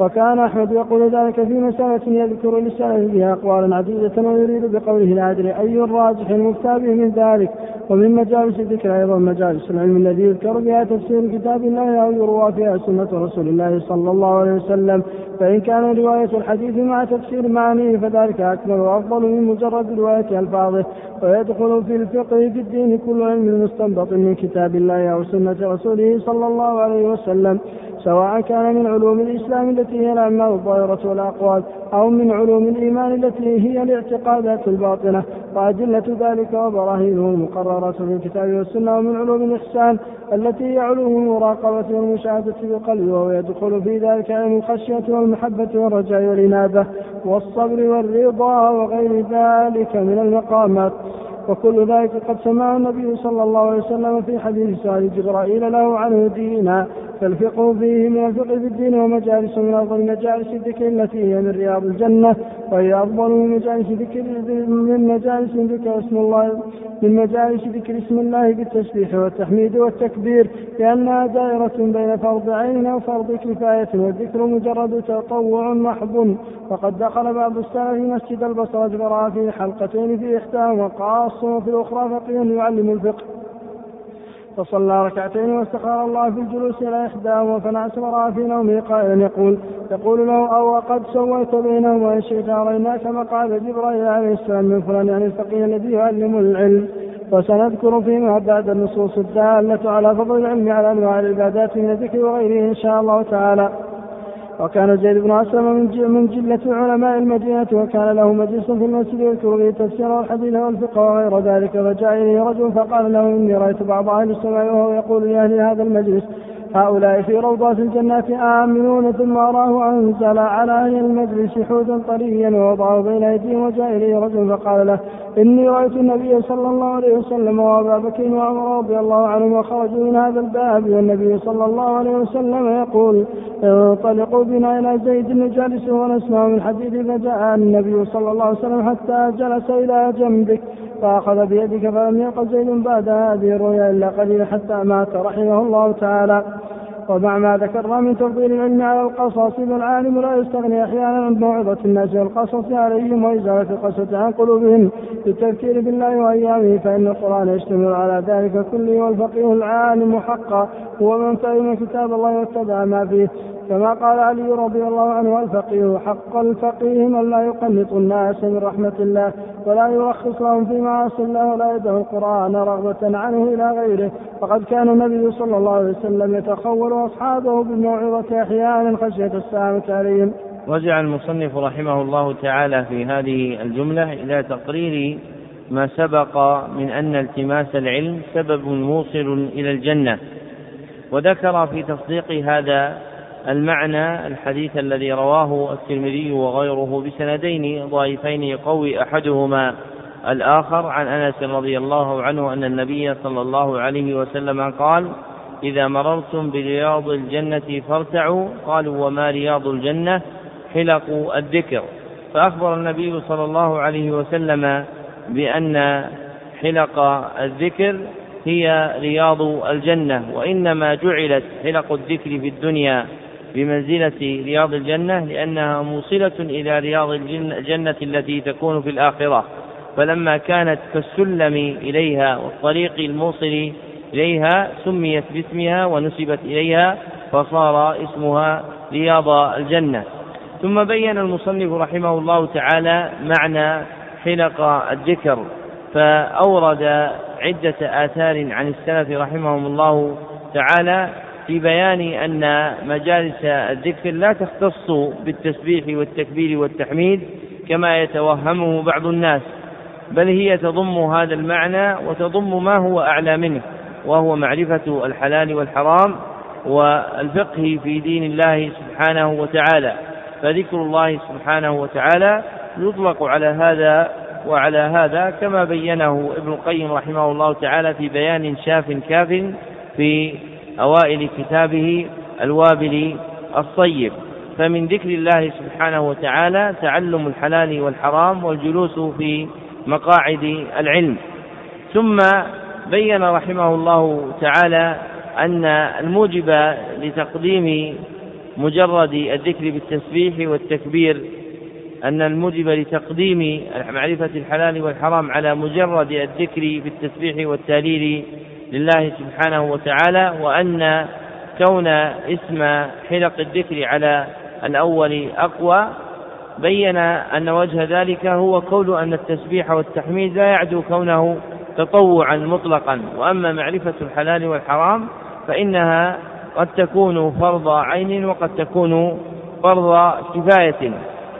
وكان أحمد يقول ذلك في مسألة يذكر للسلف فيها أقوالا عديدة ويريد بقوله لا أدري أي الراجح المفتى من ذلك؟ ومن مجالس الذكر أيضا مجالس العلم الذي يذكر بها تفسير كتاب الله أو يروى فيها سنة رسول الله صلى الله عليه وسلم. فإن كان رواية الحديث مع تفسير معانيه فذلك أكمل وأفضل من مجرد رواية ألفاظه. ويدخل في الفقه في الدين كل علم مستنبط من كتاب الله أو سنة رسوله صلى الله عليه وسلم. سواء كان من علوم الإسلام التي هي الأعمال الظاهرة والأقوال أو من علوم الإيمان التي هي الاعتقادات الباطنة. وأدلة ذلك وبراهينه المقررة في الكتاب والسنة ومن علوم الإحسان التي هي علوم المراقبة والمشاهدة بالقلب وهو يدخل في ذلك علم الخشية والمحبة والرجاء والإنابة والصبر والرضا وغير ذلك من المقامات. وكل ذلك قد سمع النبي صلى الله عليه وسلم في حديث سؤال جبرائيل له عنه دينا فالفقه فيه من الفقه في الدين ومجالس من أفضل مجالس الذكر التي هي من رياض الجنة وهي أفضل من مجالس ذكر من مجالس ذكر اسم الله من مجالس ذكر اسم الله بالتسبيح والتحميد والتكبير لأنها دائرة بين فرض عين وفرض كفاية والذكر مجرد تطوع محض. وقد دخل بعض السلف مسجد البصرة فرأى في حلقتين في إحداهما قاص وفي الأخرى فقيه يعلم الفقه. فصلى ركعتين واستخار الله في الجلوس إلى إحداهما فنعس ورأى في نومه قائلا يقول يقول له أو قد سويت بينهما إن شئت أريناك مقعد جبرائيل عليه السلام من فلان يعني الفقيه الذي يعلم العلم. وسنذكر فيما بعد النصوص الدالة على فضل العلم على أنواع العبادات من الذكر وغيره إن شاء الله تعالى. وكان زيد بن أسلم من جلة علماء المدينة وكان له مجلس في المسجد يذكر به التفسير والحديث والفقه وغير ذلك فجاء إليه رجل فقال له إني رأيت بعض أهل السماء وهو يقول لأهل هذا المجلس هؤلاء في روضات الجنات آمنون ثم أراه أنزل على أهل المجلس حوتا طريا ووضعه بين أيديهم وجاء إليه رجل فقال له إني رأيت النبي صلى الله عليه وسلم وأبا بكر وعمر رضي الله عنهم وخرجوا من هذا الباب والنبي صلى الله عليه وسلم يقول انطلقوا بنا إلى زيد نجالسه ونسمع من حديث فجاء النبي صلى الله عليه وسلم حتى جلس إلى جنبك فأخذ بيدك فلم يلق زيد بعد هذه الرؤيا إلا قليلا حتى مات رحمه الله تعالى. ومع ما ذكرنا من تفضيل العلم على القصص فالعالم لا يستغني أحيانا عن موعظه الناس والقصص عليهم وإزالة القسوه عن قلوبهم بالتذكير بالله وأيامه فإن القرآن يشتمل على ذلك كله والفقيه العالم حقا هو من فهم كتاب الله واتبع ما فيه. كما قال علي رضي الله عنه الفقيه حق الفقيه من لا يقنط الناس من رحمة الله ولا يرخص لهم في معاصي الله ولا يدعو القرآن رغبة عنه إلى غيره. فقد كان النبي صلى الله عليه وسلم يتخول أصحابه بالموعظة أحيانا خشية السلامة عليهم. رجع المصنف رحمه الله تعالى في هذه الجملة إلى تقرير ما سبق من أن التماس العلم سبب موصل إلى الجنة. وذكر في تصديق هذا المعنى الحديث الذي رواه الترمذي وغيره بسندين ضعيفين يقوي أحدهما. الآخر عن أنس رضي الله عنه أن النبي صلى الله عليه وسلم قال إذا مررتم برياض الجنة فارتعوا. قالوا وما رياض الجنة؟ حلق الذكر. فأخبر النبي صلى الله عليه وسلم بأن حلق الذكر هي رياض الجنة وإنما جعلت حلق الذكر في الدنيا. بمنزلة رياض الجنة لأنها موصلة إلى رياض الجنة التي تكون في الآخرة. فلما كانت كالسلم إليها والطريق الموصل إليها سميت باسمها ونسبت إليها فصار اسمها رياض الجنة. ثم بين المصنف رحمه الله تعالى معنى حلق الذكر فأورد عدة آثار عن السلف رحمهم الله تعالى في بيان أن مجالس الذكر لا تختص بالتسبيح والتكبير والتحميد كما يتوهمه بعض الناس بل هي تضم هذا المعنى وتضم ما هو أعلى منه وهو معرفة الحلال والحرام والفقه في دين الله سبحانه وتعالى. فذكر الله سبحانه وتعالى يطلق على هذا وعلى هذا كما بينه ابن القيم رحمه الله تعالى في بيان شاف كاف في أوائل كتابه الوابل الصيب. فمن ذكر الله سبحانه وتعالى تعلم الحلال والحرام والجلوس في مقاعد العلم. ثم بين رحمه الله تعالى أن الموجب لتقديم مجرد الذكر بالتسبيح والتكبير أن الموجب لتقديم معرفة الحلال والحرام على مجرد الذكر بالتسبيح والتهليل لله سبحانه وتعالى وأن كون اسم حلق الذكر على الأول أقوى بين أن وجه ذلك هو قول أن التسبيح والتحميد لا يعدو كونه تطوعا مطلقا. وأما معرفة الحلال والحرام فإنها قد تكون فرض عين وقد تكون فرض كفاية.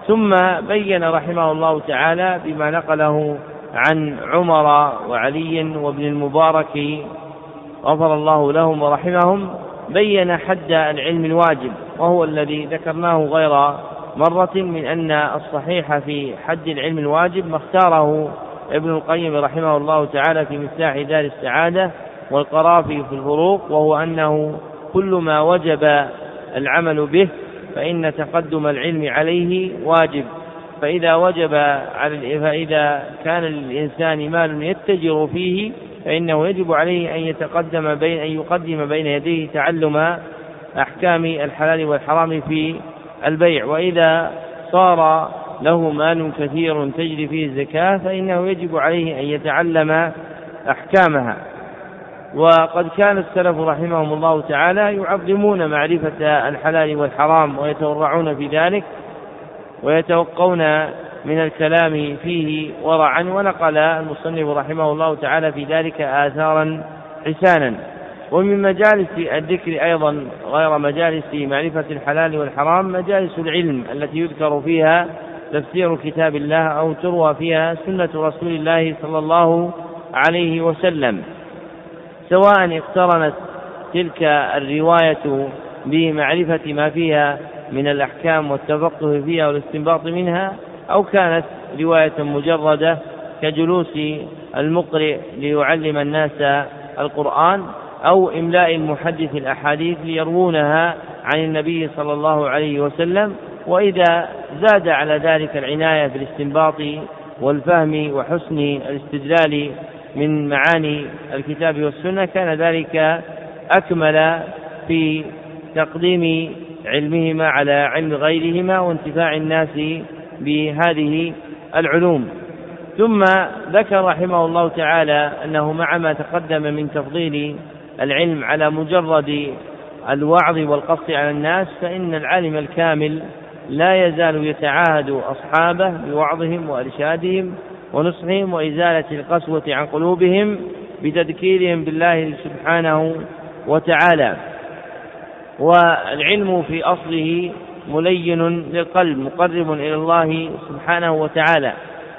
ثم بين رحمه الله تعالى بما نقله عن عمر وعلي وابن المبارك غفر الله لهم ورحمهم بين حد العلم الواجب وهو الذي ذكرناه غير مرة من أن الصحيح في حد العلم الواجب ما اختاره ابن القيم رحمه الله تعالى في مفتاح دار السعادة والقرافي في الفروق وهو أنه كل ما وجب العمل به فإن تقدم العلم عليه واجب. فإذا وجب على فإذا كان للإنسان مال يتجر فيه فإنه يجب عليه أن يتقدم بين أن يقدم بين يديه تعلم أحكام الحلال والحرام في البيع. وإذا صار له مال كثير تجري فيه الزكاة فإنه يجب عليه أن يتعلم أحكامها. وقد كان السلف رحمهم الله تعالى يعظمون معرفة الحلال والحرام ويتورعون في ذلك ويتوقون من الكلام فيه ورعا ونقل المصنف رحمه الله تعالى في ذلك آثارا حسانا. ومن مجالس الذكر أيضا غير مجالس معرفة الحلال والحرام مجالس العلم التي يذكر فيها تفسير كتاب الله أو تروى فيها سنة رسول الله صلى الله عليه وسلم. سواء اقترنت تلك الرواية بمعرفة ما فيها من الأحكام والتفقه فيها والاستنباط منها أو كانت رواية مجردة كجلوس المقرئ ليعلم الناس القرآن أو إملاء المحدث الأحاديث ليروونها عن النبي صلى الله عليه وسلم وإذا زاد على ذلك العناية بالاستنباط والفهم وحسن الاستدلال من معاني الكتاب والسنة كان ذلك أكمل في تقديم علمهما على علم غيرهما وانتفاع الناس بهذه العلوم. ثم ذكر رحمه الله تعالى أنه مع ما تقدم من تفضيل العلم على مجرد الوعظ والقص على الناس فإن العالم الكامل لا يزال يتعاهد أصحابه بوعظهم وإرشادهم ونصحهم وإزالة القسوة عن قلوبهم بتذكيرهم بالله سبحانه وتعالى. والعلم في أصله ملين للقلب مقرب إلى الله سبحانه وتعالى.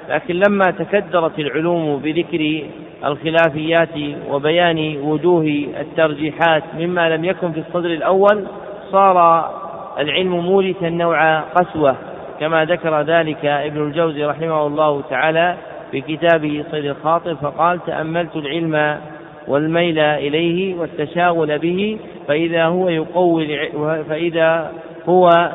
لكن لما تكدرت العلوم بذكر الخلافيات وبيان وجوه الترجيحات مما لم يكن في الصدر الأول صار العلم مورثا نوع قسوة كما ذكر ذلك ابن الجوزي رحمه الله تعالى في كتابه صيد الخاطر فقال تأملت العلم والميل إليه والتشاغل به فإذا هو يقوي فإذا هو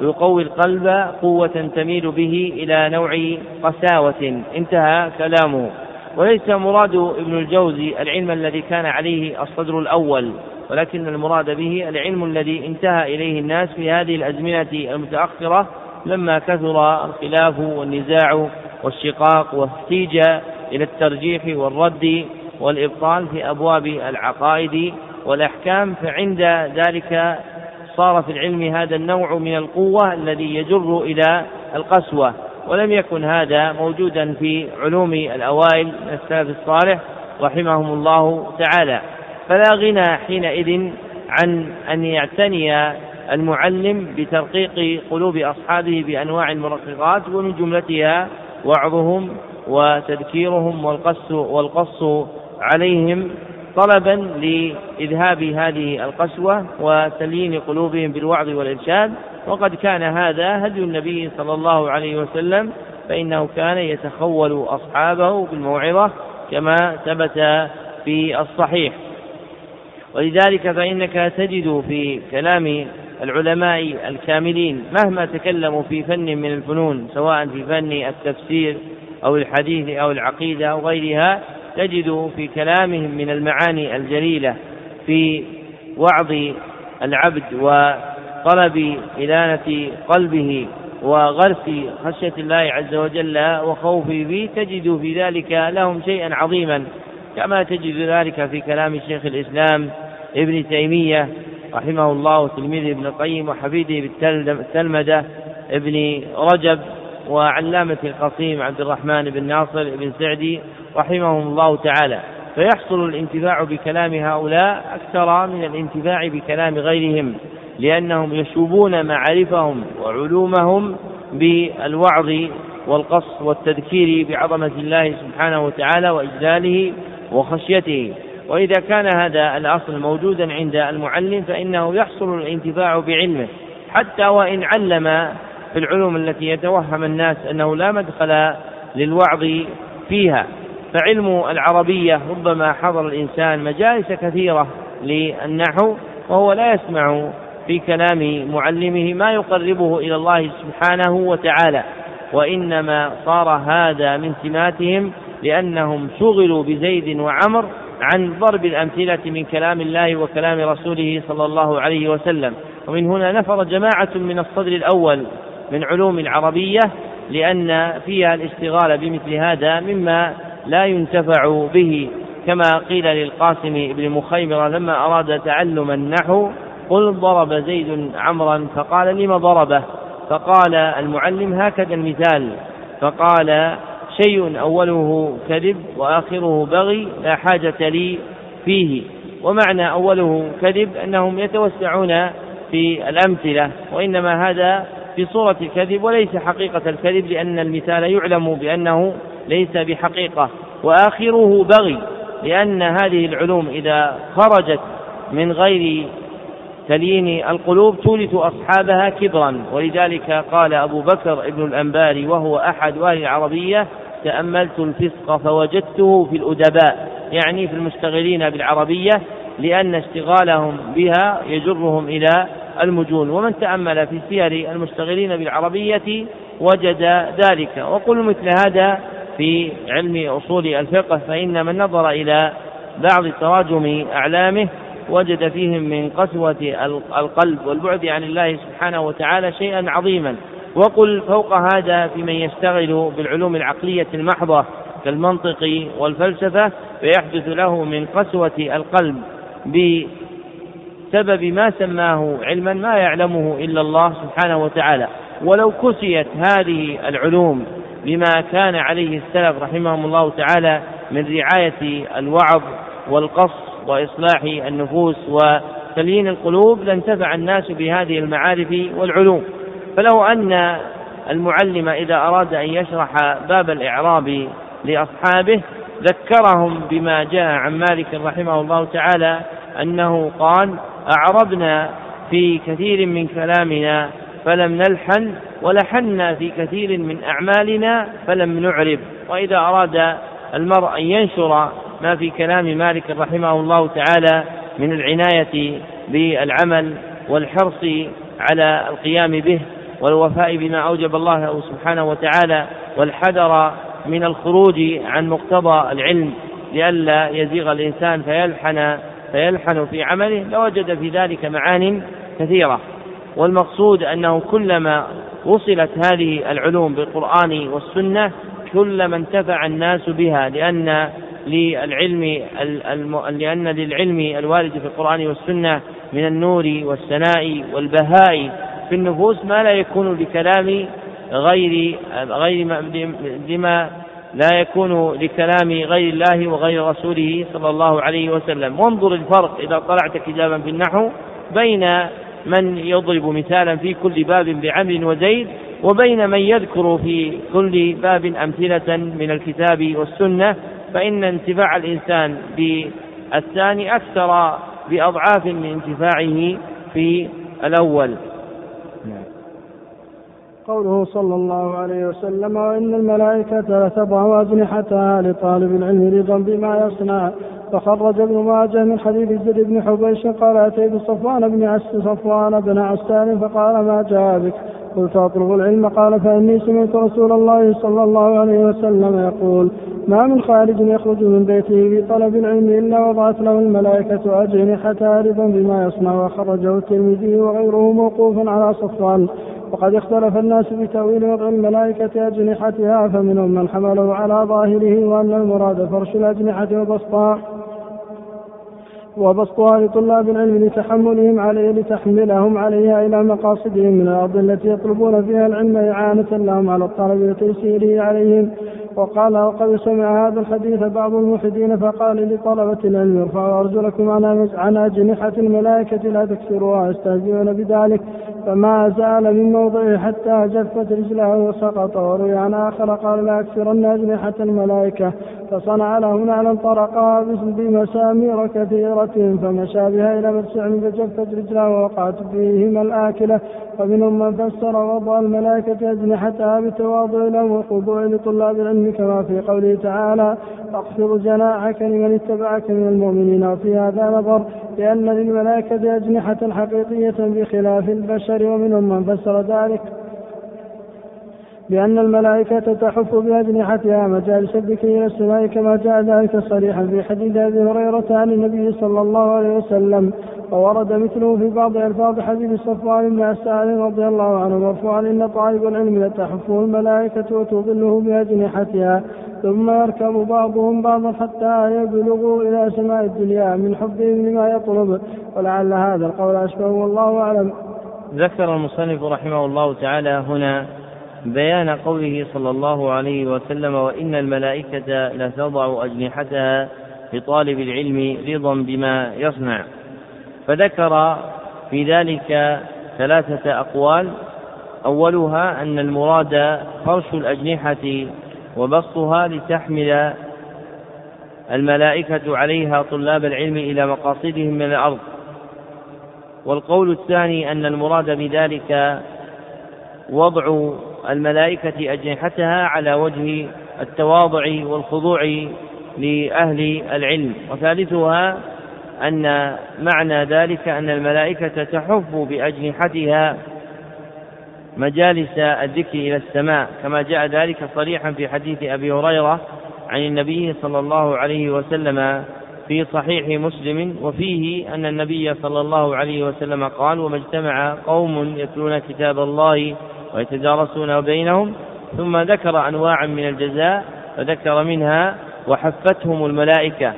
يقوي القلب قوة تميل به إلى نوع قساوة. انتهى كلامه. وليس مراد ابن الجوزي العلم الذي كان عليه الصدر الأول ولكن المراد به العلم الذي انتهى إليه الناس في هذه الأزمنة المتأخرة لما كثر الخلاف والنزاع والشقاق واحتيج إلى الترجيح والرد والإبطال في أبواب العقائد والأحكام فعند ذلك صار في العلم هذا النوع من القوة الذي يجر إلى القسوة. ولم يكن هذا موجودا في علوم الأوائل من السلف الصالح رحمهم الله تعالى. فلا غنى حينئذ عن أن يعتني المعلم بترقيق قلوب أصحابه بأنواع المرققات ومن جملتها وعظهم وتذكيرهم والقص والقص عليهم طلبا لإذهاب هذه القسوة وتليين قلوبهم بالوعظ والإرشاد. وقد كان هذا هدي النبي صلى الله عليه وسلم فإنه كان يتخول أصحابه بالموعظة كما ثبت في الصحيح. ولذلك فإنك تجد في كلام العلماء الكاملين مهما تكلموا في فن من الفنون سواء في فن التفسير أو الحديث أو العقيدة أو غيرها تجد في كلامهم من المعاني الجليلة في وعظ العبد وطلب إلانة قلبه وغرس خشية الله عز وجل وخوفه به تجد في ذلك لهم شيئا عظيما كما تجد ذلك في كلام شيخ الإسلام ابن تيمية رحمه الله تلميذ ابن القيم وحفيده بالتلمذة ابن رجب. وعلامة القصيم عبد الرحمن بن ناصر بن سعدي رحمهم الله تعالى. فيحصل الانتفاع بكلام هؤلاء أكثر من الانتفاع بكلام غيرهم لأنهم يشوبون معارفهم وعلومهم بالوعظ والقص والتذكير بعظمة الله سبحانه وتعالى وإجلاله وخشيته. وإذا كان هذا الأصل موجودا عند المعلم فإنه يحصل الانتفاع بعلمه حتى وإن علم في العلوم التي يتوهم الناس أنه لا مدخل للوعظ فيها. فعلم العربية ربما حضر الإنسان مجالس كثيرة للنحو وهو لا يسمع في كلام معلمه ما يقربه إلى الله سبحانه وتعالى. وإنما صار هذا من سماتهم لأنهم شغلوا بزيد وعمر عن ضرب الأمثلة من كلام الله وكلام رسوله صلى الله عليه وسلم. ومن هنا نفر جماعة من الصدر الأول. من علوم العربية لأن فيها الاشتغال بمثل هذا مما لا ينتفع به. كما قيل للقاسم بن مخيمرة لما أراد تعلم النحو قل ضرب زيد عمرا فقال لم ضربه؟ فقال المعلم هكذا المثال. فقال شيء أوله كذب وآخره بغي لا حاجة لي فيه. ومعنى أوله كذب أنهم يتوسعون في الأمثلة وإنما هذا في صورة الكذب وليس حقيقة الكذب لأن المثال يعلم بأنه ليس بحقيقة. وآخره بغي لأن هذه العلوم إذا خرجت من غير تليين القلوب تورث أصحابها كبرا. ولذلك قال أبو بكر ابن الأنباري وهو أحد أهل العربية تأملت الفسق فوجدته في الأدباء يعني في المشتغلين بالعربية لأن اشتغالهم بها يجرهم إلى المجون ومن تأمل في سير المشتغلين بالعربية وجد ذلك. وقل مثل هذا في علم أصول الفقه فإن من نظر إلى بعض تراجم أعلامه وجد فيهم من قسوة القلب والبعد عن الله سبحانه وتعالى شيئا عظيما. وقل فوق هذا في من يشتغل بالعلوم العقلية المحضة كالمنطق والفلسفة فيحدث له من قسوة القلب بسبب ما سماه علما ما يعلمه إلا الله سبحانه وتعالى. ولو كسيت هذه العلوم بما كان عليه السلف رحمهم الله تعالى من رعاية الوعظ والقص وإصلاح النفوس وتليين القلوب لانتفع الناس بهذه المعارف والعلوم. فلو أن المعلم إذا أراد أن يشرح باب الإعراب لأصحابه ذكرهم بما جاء عن مالك رحمه الله تعالى أنه قال أعربنا في كثير من كلامنا فلم نلحن ولحنا في كثير من أعمالنا فلم نعرب وإذا أراد المرء أن ينشر ما في كلام مالك رحمه الله تعالى من العناية بالعمل والحرص على القيام به والوفاء بما أوجب الله سبحانه وتعالى والحذر من الخروج عن مقتضى العلم لئلا يزيغ الإنسان فيلحن فيلحن في عمله لوجد في ذلك معان كثيرة. والمقصود أنه كلما وصلت هذه العلوم بالقرآن والسنة كلما انتفع الناس بها لأن للعلم لأن للعلم الوارد في القرآن والسنة من النور والسناء والبهاء. في النفوس ما لا يكون لكلام غير غير لما لا يكون لكلام غير الله وغير رسوله صلى الله عليه وسلم. وانظر الفرق إذا طلعت كتابا في النحو بين من يضرب مثالا في كل باب بعمر وزيد وبين من يذكر في كل باب أمثلة من الكتاب والسنة فإن انتفاع الإنسان بالثاني أكثر بأضعاف من انتفاعه في الأول. قوله صلى الله عليه وسلم وإن الملائكة لتضع أجنحتها لطالب العلم رضا بما يصنع. فخرج ابن ماجه من حديث زيد بن حبيش قال أتيت صفوان بن عس صفوان بن عسان فقال ما جاء بك قلت أطلب العلم. قال فإني سمعت رسول الله صلى الله عليه وسلم يقول ما من خارج يخرج من بيته في طلب العلم إلا وضعت له الملائكة أجنحتها رضا بما يصنع. وخرجه الترمذي وغيره موقوفا على صفوان. وقد اختلف الناس في تأويل وضع الملائكة أجنحتها فمنهم من حمله على ظاهره وأن المراد فرش الأجنحة وبسطها وبسطها لطلاب العلم لتحملهم عليه لتحملهم عليها إلى مقاصدهم من الأرض التي يطلبون فيها العلم إعانة لهم على الطلب وتيسيره عليهم. وقال وقد سمع هذا الحديث بعض الملحدين فقال لطلبة العلم ارفعوا أرجلكم عن أجنحة الملائكة لا تكسروها يستهزئون بذلك فما زال من موضعه حتى جفت رجله وسقط وروي عن آخر قال لا أكثرن أجنحة الملائكة فصنع له نعلا طرقها بمسامير كثيرة فمشى بها إلى مرسع فجفت رجله ووقعت فيهما الآكلة ومنهم من فسر وضع الملائكة أجنحتها بتواضع لهم وخضوع لطلاب العلم كما في قوله تعالى اخفض جناحك لمن اتبعك من المؤمنين وفي هذا نظر لأن للملائكة أجنحة حقيقية بخلاف البشر ومنهم من فسر ذلك. بأن الملائكة تحف بأجنحتها مجالس الذكر إلى السماء كما جاء ذلك صريحا في حديث أبي هريرة عن النبي صلى الله عليه وسلم وورد مثله في بعض ألفاظ حديث صفوان بن عسال رضي الله عنه مرفوعا إن طالب العلم لتحفه الملائكة وتظله بأجنحتها ثم يركب بعضهم بعضا حتى يبلغوا إلى سماء الدنيا من حبهم لما يطلب. ولعل هذا القول أشبه والله أعلم. ذكر المصنف رحمه الله تعالى هنا بيان قوله صلى الله عليه وسلم وإن الملائكة لتضع أجنحتها لطالب العلم رضا بما يصنع. فذكر في ذلك ثلاثة أقوال. أولها أن المراد فرش الأجنحة وبسطها لتحمل الملائكة عليها طلاب العلم إلى مقاصدهم من الأرض. والقول الثاني أن المراد بذلك وضع الملائكة أجنحتها على وجه التواضع والخضوع لأهل العلم. وثالثها أن معنى ذلك أن الملائكة تحف بأجنحتها مجالس الذكر إلى السماء كما جاء ذلك صريحا في حديث أبي هريرة عن النبي صلى الله عليه وسلم في صحيح مسلم وفيه أن النبي صلى الله عليه وسلم قال وما اجتمع قوم يتلون كتاب الله ويتدارسون بينهم ثم ذكر أنواعا من الجزاء فذكر منها وحفتهم الملائكة.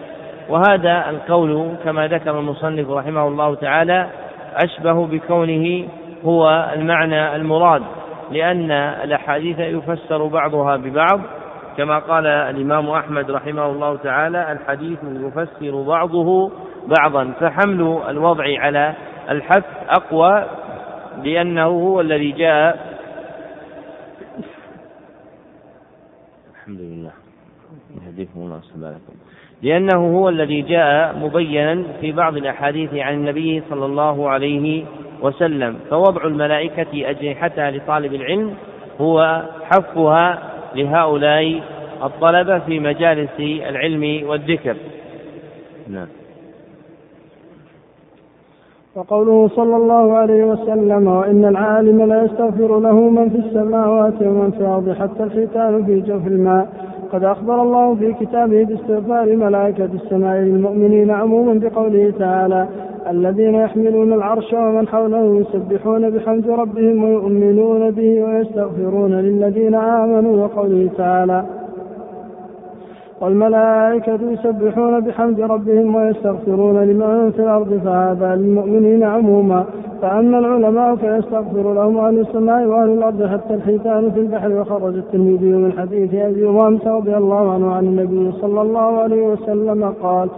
وهذا القول كما ذكر المصنف رحمه الله تعالى أشبه بكونه هو المعنى المراد لأن الأحاديث يفسر بعضها ببعض. كما قال الإمام أحمد رحمه الله تعالى الحديث يفسر بعضه بعضا. فحمل الوضع على الحث أقوى لأنه هو الذي جاء الحمد لله يهديكم الله لكم لأنه هو الذي جاء مبينا في بعض الأحاديث عن النبي صلى الله عليه وسلم. فوضع الملائكة أجنحتها لطالب العلم هو حفها لهؤلاء الطلبة في مجالس العلم والذكر. نعم. وقوله صلى الله عليه وسلم وإن العالم لا يستغفر له من في السماوات ومن في الأرض حتى الختان في جوف الماء قد أخبر الله في كتابه باستغفار ملائكة السماء للمؤمنين عموما بقوله تعالى الذين يحملون العرش ومن حوله يسبحون بحمد ربهم ويؤمنون به ويستغفرون للذين آمنوا وقوله تعالى والملائكة يسبحون بحمد ربهم ويستغفرون لمن في الأرض فهذا للمؤمنين عموما فأما العلماء فيستغفر لهم أهل السماء وأهل الأرض حتى الحيتان في البحر وخرج الترمذي من حديث أبي أمامة رضي الله عنه عن النبي صلى الله عليه وسلم قال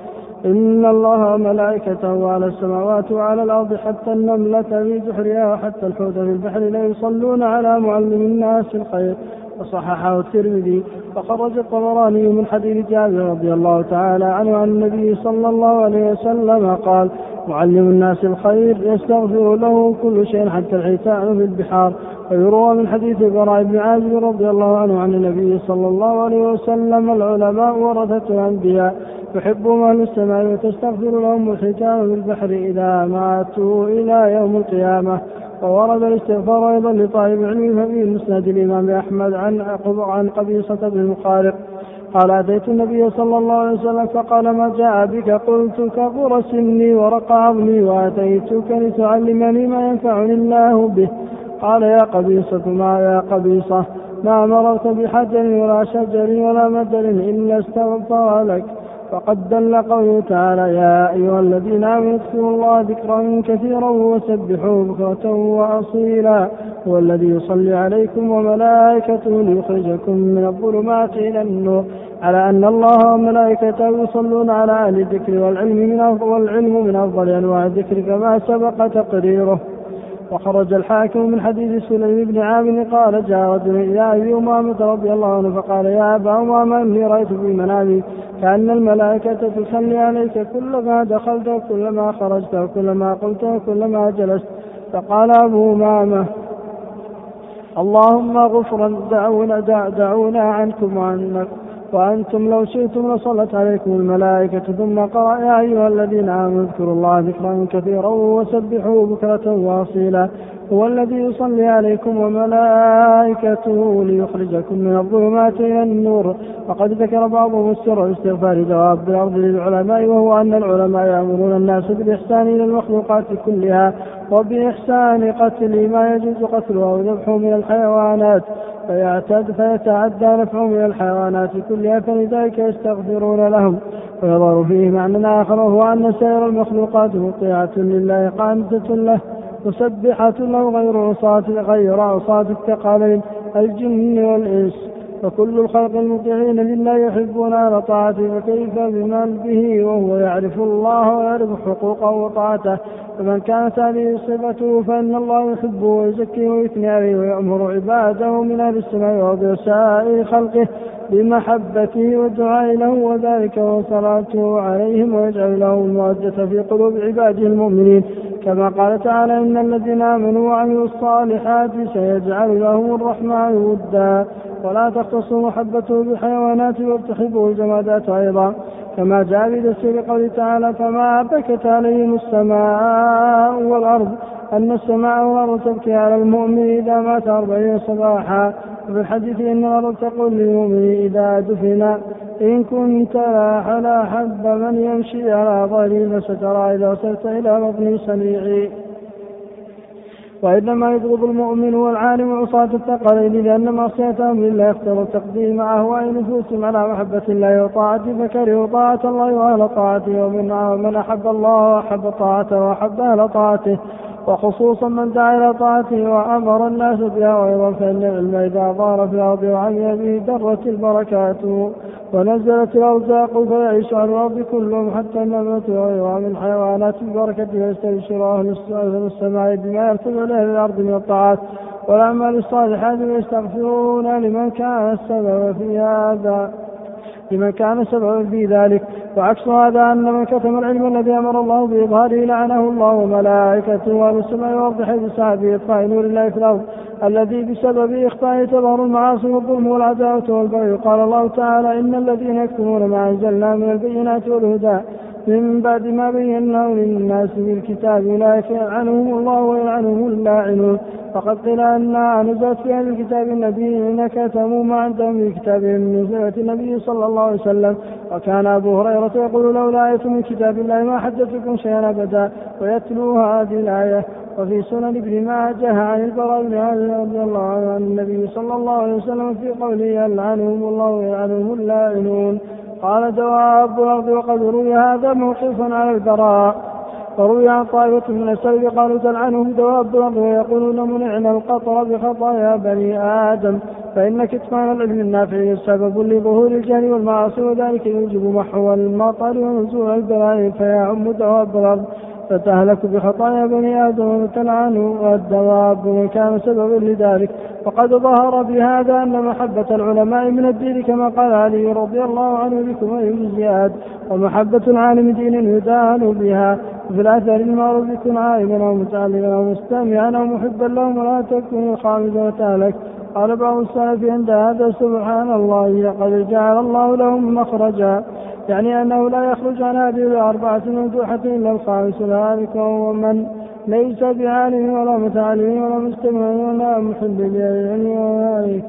إن الله وملائكته على السماوات وعلى الأرض حتى النملة في جحرها وحتى الحوت في البحر لا يصلون على معلم الناس الخير. وصححه الترمذي. وخرج الطبراني من حديث جابر رضي الله تعالى عنه عن النبي صلى الله عليه وسلم قال معلم الناس الخير يستغفر له كل شيء حتى الحيتان في البحار. ويروى من حديث براء بن عازب رضي الله عنه عن النبي صلى الله عليه وسلم العلماء ورثة الأنبياء. يحبهم أهل السماء وتستغفر لهم الحيتان في البحر إذا ماتوا إلى يوم القيامة. وورد الاستغفار أيضا لطالب العلم ففي مسند الإمام أحمد عن عن قبيصة بن مخارق. قال أتيت النبي صلى الله عليه وسلم فقال ما جاء بك؟ قلت كبر سني ورق عظمي وأتيتك لتعلمني ما ينفعني الله به. قال يا قبيصة ما يا قبيصة ما مررت بحجر ولا شجر ولا مدر إلا استغفر لك. فقد دل قوله تعالى يا أيها الذين آمنوا اذكروا الله ذكرا كثيرا وسبحوه بكرة وأصيلا. هو الذي يصلي عليكم وملائكته ليخرجكم من الظلمات إلى النور. على أن الله وملائكته يصلون على أهل الذكر والعلم من والعلم من أفضل أنواع الذكر كما سبق تقريره. وخرج الحاكم من حديث سليم بن عامر قال جاء رجل إلى أبي أمامة رضي الله عنه فقال يا أبا أمامة إني رأيت في منامي كأن الملائكة تصلي عليك كلما دخلت وكلما خرجت وكلما قلت وكلما جلست. فقال أبو أمامة اللهم غفرا دعونا دعونا عنكم وعنك وأنتم لو شئتم لصلت عليكم الملائكة ثم قرأ يا أيها الذين آمنوا اذكروا الله ذكرا كثيرا وسبحوا بكرة وأصيلا هو الذي يصلي عليكم وملائكته ليخرجكم من الظلمات إلى النور. وقد ذكر بعضهم السر واستغفار دواب الأرض للعلماء وهو أن العلماء يأمرون الناس بالإحسان إلى المخلوقات كلها وبإحسان قتل ما يجوز قتله أو ذبحه من الحيوانات. فيعتد فيتعدى نفعه من الحيوانات كلها فلذلك يستغفرون لهم. ويظهر فيه معنى آخر وهو أن سائر المخلوقات مطيعة لله قانتة له. مسبحة له غير عصاة غير عصاة الثقلين الجن والإنس. فكل الخلق المطيعين لله يحبون على طاعته فكيف بمن به؟ وهو يعرف الله ويعرف حقوقه وطاعته. فمن كانت هذه صفته فإن الله يحبه ويزكيه ويثني عليه ويأمر عباده من أهل السماء وأرض سائر خلقه بمحبته والدعاء له وذلك وصلاته عليهم ويجعل لهم المودة في قلوب عباده المؤمنين. كما قال تعالى إن الذين آمنوا وعملوا الصالحات سيجعل لهم الرحمن ودا. ولا تختصوا محبته بالحيوانات وارتحبوا الجمادات أيضا. كما جاء في تفسير قوله تعالى فما بكت عليهم السماء والأرض أن السماء والأرض تبكي على المؤمن إذا مات أربعين صباحا. وفي الحديث إن الأرض تقول للمؤمن إذا دفن إن كنت لا حب من يمشي على ظهره فسترى إذا وصلت إلى بطن سريعي وإنما يبغض المؤمن والعالم عصاة الثقلين لأن معصيتهم لله يختار تقديم أهواء نفوسهم على محبة الله وطاعته فكرهوا طاعة الله وأهل طاعته ومن أحب الله وأحب طاعته وأحب أهل طاعته. وخصوصا من دعا إلى طاعته وأمر الناس بها وأيضا فإن العلم إذا ظهر في الأرض وعمل به درت البركات ونزلت الأرزاق فيعيش على الأرض كلهم حتى النبات وغيرها من حيوانات البركة ويستبشر أهل السماء بما يرتفع لأهل الأرض من الطاعات والأعمال الصالحات ويستغفرون لمن كان السبب في هذا لمن كان سببا في ذلك. وعكس هذا أن من كتم العلم الذي أمر الله بإظهاره لعنه الله وملائكته وأهل السماء والأرض حيث سعى بإطفاء نور الله في الأرض الذي بسبب إخفائه تظهر المعاصي والظلم والعداوة والبغي. قال الله تعالى إن الذين يكتمون ما أنزلنا من البينات والهدى من بعد ما بيناه للناس في الكتاب أولئك يلعنهم الله ويلعنهم اللاعنون. فقد قيل أنها نزلت في أهل الكتاب الذين كتموا ما عندهم في كتابهم من النبي صلى الله عليه وسلم. وكان أبو هريرة يقول لولا آية من كتاب الله ما حدثتكم شيئا أبدا ويتلو هذه الآية. وفي سنن ابن ماجه عن البراء بن رضي الله عنه عن النبي صلى الله عليه وسلم في قوله يلعنهم الله ويلعنهم اللاعنون قال دواب الأرض وقد روي هذا موقفا على البراء. وروي عن طائفة من السلف قالوا تلعنهم دواب الأرض ويقولون منعنا القطر بخطايا بني آدم فإن كتمان العلم النافع سبب لظهور الجهل والمعاصي وذلك يوجب محو المطر ونزول البلاء فيعم دواب الأرض فتهلك بخطايا بني آدم وتلعن والدواب من كان سببا لذلك. وقد ظهر بهذا أن محبة العلماء من الدين كما قال علي رضي الله عنه بكم أي زياد ومحبة العالم دين يدان بها. وفي الأثر المعروف كن عالما أو متعلما أو مستمعا أو محبا لهم ولا تكن خامدا وتهلك. قال بعض السلف عند هذا سبحان الله لقد جعل الله لهم مخرجا يعني أنه لا يخرج عن هذه الأربعة ممدوحة إلا الخامس ذلك وهو من ليس بعالم ولا متعلم ولا مستمع ولا محب للعلم وذلك.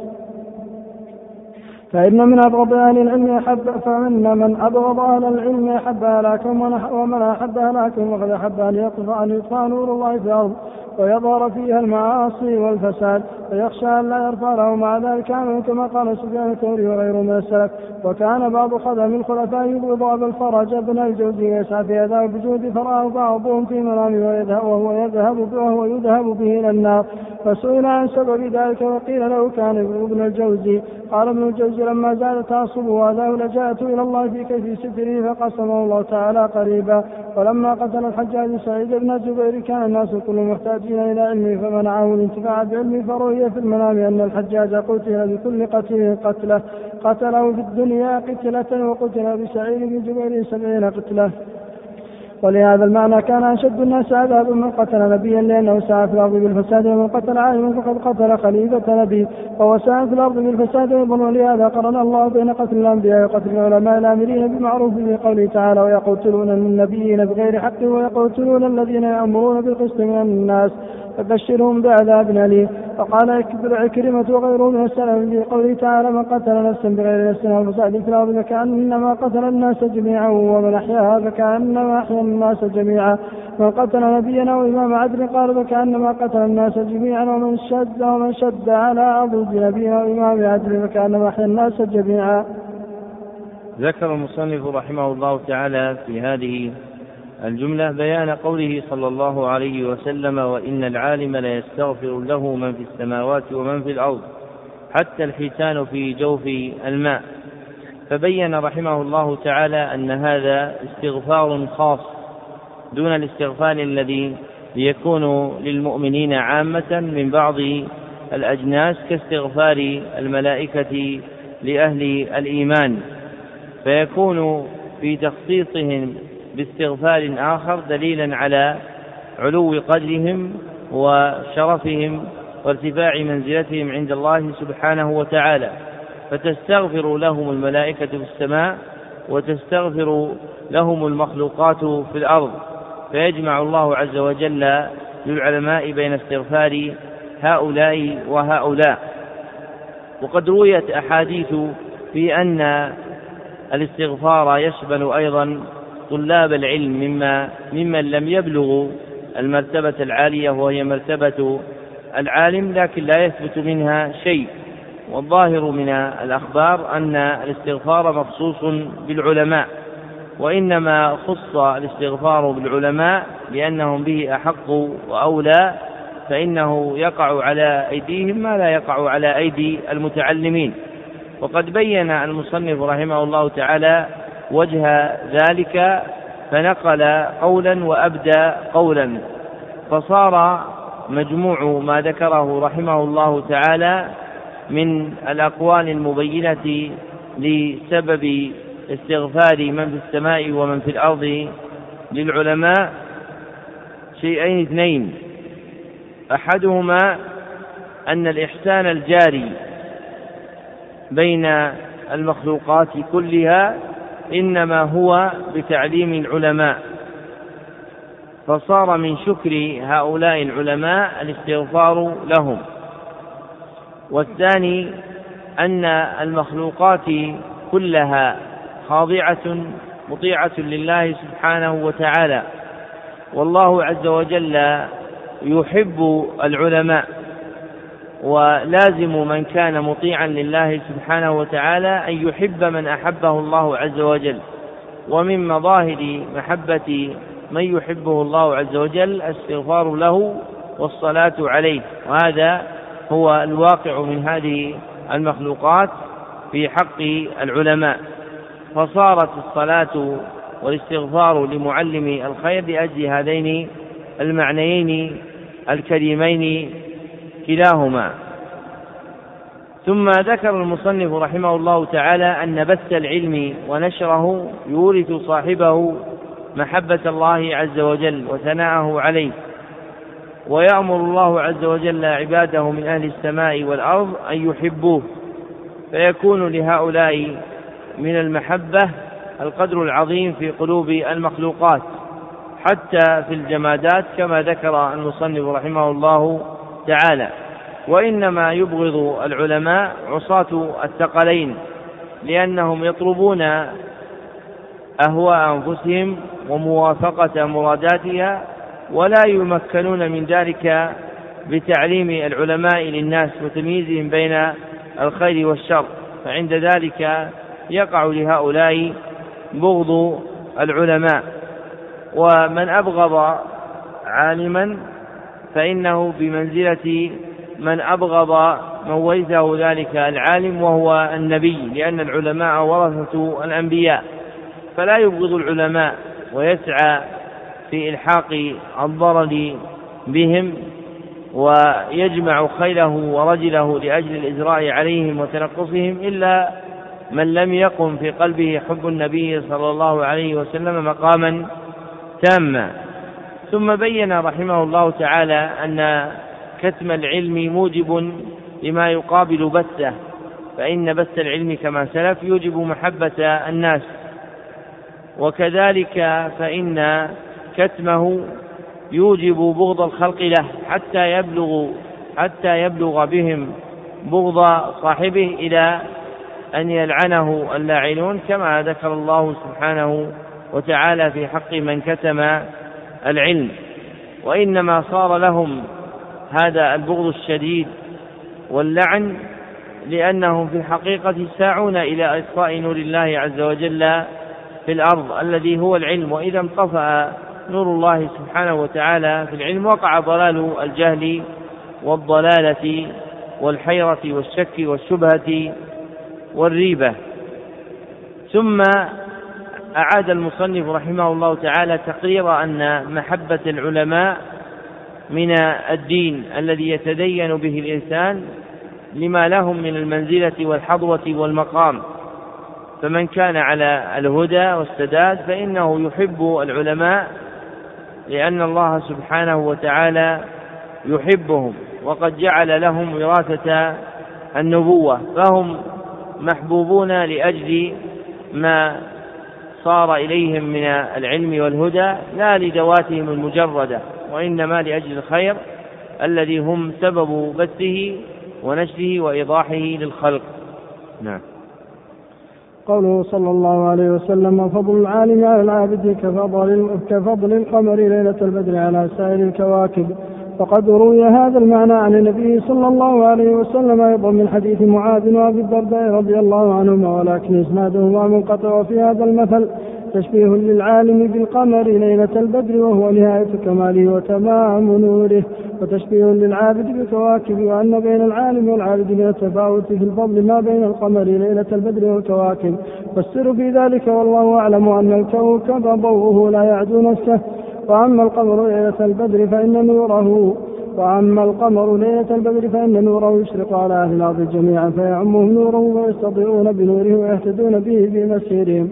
فإن من أبغض أهل العلم أحب فإن من أبغض أهل العلم أحب هلاكهم ومن أحب هلاكهم وقد أحب أن يقف أن يطفى نور الله في الأرض. ويظهر فيها المعاصي والفساد فيخشى أن لا يرفع له مع ذلك عمل كما قال سفيان الثوري وغيره من السلف. وكان بعض خدم الخلفاء يبغض أبا الفرج ابن الجوزي ويسعى في أداء الوجود فرآه بعضهم في منامه ويذهب وهو يذهب وهو يذهب به إلى النار. فسئل عن سبب ذلك وقيل له كان ابن الجوزي. قال ابن الجوزي لما زاد تعصبه هذا لجأت إلى الله في كيف ستره فقسمه الله تعالى قريبا. ولما قتل الحجاج سعيد بن جبير كان الناس كلهم محتاجين إلى علمه فمنعه الانتفاع بعلمه فرؤي في المنام أن الحجاج قتل بكل قتيل قتله. قتله في الدنيا قتلة وقتل بسعيد بن جبير سبعين قتلة. ولهذا المعنى كان أشد الناس عذابا من قتل نبيا لأنه سعى في الأرض بالفساد ومن قتل عالما فقد قتل خليفة نبي وهو سعى في الأرض بالفساد أيضا ولهذا قرن الله بين قتل الأنبياء وقتل العلماء الآمرين بمعروف في قوله تعالى ويقتلون النبيين بغير حق ويقتلون الذين يأمرون بالقسط من الناس فبشرهم بعذاب أليم. فقال عكرمة وغيره من السلف في قوله تعالى من قتل نفسا بغير نفس أو فساد في الأرض فكأنما قتل الناس جميعا ومن أحياها فكأنما أحيا الناس جميعا. من قتل نبيا أو إمام عدل قال فكأنما قتل الناس جميعا ومن شد ومن شد على عضد نبي أو إمام عدل فكأنما أحيا الناس جميعا. ذكر المصنف رحمه الله تعالى في هذه الجملة بيان قوله صلى الله عليه وسلم وإن العالم ليستغفر له من في السماوات ومن في الأرض حتى الحيتان في جوف الماء. فبين رحمه الله تعالى أن هذا استغفار خاص دون الاستغفار الذي يكون للمؤمنين عامة من بعض الأجناس كاستغفار الملائكة لأهل الإيمان. فيكون في تخصيصهم باستغفار آخر دليلا على علو قدرهم وشرفهم وارتفاع منزلتهم عند الله سبحانه وتعالى. فتستغفر لهم الملائكة في السماء وتستغفر لهم المخلوقات في الأرض. فيجمع الله عز وجل للعلماء بين استغفار هؤلاء وهؤلاء. وقد رويت أحاديث في أن الاستغفار يشمل أيضا طلاب العلم مما ممن لم يبلغوا المرتبة العالية وهي مرتبة العالم لكن لا يثبت منها شيء. والظاهر من الأخبار أن الاستغفار مخصوص بالعلماء وإنما خص الاستغفار بالعلماء لأنهم به أحق وأولى فإنه يقع على أيديهم ما لا يقع على أيدي المتعلمين. وقد بين المصنف رحمه الله تعالى وجه ذلك فنقل قولا وأبدى قولا. فصار مجموع ما ذكره رحمه الله تعالى من الأقوال المبينة لسبب استغفار من في السماء ومن في الأرض للعلماء. شيئين اثنين. أحدهما أن الإحسان الجاري بين المخلوقات كلها إنما هو بتعليم العلماء. فصار من شكر هؤلاء العلماء الاستغفار لهم. والثاني أن المخلوقات كلها خاضعة مطيعة لله سبحانه وتعالى. والله عز وجل يحب العلماء. ولازم من كان مطيعا لله سبحانه وتعالى أن يحب من أحبه الله عز وجل. ومن مظاهر محبة من يحبه الله عز وجل الاستغفار له والصلاة عليه. وهذا هو الواقع من هذه المخلوقات في حق العلماء. فصارت الصلاة والاستغفار لمعلم الخير لأجل هذين المعنيين الكريمين كلاهما. ثم ذكر المصنف رحمه الله تعالى أن بث العلم ونشره يورث صاحبه محبة الله عز وجل وثناءه عليه. ويأمر الله عز وجل عباده من أهل السماء والأرض أن يحبوه. فيكون لهؤلاء من المحبة القدر العظيم في قلوب المخلوقات. حتى في الجمادات كما ذكر المصنف رحمه الله تعالى وإنما يبغض العلماء عصاة الثقلين لأنهم يطلبون أهواء أنفسهم وموافقة مراداتها ولا يمكنون من ذلك بتعليم العلماء للناس وتمييزهم بين الخير والشر. فعند ذلك يقع لهؤلاء بغض العلماء. ومن أبغض عالما فإنه بمنزلة من أبغض من ورثه ذلك العالم وهو النبي لأن العلماء ورثة الأنبياء. فلا يبغض العلماء ويسعى في إلحاق الضرر بهم ويجمع خيله ورجله لأجل الإجراء عليهم وتنقصهم إلا من لم يقم في قلبه حب النبي صلى الله عليه وسلم مقاما تاما. ثم بين رحمه الله تعالى أن كتم العلم موجب لما يقابل بثه فإن بث العلم كما سلف يوجب محبة الناس. وكذلك فإن كتمه يوجب بغض الخلق له حتى يبلغ حتى يبلغ بهم بغض صاحبه إلى أن يلعنه اللاعنون كما ذكر الله سبحانه وتعالى في حق من كتم العلم وإنما صار لهم هذا البغض الشديد واللعن لأنهم في الحقيقة ساعون إلى إطفاء نور الله عز وجل في الأرض الذي هو العلم. وإذا انطفأ نور الله سبحانه وتعالى في العلم وقع ضلال الجهل والضلالة والحيرة والشك والشبهة والريبة. ثم أعاد المصنف رحمه الله تعالى تقرير أن محبة العلماء من الدين الذي يتدين به الإنسان لما لهم من المنزلة والحظوة والمقام. فمن كان على الهدى والسداد فإنه يحب العلماء لأن الله سبحانه وتعالى يحبهم وقد جعل لهم وراثة النبوة فهم محبوبون لأجل ما صار إليهم من العلم والهدى لا لذواتهم المجردة وإنما لأجل الخير الذي هم سبب بثه ونشره وإيضاحه للخلق. نعم. قوله صلى الله عليه وسلم فضل العالم على العابد كفضل كفضل القمر ليلة البدر على سائر الكواكب فقد روي هذا المعنى عن النبي صلى الله عليه وسلم أيضا من حديث معاذ وابي الدرداء رضي الله عنهما ولكن إسناده منقطع وفي هذا المثل تشبيه للعالم بالقمر ليلة البدر وهو نهاية كماله وتمام نوره وتشبيه للعابد بالكواكب وأن بين العالم والعابد من التفاوت في الفضل ما بين القمر ليلة البدر والكواكب. والسر في ذلك والله أعلم أن الكوكب ضوءه لا يعدو نفسه. وأما القمر ليلة البدر فإن نوره وأما القمر ليلة البدر فإن نوره يشرق على أهل الأرض جميعا فيعمهم نوره ويستضيئون بنوره ويهتدون به في مسيرهم.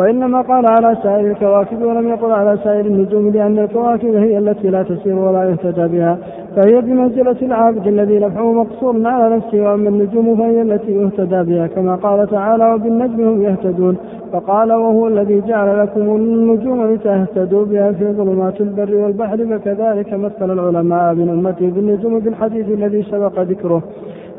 وإنما قال على سائر الكواكب ولم يقل على سائر النجوم لأن الكواكب هي التي لا تسير ولا يهتدى بها فهي بمنزلة العابد الذي نفعه مقصور على نفسه وأما النجوم فهي التي يهتدى بها كما قال تعالى وبالنجم هم يهتدون. فقال وهو الذي جعل لكم النجوم لتهتدوا بها في ظلمات البر والبحر فكذلك مثل العلماء من أمته بالنجوم بالحديث الذي سبق ذكره.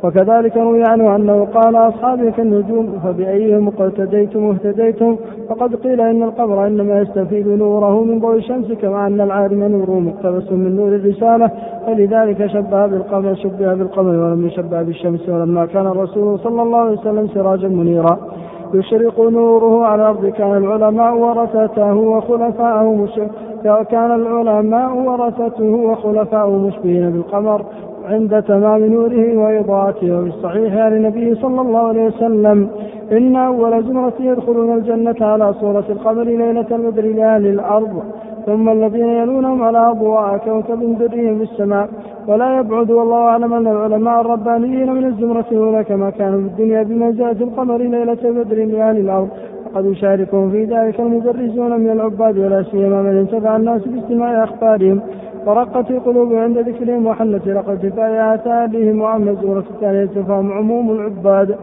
وكذلك روي عنه أنه قال أصحابي كالنجوم فبأيهم اقتديتم اهتديتم وقد قيل إن القمر إنما يستفيد نوره من ضوء الشمس كما أن العالم نوره مقتبس من نور الرسالة. فلذلك شبه بالقمر شبه بالقمر ولم يشبه بالشمس ولما كان الرسول صلى الله عليه وسلم سراجا منيرا. يشرق نوره على الأرض كان العلماء ورثته وخلفاءه مش... كان العلماء ورثته وخلفاءه مشبهين بالقمر. عند تمام نوره وإضاءته. وفي الصحيح عن النبي صلى الله عليه وسلم إن أول زمرة يدخلون الجنة على صورة القمر ليلة البدر لأهل الأرض ثم الذين يلونهم على أضواء كوكب دري في السماء. ولا يبعد والله أعلم أن العلماء الربانيين من الزمرة الأولى كما كانوا في الدنيا بمنزلة القمر ليلة بدر لأهل الأرض. وقد يشاركهم في ذلك المدرسون من العباد ولا سيما من انتفع الناس باستماع أخبارهم. ورقت في قلوبهم عند ذكرهم وحلت رقة كفاية آثارهم وأما الزمرة الثانية فهم عموم العباد.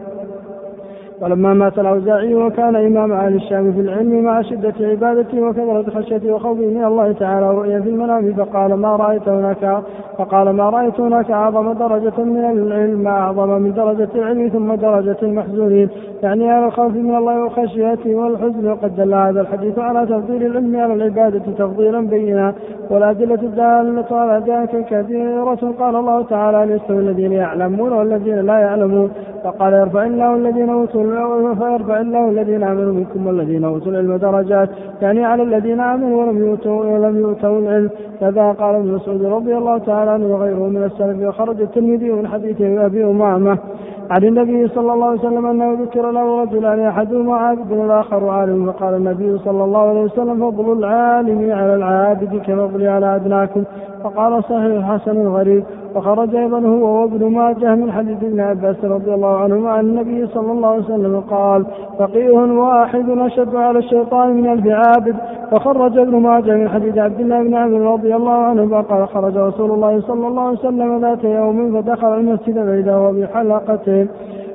ولما مات الأوزاعي وكان إمام أهل الشام في العلم مع شدة عبادته وكثرة خشيته وخوفه من الله تعالى رؤيا في المنام فقال ما رأيت هناك فقال ما رأيت هناك أعظم درجة من العلم أعظم من درجة العلم ثم درجة المحزونين يعني على الخوف من الله وخشيته والحزن وقد دل هذا الحديث على تفضيل العلم على العبادة تفضيلا بينا. والأدلة الدالة على ذلك كثيرة قال الله تعالى ليستوي الذين يعلمون والذين لا يعلمون فقال يرفع الله الذين أوتوا فيرفع الله الذين آمنوا منكم والذين أوتوا العلم درجات. يعني على الذين آمنوا ولم يؤتوا ولم يؤتوا العلم. كذا قال ابن مسعود رضي الله تعالى عنه وغيره من السلف. وخرج الترمذي من حديث أبي أمامة. عن النبي صلى الله عليه وسلم أنه ذكر له رجلان أحدهما عابد والآخر عالم. فقال النبي صلى الله عليه وسلم فضل العالم على العابد كفضل على ادناكم فقال صحيح حسن غريب. وخرج أيضا هو وابن ماجه من حديث ابن عباس رضي الله عنهما عن النبي صلى الله عليه وسلم قال فقيه واحد أشد على الشيطان من ألف عابد. وخرج ابن ماجه من حديث عبد الله بن عمرو رضي الله عنه قال خرج رسول الله صلى الله عليه وسلم ذات يوم فدخل المسجد فإذا هو بحلقته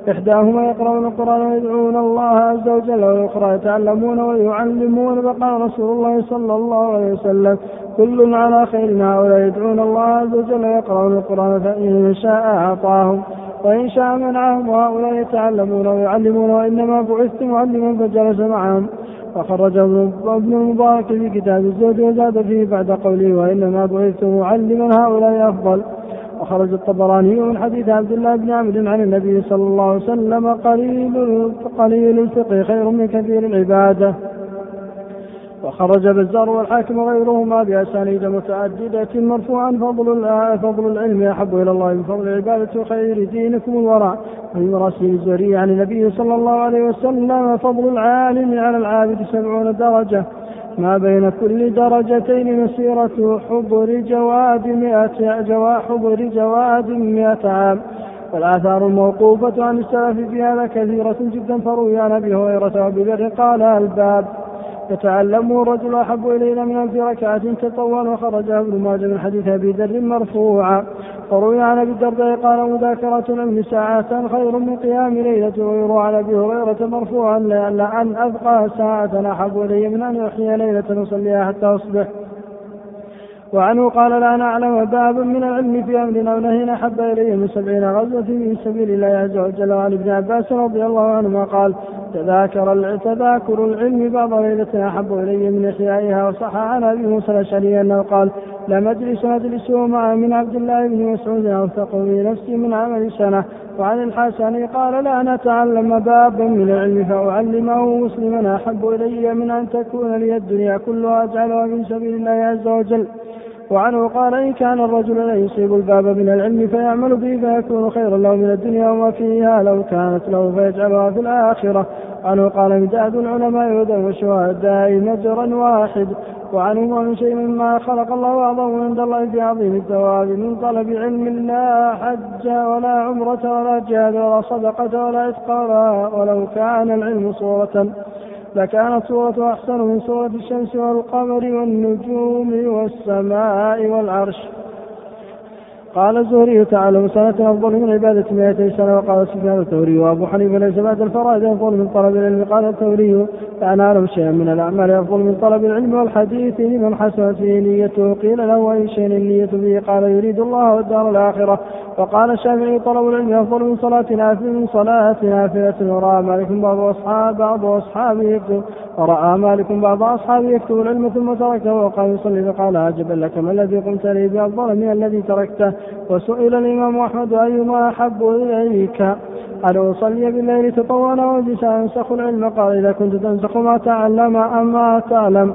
إحداهما يقرؤون القرآن ويدعون الله عز وجل والأخرى يتعلمون ويعلمون فقال رسول الله صلى الله عليه وسلم. كل على خير هؤلاء يدعون الله عز وجل ويقرؤون القرآن فإن شاء أعطاهم. وإن شاء منعهم وهؤلاء يتعلمون ويعلمون وإنما بعثت معلما فجلس معهم. وخرج ابن المبارك في كتاب الزهد وزاد فيه بعد قوله وإنما بعثت معلما هؤلاء أفضل. وخرج الطبراني من حديث عبد الله بن عمرو عن النبي صلى الله عليه وسلم قليل قليل الفقه خير من كثير العبادة. وخرج بزار والحاكم وغيرهما بأسانيد متعددة مرفوعا فضل فضل العلم أحب إلى الله من فضل العبادة وخير دينكم الورع وفي مراسيل الزهري عن النبي صلى الله عليه وسلم فضل العالم على العابد سبعون درجة. ما بين كل درجتين مسيرة حضر جواد مئة جوا حضر جواد مئة عام. والآثار الموقوفة عن السلف في هذا كثيرة جدا فروي عن أبي هريرة وأبي ذر قال الباب يتعلمه الرجل أحب إلينا من ألف ركعة تطول وخرجه ابن ماجه من حديث أبي ذر مرفوعا. وروي عن أبي الدرداء قال مذاكرة العلم ساعات خير من قيام ليلة. ويروى عن أبي هريرة مرفوعا لأن أبقى ساعة أحب إلي من أن يحيي ليلة أصليها حتى أصبح. وعنه قال لا نعلم بابا من العلم في أمرنا ونهينا أحب الي من سبعين غزوة في سبيل الله عز وجل. وعن ابن عباس رضي الله عنهما قال تذاكر تذاكر العلم بعض ليلة أحب إلي من إحيائها وصح عن أبي موسى الأشعري أنه قال لا مجلس أجلسه مع من عبد الله بن مسعود أوثق في نفسي من عمل سنة وعن الحسن قال لا نتعلم بابا من العلم فأعلمه مسلما أحب إلي من أن تكون لي الدنيا كلها أجعلها في سبيل الله عز وجل. وعنه قال إن كان الرجل لا يصيب الباب من العلم فيعمل به فيكون خيرا له من الدنيا وما فيها لو كانت له فيجعلها في الآخرة. عنه قال امتاز العلماء هدى وشهداء مجرا واحد. وعنهم ومن شيء مما خلق الله أعظم عند الله في عظيم الثواب من طلب علم لا حج ولا عمرة ولا جهاد ولا صدقة ولا ولا ولو كان العلم صورة. لكانت صورة أحسن من صورة الشمس والقمر والنجوم والسماء والعرش. قال الزهري تعالى سنة أفضل من عبادة مئتي سنة وقال سفيان الثوري وأبو حنيفة ليس بعد الفرائض أفضل من طلب العلم. قال الثوري كان أعلم شيئا من الأعمال أفضل من طلب العلم والحديث لمن حسنت فيه نيته قيل له أي شيء النية به؟ قال يريد الله والدار الآخرة. وقال الشافعي طلب العلم أفضل من صلاة نافلة من صلاة نافلة. ورأى مالك بعض أصحاب بعض أصحابه يكتب ورأى مالك بعض أصحابه يكتب العلم ثم تركه وقال يصلي. فقال عجبا لك ما الذي قمت لي بأفضل من الذي تركته؟ وسئل الإمام أحمد أيما أحب إليك. أن أصلي بالليل تطوعا وبس أنسخ العلم. قال إذا كنت تنسخ ما تعلم أم تعلم.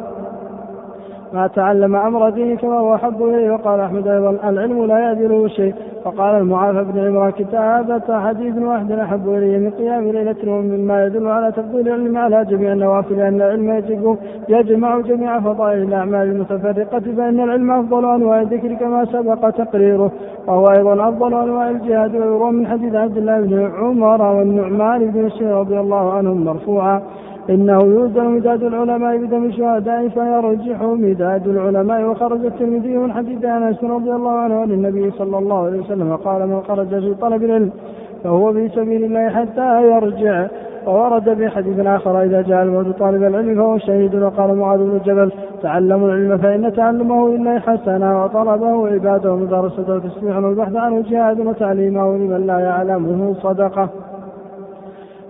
ما تعلم أمر دينك وهو أحب إليه. وقال أحمد أيضا العلم لا يعدله شيء. وقال المعافى بن عمران كتابة حديث واحد أحب إلي من قيام ليلة ومما يدل على تفضيل العلم على جميع النوافل لأن العلم يجب يجمع جميع فضائل الأعمال المتفرقة فإن العلم أفضل أنواع الذكر كما سبق تقريره. وهو أيضا أفضل أنواع الجهاد ويروى من حديث عبد الله بن عمر والنعمان بن بشير رضي الله عنهم مرفوعا. إنه يوزن مداد العلماء بدم الشهداء فيرجح مداد العلماء. وخرج الترمذي من حديث أنس رضي الله عنه عن النبي صلى الله عليه وسلم قال من خرج في طلب العلم فهو في سبيل الله حتى يرجع. وورد في حديث آخر إذا جاء الموت طالب العلم فهو شهيد. وقال معاذ بن جبل تعلموا العلم فإن تعلمه لله حسنا وطلبه عباده ومدارسته تسبيح والبحث عنه جهاد وتعليمه لمن لا يعلمه صدقة.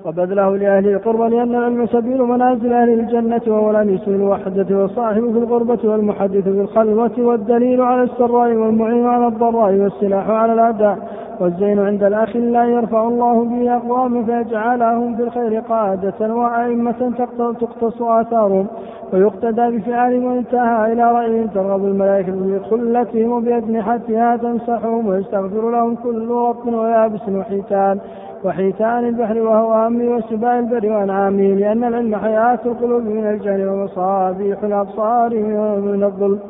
وبذله لأهل القربى لأن العلم سبيل منازل أهل الجنة وهو الأنيس الوحدة والصاحب في الغربة والمحدث في الخلوة والدليل على السراء والمعين على الضراء والسلاح على الأعداء والزين عند الأخلاء يرفع الله به أقوام فيجعلهم في الخير قادة وأئمة تقتص آثارهم ويقتدى بفعالهم وانتهى إلى رأيهم ترغب الملائكة بخلتهم وبأجنحتها تمسحهم ويستغفر لهم كل رب ويابس وحيتان وحيتان البحر وهو أمي وسباع البر وأنعامه لأن العلم حياة القلوب من الجهل ومصابيح الأبصار من الظلم.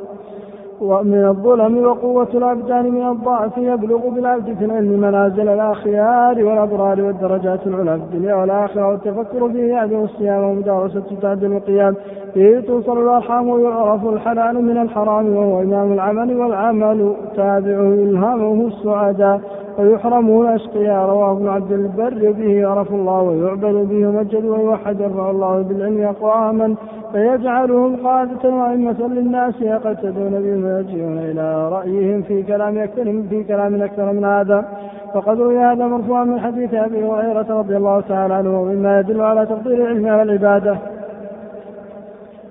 ومن الظلم وقوة الأبدان من الضعف يبلغ بالعبد في العلم منازل الأخيار والأبرار والدرجات العلى في الدنيا والآخرة والتفكر فيه يعدل الصيام ومدارسة تعدل القيام فيه توصل الأرحام ويعرف الحلال من الحرام وهو إمام العمل والعمل. تابعه إلهامه السعداء ويحرمه الأشقياء. رواه ابن عبد البر به يعرف الله ويعبد به ومجد ويوحد. يرفع الله بالعلم أقواما. فيجعلهم قادة وأئمة للناس يقتدون بهم ويجيئون إلى رأيهم في كلام أكثر في كلام أكثر من هذا. وقد روي هذا مرفوعا من حديث أبي هريرة رضي الله تعالى عنه ومما يدل على تفضيل العلم والعبادة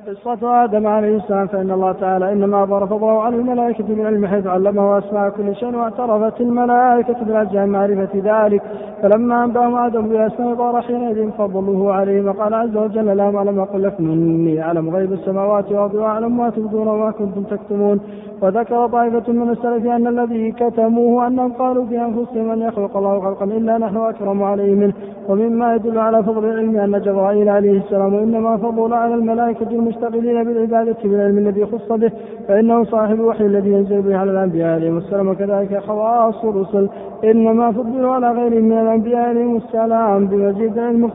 قصة آدم عليه السلام فإن الله تعالى إنما أظهر فضله على الملائكة بالعلم حيث علمه أسماء كل شيء واعترفت الملائكة بالأجزاء معرفة ذلك فلما أنبأهم آدم بأسماء ظهر حينئذ فضله عليهم وقال عز وجل لهم ألم أقل لكم إني أعلم غيب السماوات والأرض وأعلم ما تبدون وما كنتم تكتمون. وذكر طائفة من السلف أن الذي كتموه أنهم قالوا في أنفسهم أن يخلق الله خلقا إلا نحن أكرم عليه منه. ومما يدل على فضل العلم أن جبرائيل عليه السلام إنما فضل على الملائكة المشتغلين بالعبادة بالعلم الذي خص به فإنه صاحب الوحي الذي ينزل به على الأنبياء عليهم السلام وكذلك خواص الرسل. إنما فضلوا على غيرهم من الأنبياء عليهم السلام بمزيد العلم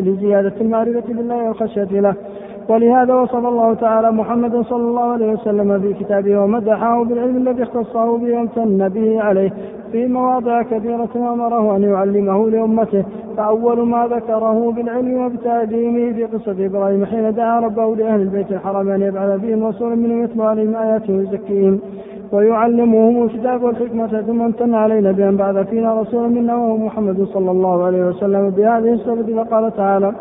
لزيادة المعرفة بالله والخشية له. ولهذا وصف الله تعالى محمدا صلى الله عليه وسلم في كتابه ومدحه بالعلم الذي اختصه به وامتن به عليه في مواضع كثيرة أمره أن يعلمه لأمته. فأول ما ذكره بالعلم وبتعليمه في قصة إبراهيم حين دعا ربه لأهل البيت الحرام أن يبعث فيهم رسولا منهم يتلو عليهم آياته ويزكيهم ويعلمهم الكتاب والحكمة. ثم امتن علينا بأن بعث فينا رسولا منا وهو محمد صلى الله عليه وسلم بهذه السبب فقال تعالى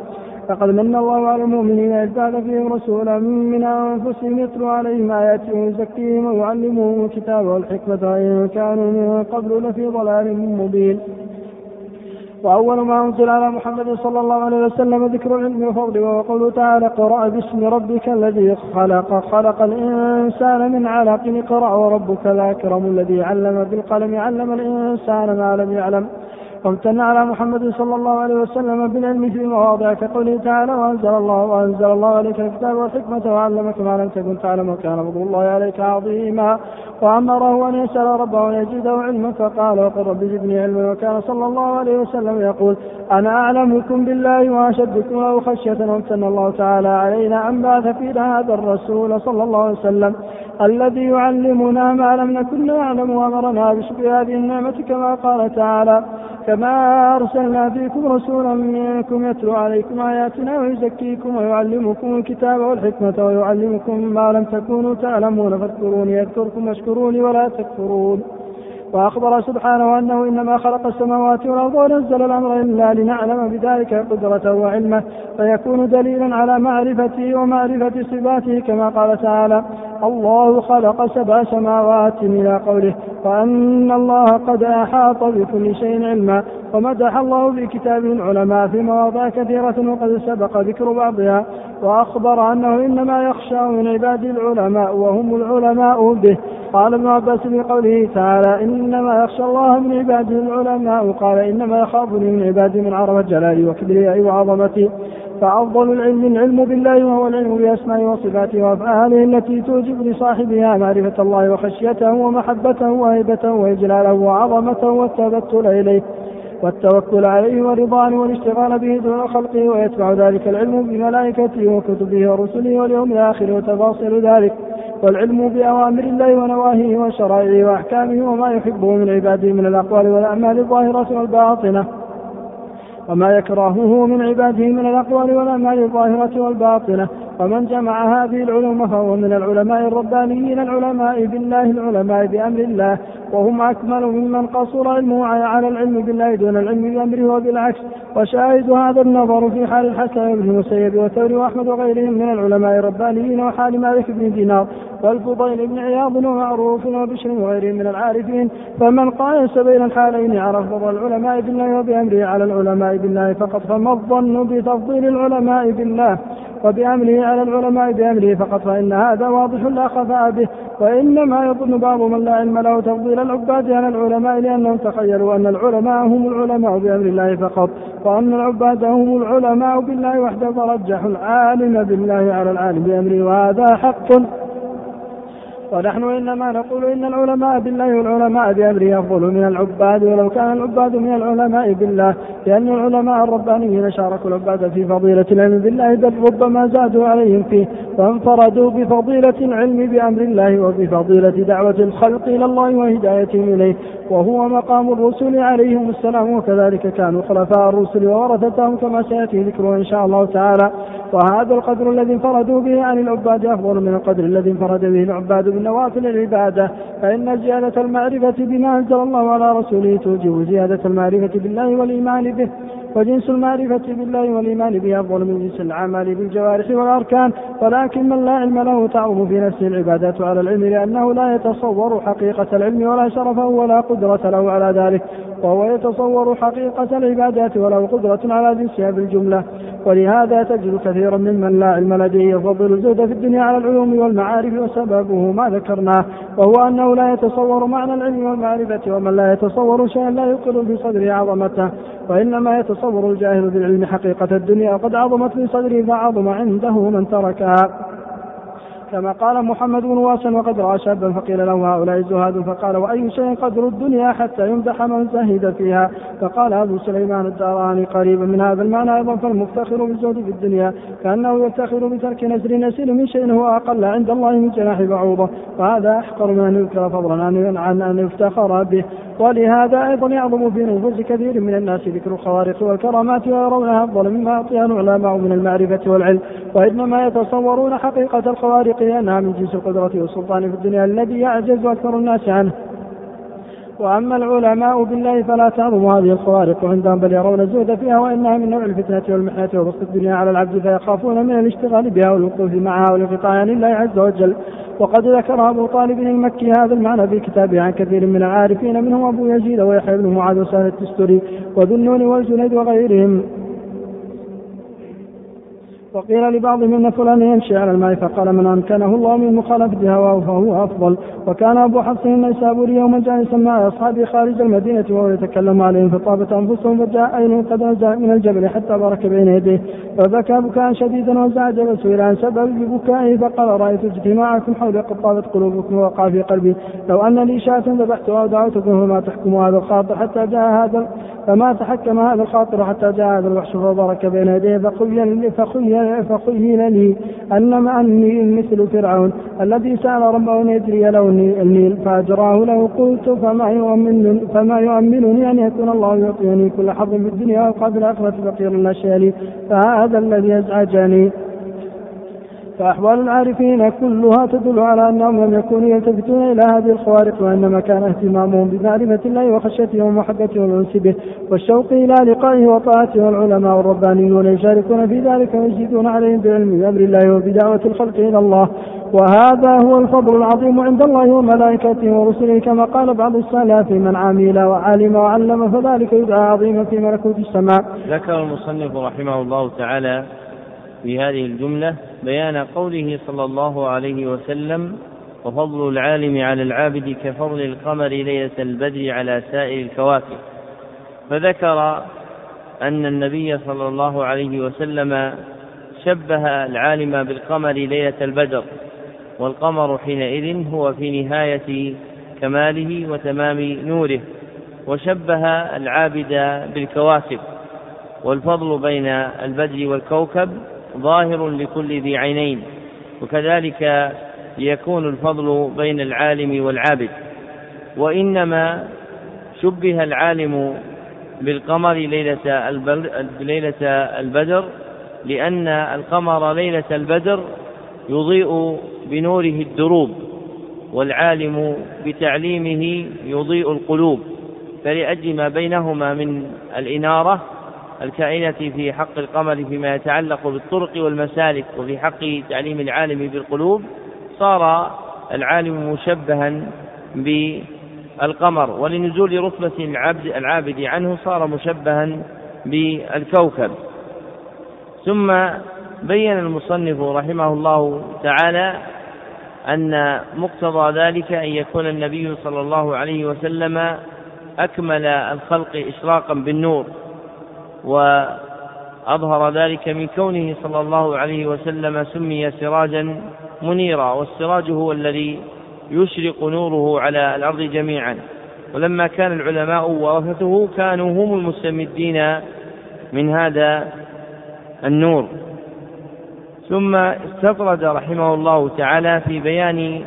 لقد من الله على المؤمنين إذ بعث فيهم رسولا من أنفسهم يتلو عليهم آياته ويزكيهم ويعلمهم الكتاب والحكمة وإن كانوا من قبل لفي ضلال مبين. وأول ما أنزل على محمد صلى الله عليه وسلم ذكر العلم وفضله وهو قوله تعالى اقرأ باسم ربك الذي خلق خلق الإنسان من علق اقرأ وربك الأكرم الذي علم بالقلم علم الإنسان ما لم يعلم وامتن على محمد صلى الله عليه وسلم بالعلم في مواضع كقوله تعالى وأنزل الله وأنزل الله عليك الكتاب والحكمة وعلمك ما لم تكن تعلم وكان فضل الله عليك عظيما. وأمره أن يسأل ربه أن يزيده علما فقال وقل رب زدني علما. وكان صلى الله عليه وسلم يقول أنا أعلمكم بالله وأشدكم له خشية وامتن الله تعالى علينا أن بعث فينا هذا الرسول صلى الله عليه وسلم الذي يعلمنا ما لم نكن نعلم وأمرنا بشكر هذه النعمة كما قال تعالى. كما أرسلنا فيكم رسولا منكم يتلو عليكم آياتنا ويزكيكم ويعلمكم الكتاب والحكمة ويعلمكم ما لم تكونوا تعلمون فاذكروني أذكركم واشكروني ولا تكفرون. وأخبر سبحانه أنه إنما خلق السماوات والأرض ونزل الأمر إلا لنعلم بذلك قدرته وعلمه فيكون دليلا على معرفته ومعرفة صفاته كما قال تعالى الله خلق سبع سماوات إلى قوله وأن الله قد أحاط بكل شيء علما ومدح الله في كتابه العلماء في مواضع كثيرة وقد سبق ذكر بعضها وأخبر أنه إنما يخشى من عباده العلماء وهم العلماء به. قال ابن عباس في قوله تعالى إنما يخشى الله من عباده العلماء. قال إنما يخافني من عباده من عرف جلالي وكبريائي وعظمتي. فأفضل العلم العلم بالله وهو العلم بأسمائه وصفاته وأفعاله التي توجب لصاحبها معرفة الله وخشيته ومحبته وهيبته وإجلاله وعظمته والتبتل إليه والتوكل عليه ورضوانه والاشتغال به دون خلقه ويتبع ذلك العلم بملائكته وكتبه ورسله واليوم الآخر وتفاصيل ذلك والعلم بأوامر الله ونواهيه وشرائعه وأحكامه وما يحبه من عباده من الأقوال والأعمال الظاهرة والباطنة وما يكرهه من عباده من الأقوال والأعمال الظاهرة والباطنة. ومن جمع هذه العلوم فهو من العلماء الربانيين العلماء بالله العلماء بأمر الله. وهم أكمل ممن قصر علمه على العلم بالله دون العلم بأمره وبالعكس. وشاهد هذا النظر في حال الحسن بن المسيب وثوري وأحمد وغيرهم من العلماء الربانيين وحال مالك بن دينار والفضيل بن عياض ومعروف وبشر وغيرهم من العارفين. فمن قايس بين الحالين عرف فضل العلماء بالله وبأمره على العلماء بالله فقط فما الظن بتفضيل العلماء بالله وبأمره على العلماء بأمره فقط فإن هذا واضح لا خفاء به. وإنما يظن بعض من لا علم له تفضيل العباد على العلماء لأنهم تخيلوا أن العلماء هم العلماء بأمر الله فقط وأن العباد هم العلماء بالله وحده فرجحوا العالم بالله على العالم بأمره وهذا حق. ونحن إنما نقول إن العلماء بالله والعلماء بأمره أفضل من العباد ولو كان العباد من العلماء بالله لأن العلماء الربانيين شاركوا العباد في فضيلة العلم بالله بل ربما زادوا عليهم فيه وانفردوا بفضيلة العلم بأمر الله وبفضيلة دعوة الخلق إلى الله وهدايتهم إليه وهو مقام الرسل عليهم السلام وكذلك كانوا خلفاء الرسل وورثتهم كما سيأتي ذكره إن شاء الله تعالى. وهذا القدر الذي انفردوا به عن العباد أفضل من القدر الذي انفرد به العباد من نوافل العبادة فإن زيادة المعرفة بما أنزل الله على رسوله توجب زيادة المعرفة بالله والإيمان به. وجنس المعرفة بالله والإيمان به أفضل من جنس العمل بالجوارح والأركان ولكن من لا علم له تعظم في نفسه العبادات على العلم لأنه لا يتصور حقيقة العلم ولا شرفه ولا قدرة له على ذلك وهو يتصور حقيقة العبادات وله قدرة على جنسها بالجملة. ولهذا تجد كثيرا ممن لا علم لديه يفضل الزهد في الدنيا على العلوم والمعارف وسببه ما ذكرناه وهو أنه لا يتصور معنى العلم والمعرفة ومن لا يتصور شيئا لا يقر في صدره عظمته. وإنما يتصور الجاهل بالعلم حقيقة الدنيا وقد عظمت في صدره فعظم عنده من تركها. كما قال محمد بن واسع وقد رأى شابا فقيل له هؤلاء الزهاد فقال وأي شيء قدر الدنيا حتى يمدح من زهد فيها؟ فقال أبو سليمان الداراني قريبا من هذا المعنى أيضا فالمفتخر بالزهد في الدنيا كأنه يفتخر بترك نسر نسير من شيء هو أقل عند الله من جناح بعوضة. وهذا أحقر من ان يذكر فضلا عن ان يفتخر به. ولهذا أيضا يعظم في نفوس كثير من الناس ذكر الخوارق والكرامات ويرونها أفضل مما أعطيها العلماء من المعرفة والعلم. وإنما يتصورون حقيقة الخوارق لأنها من جنس القدرة والسلطان في الدنيا الذي يعجز أكثر الناس عنه. وأما العلماء بالله فلا تعظم هذه الخوارق عندهم بل يرون الزهد فيها وإنها من نوع الفتنة والمحنة وبسط الدنيا على العبد فيخافون من الاشتغال بها والوقوف معها والانقطاع عن الله عز وجل. وقد ذكر أبو طالب المكي هذا المعنى في كتابه عن كثير من العارفين منهم أبو يزيد ويحيى بن معاذ وسهل التستري وذو النون والجنيد وغيرهم. وقيل لبعضهم إن فلان يمشي على الماء فقال من أمكنه الله من مخالفة هواه فهو أفضل. وكان أبو حفص النيسابوري يوما جالسا مع اصحابه خارج المدينة وهو يتكلم عليهم فطابت أنفسهم فجاء اين قد نزل من الجبل حتى بارك بين يديه. فبكى بكاء شديدا وزعج فسئل عن سبب بكائه فقال رأيت اجتماعكم حولي قد طابت قلوبكم ووقع في قلبي. لو أن لي شاة ذبحتها ودعوتكم فما تحكم هذا الخاطر حتى جاء هذا فما تحكم هذا الخاطر حتى جاء هذا الوحش فبارك بين يديه فخيل فخيل فخيل لي أنما أني مثل فرعون الذي سأل ربه أن يجري له النيل فأجراه له. قلت فما يؤمن فما يؤمنني أن يكون الله يعطيني كل حظ في الدنيا وقبل الآخرة فقير الاشياء لي. فهذا الذي أزعجني فأحوال العارفين كلها تدل على أنهم لم يكونوا يلتفتون إلى هذه الخوارق وإنما كان اهتمامهم بمعرفة الله وخشيته ومحبته والأنس به والشوق إلى لقائه وطاعته والعلماء والربانيون يشاركون في ذلك ويزيدون عليهم بعلم أمر الله وبدعوة الخلق إلى الله وهذا هو الفضل العظيم عند الله وملائكته ورسله كما قال بعض السلف من عمل وعلم وعلم فذلك يدعى عظيما في ملكوت السماء. ذكر المصنف رحمه الله تعالى في هذه الجملة بيان قوله صلى الله عليه وسلم وفضل العالم على العابد كفضل القمر ليلة البدر على سائر الكواكب فذكر أن النبي صلى الله عليه وسلم شبه العالم بالقمر ليلة البدر والقمر حينئذ هو في نهاية كماله وتمام نوره وشبه العابد بالكواكب والفضل بين البدر والكوكب ظاهر لكل ذي عينين وكذلك يكون الفضل بين العالم والعابد. وإنما شبه العالم بالقمر ليلة ليلة البدر لأن القمر ليلة البدر يضيء بنوره الدروب والعالم بتعليمه يضيء القلوب. فلأجل ما بينهما من الإنارة الكائنة في حق القمر فيما يتعلق بالطرق والمسالك وفي حق تعليم العالم بالقلوب صار العالم مشبها بالقمر. ولنزول رتبة العبد العابد عنه صار مشبها بالكوكب. ثم بين المصنف رحمه الله تعالى أن مقتضى ذلك أن يكون النبي صلى الله عليه وسلم أكمل الخلق إشراقا بالنور. وأظهر ذلك من كونه صلى الله عليه وسلم سمي سراجا منيرا والسراج هو الذي يشرق نوره على الأرض جميعا. ولما كان العلماء ورثته كانوا هم المستمدين من هذا النور. ثم استطرد رحمه الله تعالى في بيان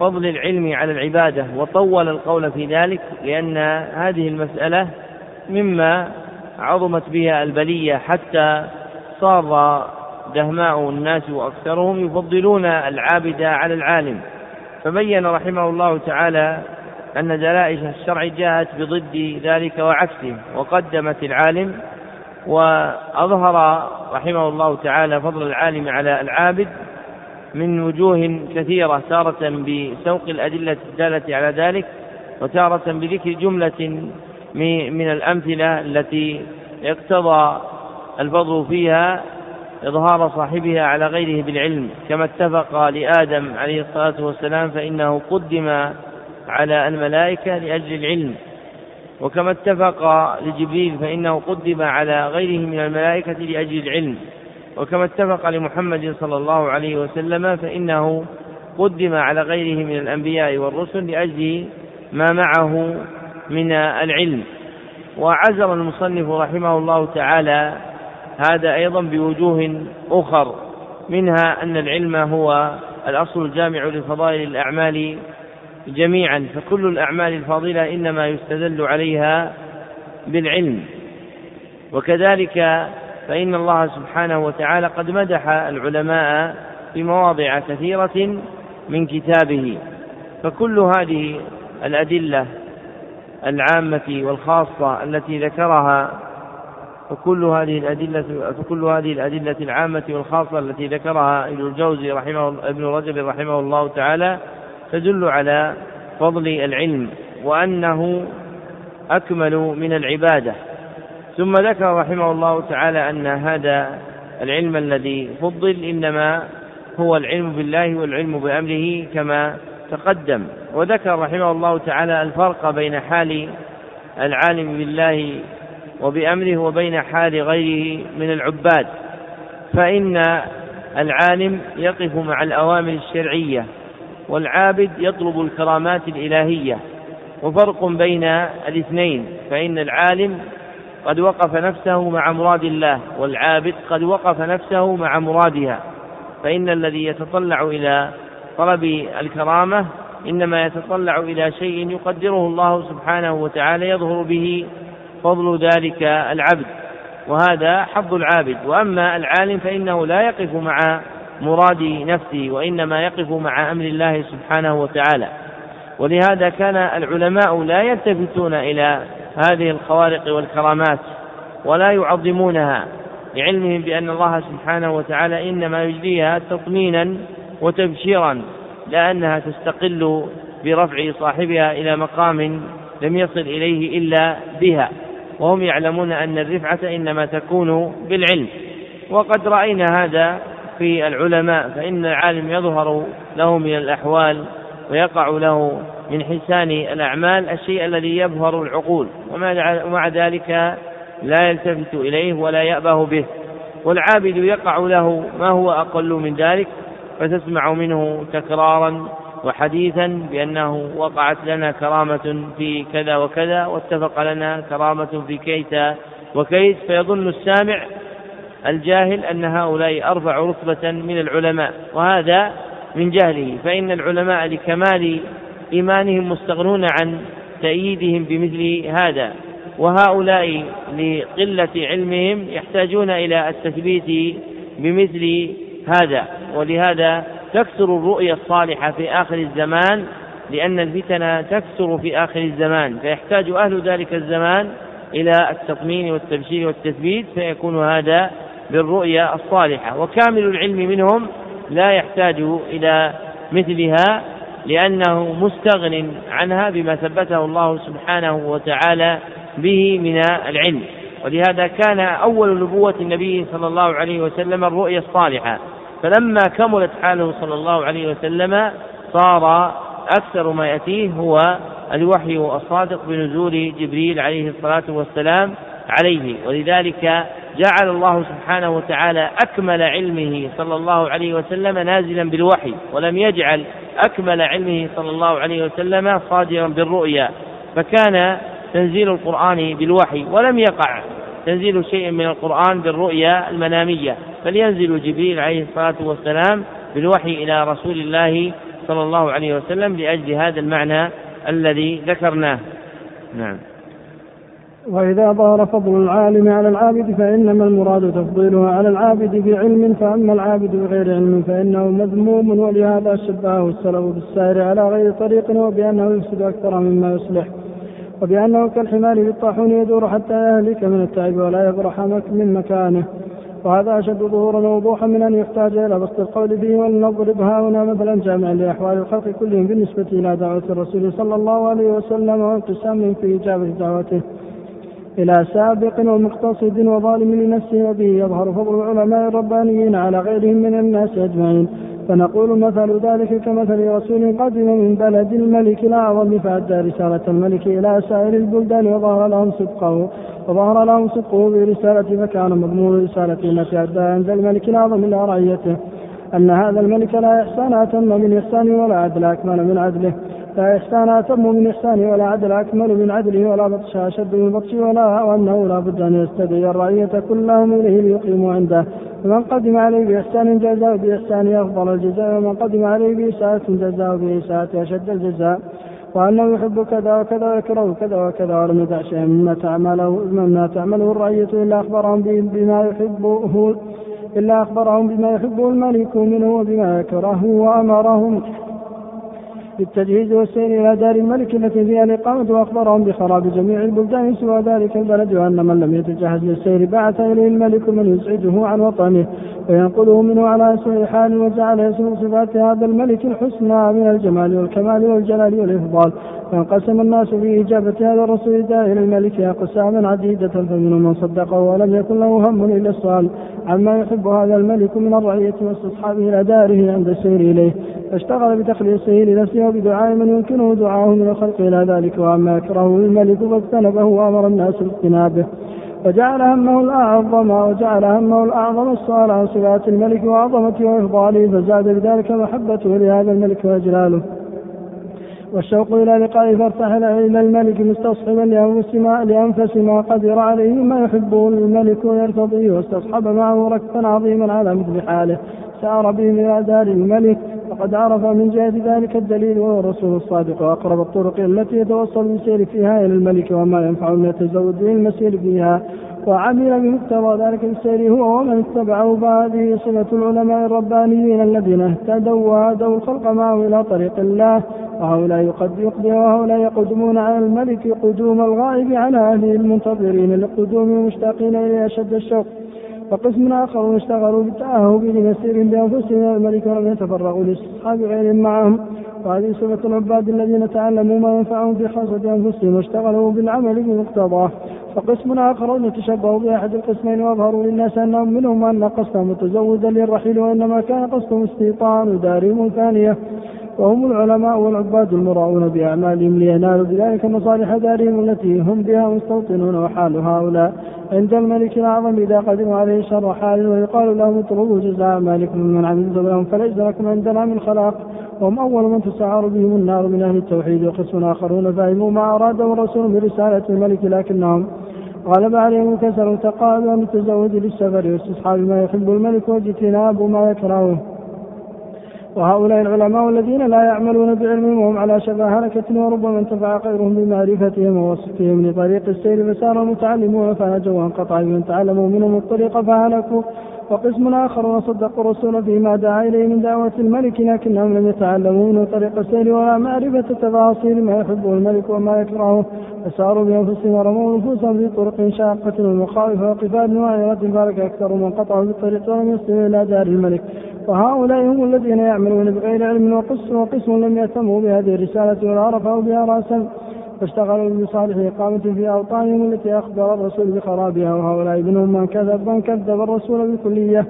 فضل العلم على العبادة وطول القول في ذلك لأن هذه المسألة مما عظمت بها البلية حتى صار دهماء الناس وأكثرهم يفضلون العابد على العالم. فبين رحمه الله تعالى أن دلائل الشرع جاءت بضد ذلك وعكسه وقدمت العالم وأظهر رحمه الله تعالى فضل العالم على العابد من وجوه كثيرة تارة بسوق الأدلة الدالة على ذلك وتارة بذكر جملة من الأمثلة التي اقتضى الفضل فيها إظهار صاحبها على غيره بالعلم كما اتفق لآدم عليه الصلاة والسلام فإنه قدم على الملائكة لأجل العلم. وكما اتفق لجبريل فإنه قدم على غيره من الملائكة لأجل العلم. وكما اتفق لمحمد صلى الله عليه وسلم فإنه قدم على غيره من الأنبياء والرسل لأجل ما معه من العلم. وعزم المصنف رحمه الله تعالى هذا أيضا بوجوه أخر منها أن العلم هو الأصل الجامع لفضائل الأعمال جميعا فكل الأعمال الفاضلة إنما يستدل عليها بالعلم. وكذلك فإن الله سبحانه وتعالى قد مدح العلماء في مواضع كثيرة من كتابه فكل هذه الأدلة العامة والخاصة التي ذكرها فكل هذه الأدلة فكل هذه الأدلة العامة والخاصة التي ذكرها ابن الجوزي رحمه ابن رجب رحمه الله تعالى تدل على فضل العلم وأنه أكمل من العبادة. ثم ذكر رحمه الله تعالى أن هذا العلم الذي فضل إنما هو العلم بالله والعلم بأمره كما تقدم. وذكر رحمه الله تعالى الفرق بين حال العالم بالله وبأمره وبين حال غيره من العباد. فإن العالم يقف مع الأوامر الشرعية والعابد يطلب الكرامات الإلهية. وفرق بين الاثنين فإن العالم قد وقف نفسه مع مراد الله والعابد قد وقف نفسه مع مرادها. فإن الذي يتطلع إلى طلب الكرامة إنما يتطلع إلى شيء يقدره الله سبحانه وتعالى يظهر به فضل ذلك العبد وهذا حظ العابد. وأما العالم فإنه لا يقف مع مراد نفسه وإنما يقف مع أمر الله سبحانه وتعالى. ولهذا كان العلماء لا يلتفتون إلى هذه الخوارق والكرامات ولا يعظمونها لعلمهم بأن الله سبحانه وتعالى إنما يجريها تطمينا وتبشيرا لا أنها تستقل برفع صاحبها إلى مقام لم يصل إليه إلا بها. وهم يعلمون أن الرفعة إنما تكون بالعلم. وقد رأينا هذا في العلماء فإن العالم يظهر له من الأحوال ويقع له من حسان الأعمال الشيء الذي يبهر العقول. ومع ذلك لا يلتفت إليه ولا يأبه به. والعابد يقع له ما هو أقل من ذلك فتسمع منه تكرارا وحديثا بأنه وقعت لنا كرامة في كذا وكذا واتفق لنا كرامة في كيت وكيت فيظن السامع الجاهل أن هؤلاء أرفع رتبة من العلماء وهذا من جهله فإن العلماء لكمال إيمانهم مستغنون عن تأييدهم بمثل هذا وهؤلاء لقلة علمهم يحتاجون إلى التثبيت بمثل هذا ولهذا تكثر الرؤيا الصالحة في آخر الزمان لأن الفتن تكثر في آخر الزمان فيحتاج أهل ذلك الزمان إلى التطمين والتبشير والتثبيت فيكون هذا بالرؤيا الصالحة. وكامل العلم منهم لا يحتاج إلى مثلها لأنه مستغن عنها بما ثبته الله سبحانه وتعالى به من العلم. ولهذا كان أول نبوة النبي صلى الله عليه وسلم الرؤيا الصالحة. فلما كملت حاله صلى الله عليه وسلم صار أكثر ما يأتيه هو الوحي الصادق بنزول جبريل عليه الصلاة والسلام عليه. ولذلك جعل الله سبحانه وتعالى أكمل علمه صلى الله عليه وسلم نازلا بالوحي ولم يجعل أكمل علمه صلى الله عليه وسلم صادرا بالرؤيا. فكان تنزيل القرآن بالوحي ولم يقع تنزيل شيء من القرآن بالرؤيا المنامية. بل ينزل جبريل عليه الصلاة والسلام بالوحي إلى رسول الله صلى الله عليه وسلم لأجل هذا المعنى الذي ذكرناه. نعم. وإذا ظهر فضل العالم على العابد فإنما المراد تفضيله على العابد بعلم فأما العابد بغير علم فإنه مذموم ولهذا شبهه السلف بالسائر على غير طريق وبأنه يفسد أكثر مما يصلح وبأنه كالحمار بالطاحون يدور حتى يهلك من التعب ولا يبرح من مكانه. وهذا أشد ظهورا ووضوحا من أن يحتاج إلى بسط القول فيه ولنضرب هنا مثلا جامعا لأحوال الخلق كلهم بالنسبة إلى دعوة الرسول صلى الله عليه وسلم وانقسام في إجابة دعوته إلى سابق ومقتصد وظالم لنفسه وبه يظهر فضل العلماء الربانيين على غيرهم من الناس أجمعين. فنقول مثل ذلك كمثل رسول قدم من بلد الملك الأعظم فأدى رسالة الملك إلى سائر البلدان وظهر لهم صدقه وظهر لهم صدقه برسالة فكان مضمون رسالة التي أدى عند الملك الأعظم إلى رعيته. أن هذا الملك لا إحسان أتم من إحسانه ولا عدل أكمل من عدله. لا إحسان أتم من إحسانه ولا عدل أكمل من عدله ولا بطش أشد من بطشه ولا وأنه لا بد أن يستدعي الرعية كلهم إليه ليقيموا عنده. فمن قدم عليه بإحسان جزاء بإحسانه أفضل الجزاء ومن قدم عليه بإساءة جزاء بإساءة أشد الجزاء. وأنه يحب كذا وكذا ويكره كذا وكذا ولم يدع شيئا مما تعمله مما تعمله الرعية إلا أخبرهم بما يحبه إلا أخبرهم بما يحبه الملك منه وبما يكرهه وأمرهم. بالتجهيز والسير إلى دار الملك التي فيها الإقامة وأخبرهم بخراب جميع البلدان سوى ذلك البلد وأن من لم يتجهز للسير بعث إليه الملك من يسعده عن وطنه وينقله منه على سوء حال وجعل يسوء صفات هذا الملك الحسنى من الجمال والكمال والجلال والإفضال. فانقسم الناس في إجابة هذا الرسول الداعي إلى الملك أقساما عديدة فمنهم من صدقه ولم يكن له هم إلا السؤال عما يحب هذا الملك من الرعية واستصحابه إلى داره عند السير إليه؟ فاشتغل بتخليصه لنفسه وبدعاء من يمكنه دعاه من الخلق إلى ذلك وأما يكرهه الملك فاجتنبه وأمر الناس باجتنابه. وجعل همه الأعظم وجعل همه الأعظم السؤال عن صفات الملك وعظمته وإفضاله فزاد بذلك محبته لهذا الملك وإجلاله. والشوق إلى لقائه فارتحل إلى الملك مستصحبا لأنفس ما, لأنفس ما قدر عليه مما يحبه الملك ويرتضيه واستصحب معه ركبا عظيما على مثل حاله. سار بهم إلى دار الملك فقد عرف من جهة ذلك الدليل وهو الرسول الصادق وأقرب الطرق التي يتوصل بالسير فيها إلى الملك وما ينفع من يتزود به المسير فيها. وعمل بمقتضى ذلك السير هو ومن اتبعه فهذه صفة العلماء الربانيين الذين اهتدوا وهدوا الخلق معه إلى طريق الله. وهؤلاء قد يقضي وهؤلاء يقدمون على الملك قدوم الغائب على أهله المنتظرين لقدوم المشتاقين إليه أشد الشوق. وقسم آخر اشتغلوا بالتأهب لمسير بأنفسهم الملك ولم يتفرغوا لاستصحاب غيرهم معهم. وهذه صفة العباد الذين تعلموا ما ينفعهم في خاصة أنفسهم واشتغلوا بالعمل بمقتضاه. وقسم آخر تشبهوا بأحد القسمين وأظهروا للناس أنهم منهم أن قصدهم متزودا للرحيل وإنما كان قصدهم استيطان دارهم ثانية وهم العلماء والعباد المراؤون بأعمالهم لينالوا بذلك مصالح دارهم التي هم بها مستوطنون وحال هؤلاء عند الملك الأعظم إذا قدموا عليه شر حال ويقال لهم اطلبوا جزاء أعمالكم من عملتم لهم فليس لكم عندنا من خلاق. وهم أول من تسعر بهم النار من أهل التوحيد وقسم آخرون فهموا ما أراده الرسول برسالة الملك لكنهم غلب عليهم الكسل تقاعدوا عن التزود للسفر واستصحاب ما يحب الملك واجتناب ما يكرهه وهؤلاء العلماء الذين لا يعملون بعلمهم وهم على شفا هلكة وربما انتفع غيرهم بمعرفتهم ووصفهم لطريق السير فسار المتعلمون فنجوا وانقطع من تعلموا منهم الطريق فهلكوا وقسم آخر صدقوا الرسول فيما دعا إليه من دعوة الملك لكنهم لم يتعلموا منه طريق السير ولا معرفة تفاصيل ما يحبه الملك وما يكرهه. فساروا بأنفسهم ورموا نفوسهم في طرق شاقة ومخاوف وقفال وعيرة فلك أكثر من قطعوا بالطريق ولم يصلوا إلى دار الملك. وهؤلاء هم الذين يعملون بغير علم وقسم وقسم لم يهتموا بهذه الرسالة ولا رفعوا بها رأسا. فاشتغلوا بصالح إقامة في أوطانهم التي أخبر الرسول بخرابها وهؤلاء منهم من كذب من كذب الرسول بالكلية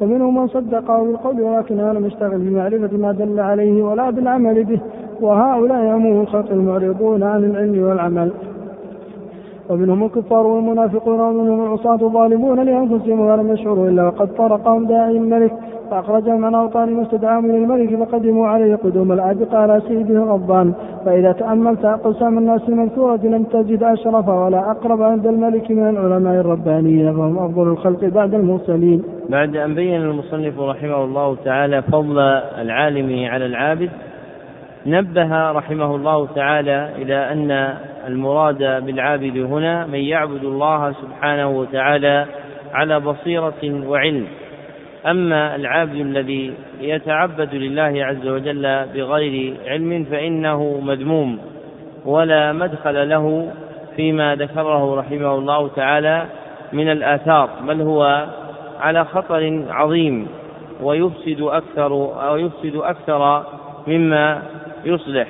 ومنهم من صدقه بالقول ولكنه لم يشتغل بمعرفة ما دل عليه ولا بالعمل به وهؤلاء عموم الخلق المعرضون عن العلم والعمل. ومنهم الكفار والمنافقون ومنهم العصاة الظالمون لأنفسهم ولم يشعروا إلا وقد طرقهم داعي الملك. فأخرجهم عن أوطانهم واستدعاهم إلى الملك فقدموا عليه قدوم الآبق على سيده غضبان فإذا تأملت أقسام الناس المذكورة لم تجد أشرف ولا أقرب عند الملك من العلماء الربانيين فهم أفضل الخلق بعد المرسلين. بعد أن بين المصنف رحمه الله تعالى فضل العالم على العابد نبه رحمه الله تعالى إلى أن المراد بالعابد هنا من يعبد الله سبحانه وتعالى على بصيرة وعلم أما العابد الذي يتعبد لله عز وجل بغير علم فإنه مذموم ولا مدخل له فيما ذكره رحمه الله تعالى من الآثار بل هو على خطر عظيم ويفسد أكثر أو يفسد أكثر مما يصلح.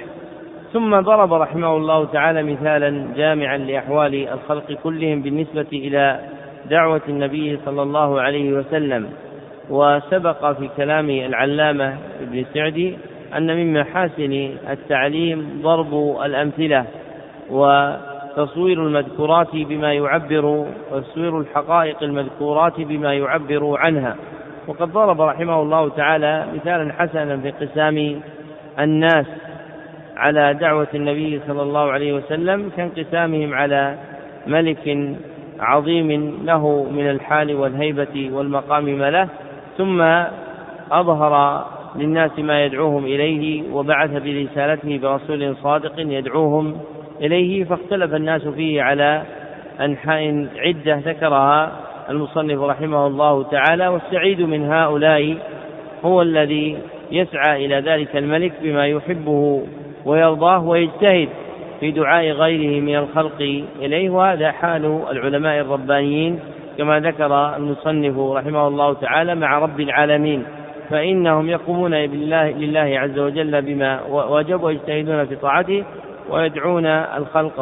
ثم ضرب رحمه الله تعالى مثالا جامعا لأحوال الخلق كلهم بالنسبة إلى دعوة النبي صلى الله عليه وسلم. وسبق في كلام العلامة ابن سعدي أن من محاسن التعليم ضرب الأمثلة وتصوير المذكورات بما يعبر تصوير الحقائق المذكورات بما يعبر عنها. وقد ضرب رحمه الله تعالى مثالا حسنا في انقسام الناس على دعوة النبي صلى الله عليه وسلم كانقسامهم على ملك عظيم له من الحال والهيبة والمقام ما له. ثم أظهر للناس ما يدعوهم إليه وبعث برسالته برسول صادق يدعوهم إليه فاختلف الناس فيه على أنحاء عدة ذكرها المصنف رحمه الله تعالى والسعيد من هؤلاء هو الذي يسعى إلى ذلك الملك بما يحبه ويرضاه ويجتهد في دعاء غيره من الخلق إليه وهذا حال العلماء الربانيين كما ذكر المصنف رحمه الله تعالى مع رب العالمين فإنهم يقومون بالله لله عز وجل بما وجب ويجتهدون في طاعته ويدعون الخلق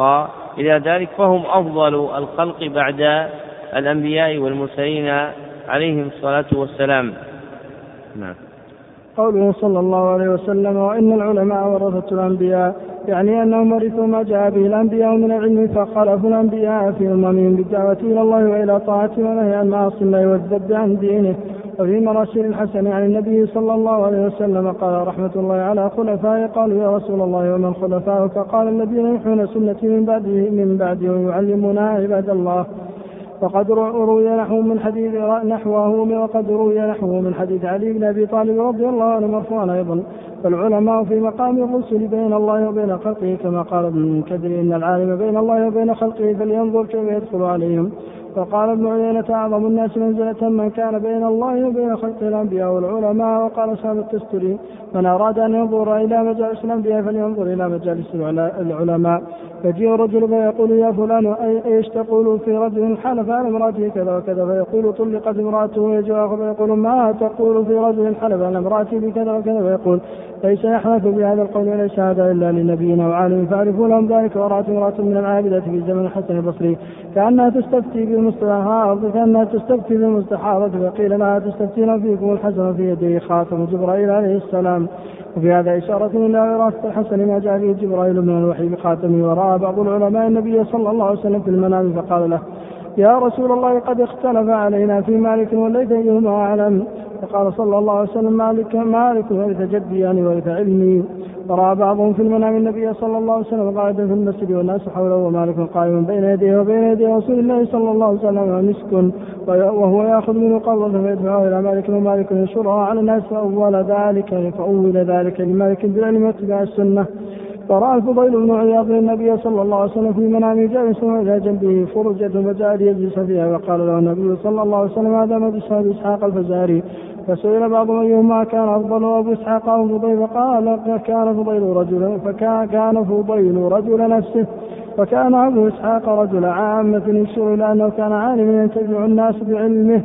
إلى ذلك فهم أفضل الخلق بعد الأنبياء والمرسلين عليهم الصلاة والسلام. نعم. قوله صلى الله عليه وسلم وإن العلماء ورثة الأنبياء يعني أنهم ورثوا ما جاء به الأنبياء من العلم فخلفوا الأنبياء في أممهم بالدعوة إلى الله وإلى طاعته ونهي عن معاصي الله والذب عن دينه. وفي مراسل الحسن عن النبي صلى الله عليه وسلم قال رحمة الله على خلفائه قالوا يا رسول الله ومن خلفائك قال الذين يحيون سنتي من بعده من بعدي ويعلمنا عباد الله. وقد روي نحو من حديث نحوه وقد روي نحوه من حديث علي بن أبي طالب رضي الله عنه مرفوعا أيضا. فالعلماء في مقام الرسل بين الله وبين خلقه كما قال ابن المنكدر إن العالم بين الله وبين خلقه فلينظر كيف يدخل عليهم. وقال ابن عيينة أعظم الناس منزلة من كان بين الله وبين خلق الأنبياء والعلماء. وقال سام التستري من أراد أن ينظر إلى مجالس الأنبياء فلينظر إلى مجالس العلماء. يجيء الرجل فيقول يا فلان إيش تقول في رجل حلف على امرأته كذا وكذا. فيقول طلقت امرأته ويجيء اخر فيقول ما تقول في رجل حلف على امراته بكذا وكذا. فيقول ليس يحنث بهذا القول وليس هذا إلا لنبينا وعالم فأعرفوا لهم ذلك. ورأت امرأة من العابدة في زمن الحسن البصري كأنها تستفتي بالمستحاض كانها تستفتي بالمستحاضة فقيل لها تستفتين فيكم الحسن في يديه خاتم جبرائيل عليه السلام. وفي هذا إشارة إلى وراثة الحسن ما جاء فيه جبرائيل من الوحي بخاتمه ورأى بعض العلماء النبي صلى الله عليه وسلم في المنام فقال له يا رسول الله قد اختلف علينا في مالك وليت أيهما أعلم؟ فقال صلى الله عليه وسلم مالك مالك ورث جدي يعني ورث علمي. ورأى بعضهم في المنام النبي صلى الله عليه وسلم قاعدا في المسجد والناس حوله ومالك قائم بين يديه وبين يدي رسول الله صلى الله عليه وسلم مسك وهو يأخذ منه قبضة فيدفعه إلى مالك ومالك ينشرها على الناس فأول ذلك فأول ذلك لمالك بالعلم واتباع السنة. فرأى الفضيل بن عياض النبي صلى الله عليه وسلم في منامه جالسا وإلى جنبه فرجة فجاء ليجلس فيها وقال له النبي صلى الله عليه وسلم هذا مجلس أبي إسحاق الفزاري. فسئل بعضهم أيهما كان أفضل أبو إسحاق أو فضيل؟ فقال كان فضيل رجلا فكان فضيل رجل نفسه. وكان أبو إسحاق رجل عامة يشير إلى أنه كان عالما ينتفع الناس بعلمه.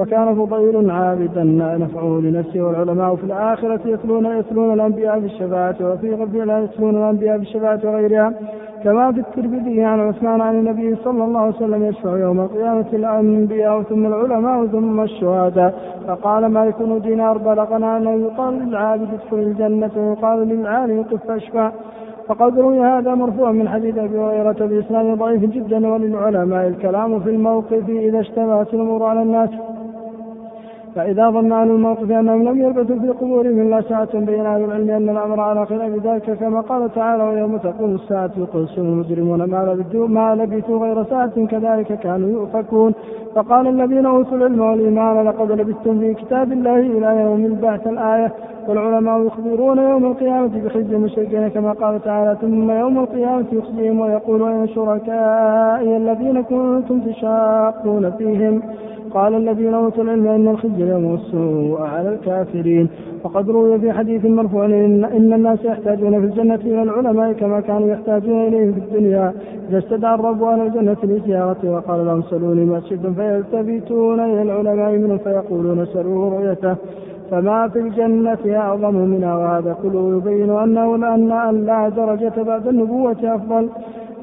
وكان فضيل عابدا نفعه لنفسه والعلماء في الآخرة يتلون يتلون الأنبياء في الشفاعة وفي ربنا يتلون الأنبياء في الشفاعة وغيرها. كما في الترمذي عن عثمان عن النبي صلى الله عليه وسلم يشفع يوم القيامة الأنبياء ثم العلماء ثم الشهداء. فقال مالك بن دينار بلغنا أنه يقال للعابد ادخل الجنة ويقال للعالم قف اشفع فقد روي هذا مرفوعا من حديث أبي هريرة بإسناد ضعيف جدا وللعلماء. الكلام في الموقف إذا اشتبهت الأمور على الناس فإذا ظن أهل الموقف أنهم لم يلبثوا في قبورهم إلا ساعة بين أهل العلم أن الأمر على خلاف ذلك كما قال تعالى ويوم تقوم الساعة يقسم المجرمون ما لبثوا ما لبثوا غير ساعة كذلك كانوا يؤفكون. فقال الذين أوتوا العلم والإيمان لقد لبثتم في كتاب الله إلى يوم البعث الآية. والعلماء يخبرون يوم القيامة بخزي المشركين كما قال تعالى ثم يوم القيامة يخزيهم ويقول أين شركائي الذين كنتم تشاقون فيهم. قال الذين أوتوا العلم إن الخزي يوم السوء على الكافرين. وقد روي في حديث مرفوع ان إن الناس يحتاجون في الجنة إلى العلماء كما كانوا يحتاجون إليه في الدنيا. إذا استدعى الرب أهل الجنة لزيارته وقال لهم سلوني ما شئتم فيلتفتون إلى العلماء منهم فيقولون سلوه رؤيته. فما في الجنة أعظم منها وهذا كله يبين أنه أن لا درجة بعد النبوة أفضل.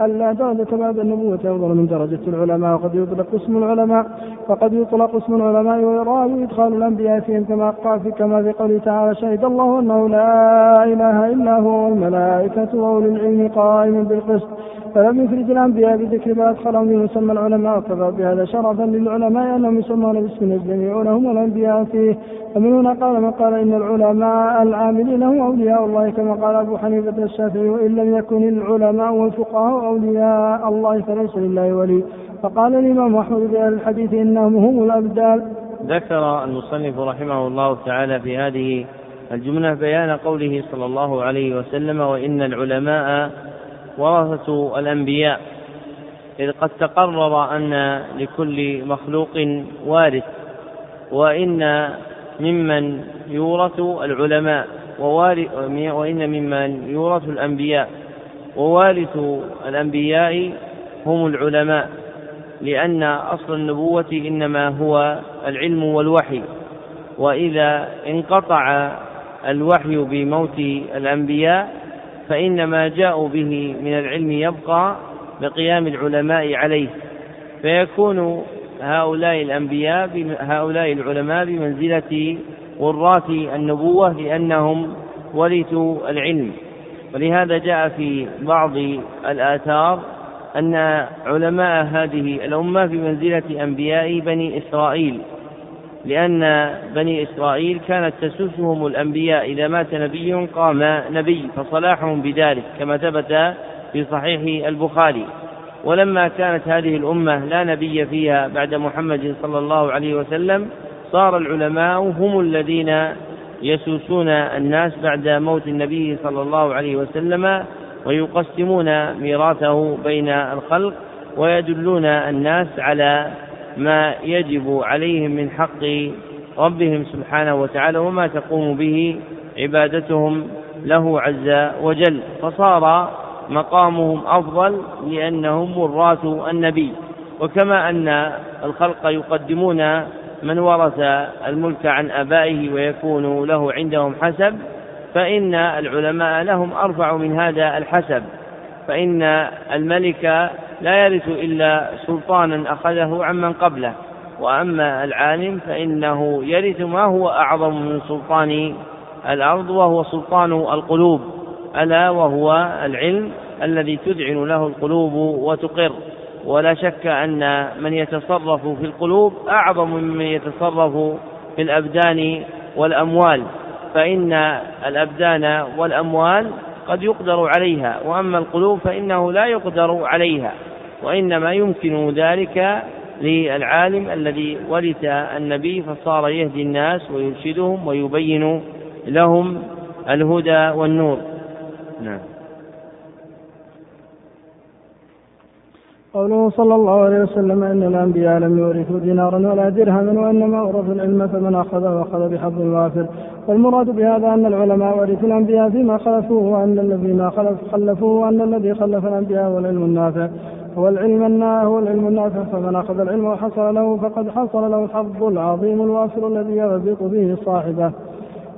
ألا درجة بعد النبوة أفضل من درجة العلماء. وقد يطلق اسم العلماء وقد يطلق اسم العلماء ويراد إدخال الأنبياء فيهم كما قال في كما في قوله تعالى شهد الله أنه لا إله إلا هو والملائكة وأولي العلم قائم بالقسط. فلم يفرد الأنبياء بذكر ما أدخلهم في مسمى العلماء وكفى بهذا شرفا للعلماء أنهم يسمون باسم يجتمعونهم الأنبياء فيه. ومن هنا قال من قال إن العلماء العاملين هم أولياء الله كما قال أبو حنيفة الشافعي وإن لم يكن العلماء والفقهاء أولياء الله فليس لله ولي. فقال الإمام أحمد في الحديث إنهم هم الأبدال. ذكر المصنف رحمه الله تعالى في هذه الجملة بيان قوله صلى الله عليه وسلم وإن العلماء ورثة الأنبياء. إذ قد تقرر أن لكل مخلوق وارث وإن ممن يورث العلماء وإن ممن يورث الأنبياء. ووارث الأنبياء هم العلماء لأن أصل النبوة إنما هو العلم والوحي. وإذا انقطع الوحي بموت الأنبياء فإن ما جاءوا به من العلم يبقى بقيام العلماء عليه. فيكون هؤلاء الأنبياء هؤلاء العلماء بمنزلة وراث النبوة لأنهم ورثوا العلم. ولهذا جاء في بعض الآثار أن علماء هذه الأمة بمنزلة أنبياء بني إسرائيل لأن بني إسرائيل كانت تسوسهم الأنبياء إذا مات نبي قام نبي فصلاحهم بذلك كما ثبت في صحيح البخاري. ولما كانت هذه الأمة لا نبي فيها بعد محمد صلى الله عليه وسلم صار العلماء هم الذين يسوسون الناس بعد موت النبي صلى الله عليه وسلم ويقسمون ميراثه بين الخلق ويدلون الناس على ما يجب عليهم من حق ربهم سبحانه وتعالى وما تقوم به عبادتهم له عز وجل. فصار مقامهم أفضل لأنهم وراث النبي. وكما أن الخلق يقدمون من ورث الملك عن آبائه ويكون له عندهم حسب فإن العلماء لهم ارفع من هذا الحسب. فإن الملك لا يرث إلا سلطانا أخذه عمن قبله. وأما العالم فإنه يرث ما هو أعظم من سلطان الأرض وهو سلطان القلوب. ألا وهو العلم الذي تذعن له القلوب وتقر. ولا شك أن من يتصرف في القلوب أعظم ممن يتصرف في الأبدان والأموال فإن الأبدان والأموال قد يقدر عليها وأما القلوب فإنه لا يقدر عليها وإنما يمكن ذلك للعالم الذي ورث النبي فصار يهدي الناس ويرشدهم ويبين لهم الهدى والنور. نعم. قوله صلى الله عليه وسلم إن الأنبياء لم يورثوا دينارا ولا درهما وإنما ورثوا العلم فمن اخذه اخذ بحظ وافر. والمراد بهذا أن العلماء ورثوا الأنبياء فيما خلفوه وأن الذي ما خلف خلفوه وأن الذي خلف الأنبياء هو العلم النافع. هو العلم هو العلم النافع. فمن أخذ العلم وحصل له فقد حصل له الحظ العظيم الوافر الذي يربط به صاحبه.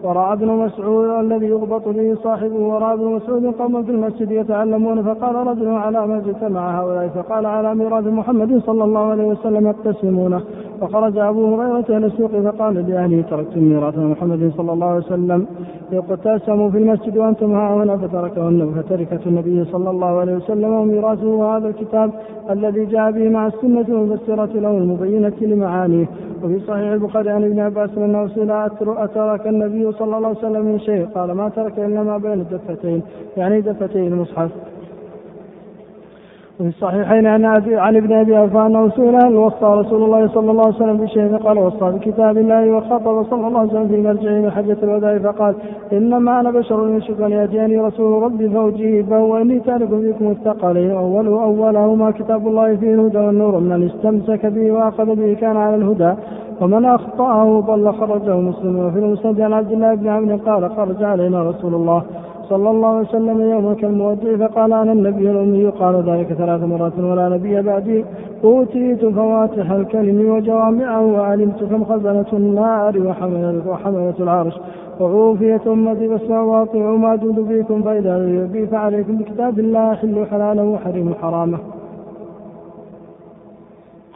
ورأى ابن مسعود الذي يغبط به صاحبه ورأى ابن مسعود قوما في المسجد يتعلمون فقال رجل على ما اجتمع هؤلاء فقال على ميراث محمد صلى الله عليه وسلم يقتسمونه فخرج أبو هريرة إلى السوق فقال لأهله تركتم ميراث محمد صلى الله عليه وسلم يقتسم في المسجد وأنتم ها هنا فتركه فتركة النبي صلى الله عليه وسلم وميراثه هذا الكتاب الذي جاء به مع السنة المفسرة له المبينة لمعانيه. وفي صحيح البخاري عن ابن عباس أنه سئل اترك النبي صلى الله عليه وسلم من شيء؟ قال ما ترك إلا ما بين الدفتين يعني دفتي المصحف. وفي الصحيحين عن عن ابن أبي اوفى أنه سئل هل وصى رسول الله صلى الله عليه وسلم بشيء؟ فقال وصى بكتاب الله وخطب صلى الله عليه وسلم في مرجعه من حجة الوداع فقال إنما أنا بشر يشك أن يأتيني رسول ربي فاجيبه واني تارك فيكم الثقلين اوله أولهما كتاب الله فيه الهدى والنور. من استمسك به وأخذ به كان على الهدى ومن أخطأه ضل خرجه مسلم. وفي المسند عن عبد الله بن عمرو قال خرج علينا رسول الله. صلى الله عليه وسلم يوما كالمودع فقال أنا النبي الأمي. قال ذلك ثلاث مرات ولا نبي بعدي. أوتيت فواتح الكلم وجوامعه وعلمت كم خزنة النار وحملة, العرش. وعوفيت أمتي فاسمعوا واطيعوا ما دود فيكم فإذا يبي فعليكم بكتاب الله حل حلاله وحرم حرامه.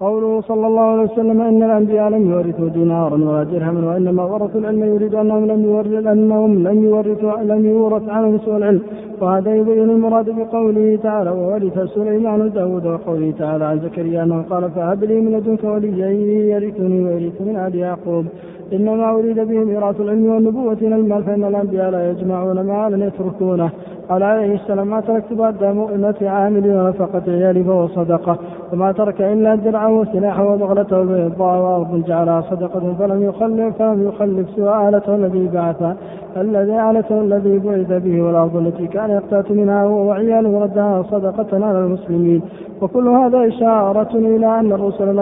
قوله صلى الله عليه وسلم إن الأنبياء لم يورثوا دينارا ولا درهما وإنما ورثوا العلم يريد أنهم لم يورث انهم لم يورثوا لم يورث عنهم سوى العلم. وهذا يبين المراد بقوله تعالى وورث سليمان داود وقوله تعالى عن زكريا أنه قال فهب لي من لدنك وليا يرثني ويرث من آل يعقوب. إنما أريد به ميراث العلم والنبوة إلى المال فإن الأنبياء لا يجمعون مالا يتركونه. قال عليه السلام ما تركت بعد مؤنة عامل ونفقة عيالي فهو صدقة. وما ترك إلا درعا وسلاحا وبغلته البيضاء وأرض جعلها صدقة فلم يخلف فلم يخلف سوى آلته الذي بعث. الذي آلته الذي بعث به والأرض التي كان يقتات منها هو وعياله ردها صدقة على المسلمين. وكل هذا إشارة إلى أن الرسل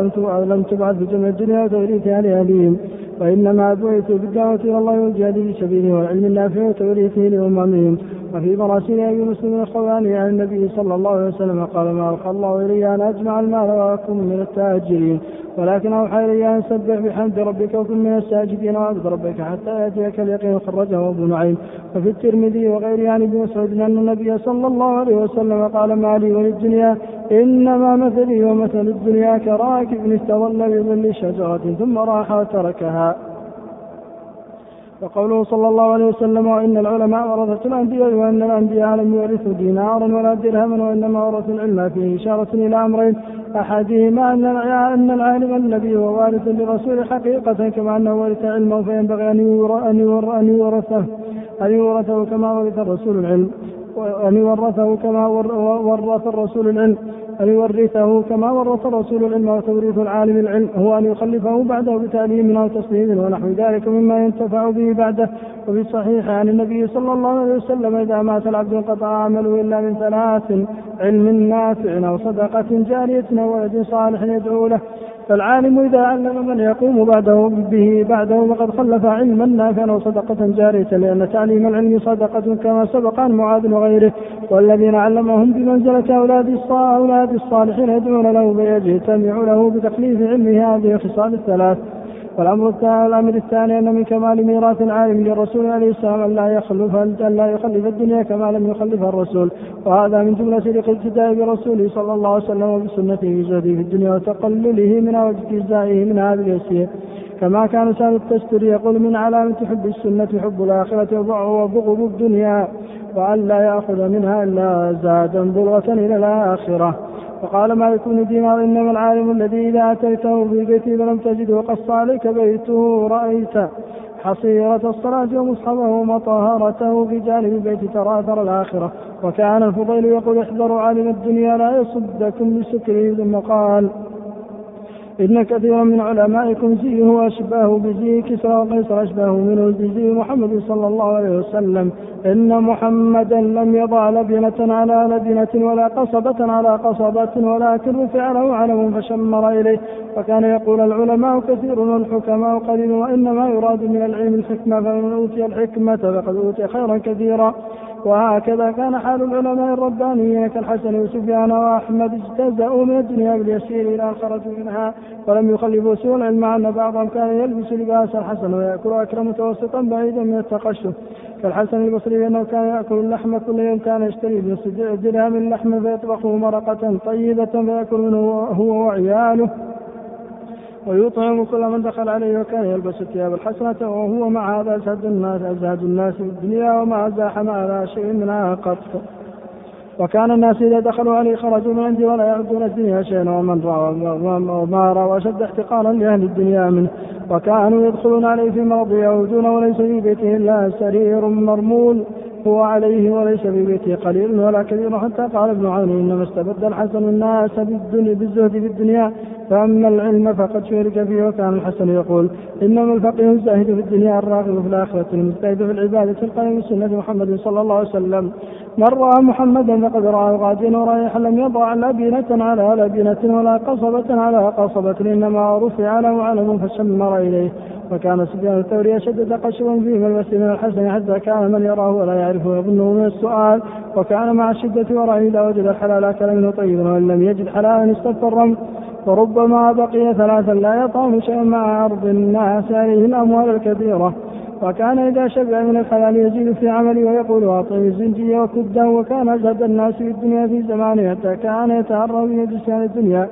لم تبعث بجمع الدنيا وتوريثها لأهليهم وإنما بعثوا بالدعوة إلى الله والجهاد في سبيله والعلم النافع وتوريثه لأممهم وفي مراسيل أبي مسلم الخواني عن النبي صلى الله عليه وسلم قال ما ألقى الله إلي أن أجمع المال وأكون من التاجرين. ولكن أوحى إلي أن سبح بحمد ربك وكن من الساجدين وعبد ربك حتى يأتيك اليقين خرجه أبو نعيم. وفي الترمذي وغيره عن ابن مسعود أن النبي صلى الله عليه وسلم قال ما لي وللدنيا إنما مثلي ومثل الدنيا كراكب استظل بظل شجرة ثم راح وتركها. وقوله صلى الله عليه وسلم وإن العلماء ورثة الأنبياء وإن الأنبياء لم يورثوا دينارا ولا درهما وإنما ورثوا العلم فيه إشارة إلى أمرين. أحدهما أن أن العالم الذي هو وارث للرسول حقيقة كما أنه ورث علمه فينبغي أن يورثه أن يورثه كما ورث الرسول العلم. وأن يورثه كما ورث الرسول العلم. أن يورثه كما ورث الرسول العلم وتوريث العالم العلم هو أن يخلفه بعده بتعليم أو تصحيح ونحو ذلك مما ينتفع به بعده. وفي الصحيح عن النبي صلى الله عليه وسلم إذا مات العبد انقطع عمله إلا من ثلاث علم نافع أو صدقة جارية أو ولد صالح يدعو له. فالعالم إذا علم من يقوم بعده به بعده فقد خلف علما نافعا وصدقة جارية لأن تعليم العلم صدقة كما سبق عن معاذ وغيره. والذين علمهم بمنزلة أولاد الصالحين يدعون له فيجتمع له بتخليف علمه هذه الخصال الثلاث. والأمر الثاني الأمر الثاني أن من كمال ميراث العالم للرسول عليه السلام أن لا يخلف أن لا يخلف الدنيا كما لم يخلفها الرسول. وهذا من جملة الاقتداء برسوله صلى الله عليه وسلم وبسنته في زهده في الدنيا وتقلله منها واجتزائه منها باليسير كما كان سال التستري يقول من علامة حب السنة حب الآخرة وبغض الدنيا وأن لا يأخذ منها إلا زادا بلغة إلى الآخرة. وقال مالك بن دينار إنما العالم الذي إذا أتيته في بيته فلم تجده قص عليك بيته رأيت حصيرة الصلاة ومصحفه ومطهرته في جانب البيت ترى أثر الآخرة. وكان الفضيل يقول احذروا عالم الدنيا لا يصدكم بسكره ثم قال إن كثيرا من علمائكم زيه وأشباه بزي كسرى وقيصر أشباه منه بزي محمد صلى الله عليه وسلم. إن محمدا لم يضع لبنة على لبنة ولا قصبة على قصبة ولكن رفع له علم فشمر إليه. وكان يقول العلماء كثير والحكماء قليل وإنما يراد من العلم الحكمة فمن أوتي الحكمة فقد أوتي خيرا كثيرا. وهكذا كان حال العلماء الربانيين كالحسن وسفيان وأحمد اجتزأوا من الدنيا باليسير ان خرجوا منها ولم يخلفوا سوى العلم أن بعضهم كان يلبس لباس الحسن ويأكل اكلا متوسطا بعيدا من التقشف. كالحسن البصري إنه كان يأكل اللحم كل يوم كان يشتري بنصف درهم اللحم فيطبخه مرقة طيبة فيأكل منه هو وعياله. ويطعم كل من دخل عليه وكان يلبس الثياب الحسنة وهو مع هذا أزهد الناس أزهد الناس في الدنيا وما زاحم على شيء منها قط. وكان الناس إذا دخلوا عليه خرجوا من عنده ولا يعدون الدنيا شيئا ومن وما رأى أشد احتقارا لأهل الدنيا منه. وكانوا يدخلون عليه في مرض يعودون وليس في بيته إلا سرير مرمول. هو عليه وليس في بيته قليل ولا كثير حتى قال ابن عون إنما استبد الحسن الناس بالزهد في الدنيا. فأما العلم فقد شرك فيه وكان الحسن يقول إنما الفقيه الزاهد في الدنيا الراغب في الآخرة المجتهد في العباده القائم بسنه محمد صلى الله عليه وسلم. من رأى محمدا فقد راه غاديا ورائحا لم يضع لبنه على لبنه ولا قصبة على قصبة إنما رفع له علم فشمر إليه. وكان سفيان الثوري أشد تقشفا في ملبس من الحسن حتى كان من يراه ولا يعرفه يظنه من السؤال. وكان مع الشدة ورعه إذا وجد الحلال أكل منه طيبا وإن لم يجد حلالا استف الرمل فربما بقي ثلاثا لا يطعم شيئا مع عرض الناس عليه الأموال الكثيرة. وكان إذا شبع من الحلال يزيد في عمله ويقول أعطني الزنجية وكده وكان أزهد الناس في الدنيا في زمانه حتى كان يتهرب في نجسان الدنيا.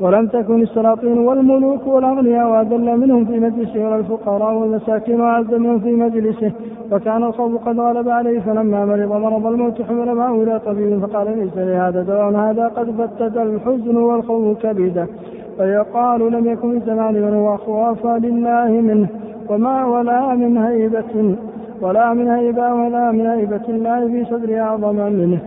ولم تكن السلاطين والملوك والأغنياء وأذل منهم في مجلسه ولا الفقراء والمساكين وأعز منهم في مجلسه. وكان الخوف قد غلب عليه فلما مرض مرض الموت حمل معه إلى طبيب فقال ليس لهذا دواء هذا قد فتت الحزن والخوف كبده فيقال لم يكن زمان من هو أخواف لله منه وما ولا من هيبة ولا من هيبة ولا من هيبة الله في صدر أعظم منه.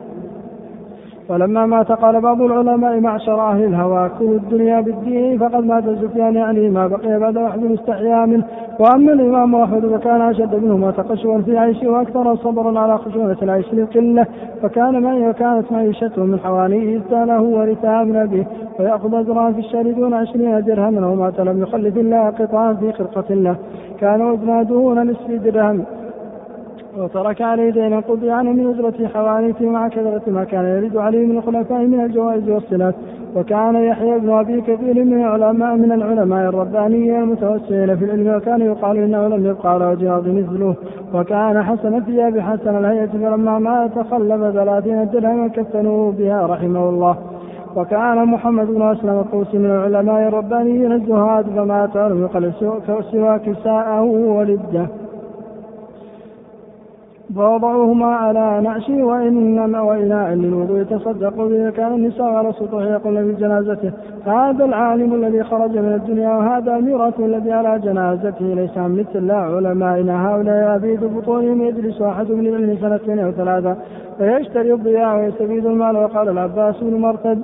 ولما مات قال بعض العلماء معشر أهل الهوى كل الدنيا بالدين فقد مات سفيان يعني ما بقي بعد أحد استحيا منه. وأما الإمام أحمد فكان أشد منهما تقشوا في عيشه وأكثر صبرا على خشونة العيش للقلة. فكان معي وكانت معيشته من حوانيه استاله ورثها من أبيه ويأخذ أجرا في الشهر دون عشرين درهما ومات لم يخلف الله قطعا في خرقة له. كان وزنه دون نصف درهم. وترك عليه دينا قضي عنه من أجرة حوانيته مع كثرة ما كان يرد عليه من الخلفاء من الجوائز والصلات وكان يحيى بن أبي كثير من العلماء من العلماء الربانيين المتوسعين في العلم وكان يقال إنه لم يبقى على وجه الأرض مثله. وكان حسن الثياب حسن الهيئة فلما مات تخلف ثلاثين درهما كفنوه بها رحمه الله. وكان محمد بن أسلم الطوسي من العلماء الربانيين الزهاد فمات ولم يقل سوى كساءه ولده. فوضعوهما على نعشه وإنما وإناء للوضوء يتصدق به كان النساء على السطوح يقولن في جنازته. هذا العالم الذي خرج من الدنيا وهذا الميراث الذي على جنازته. ليس مثل علمائنا. هؤلاء يبيد بطونهم يجلس أحد من العلم سنتين أو ثلاثة فيشتري الضياع ويستفيد المال. وقال العباس بن مرتد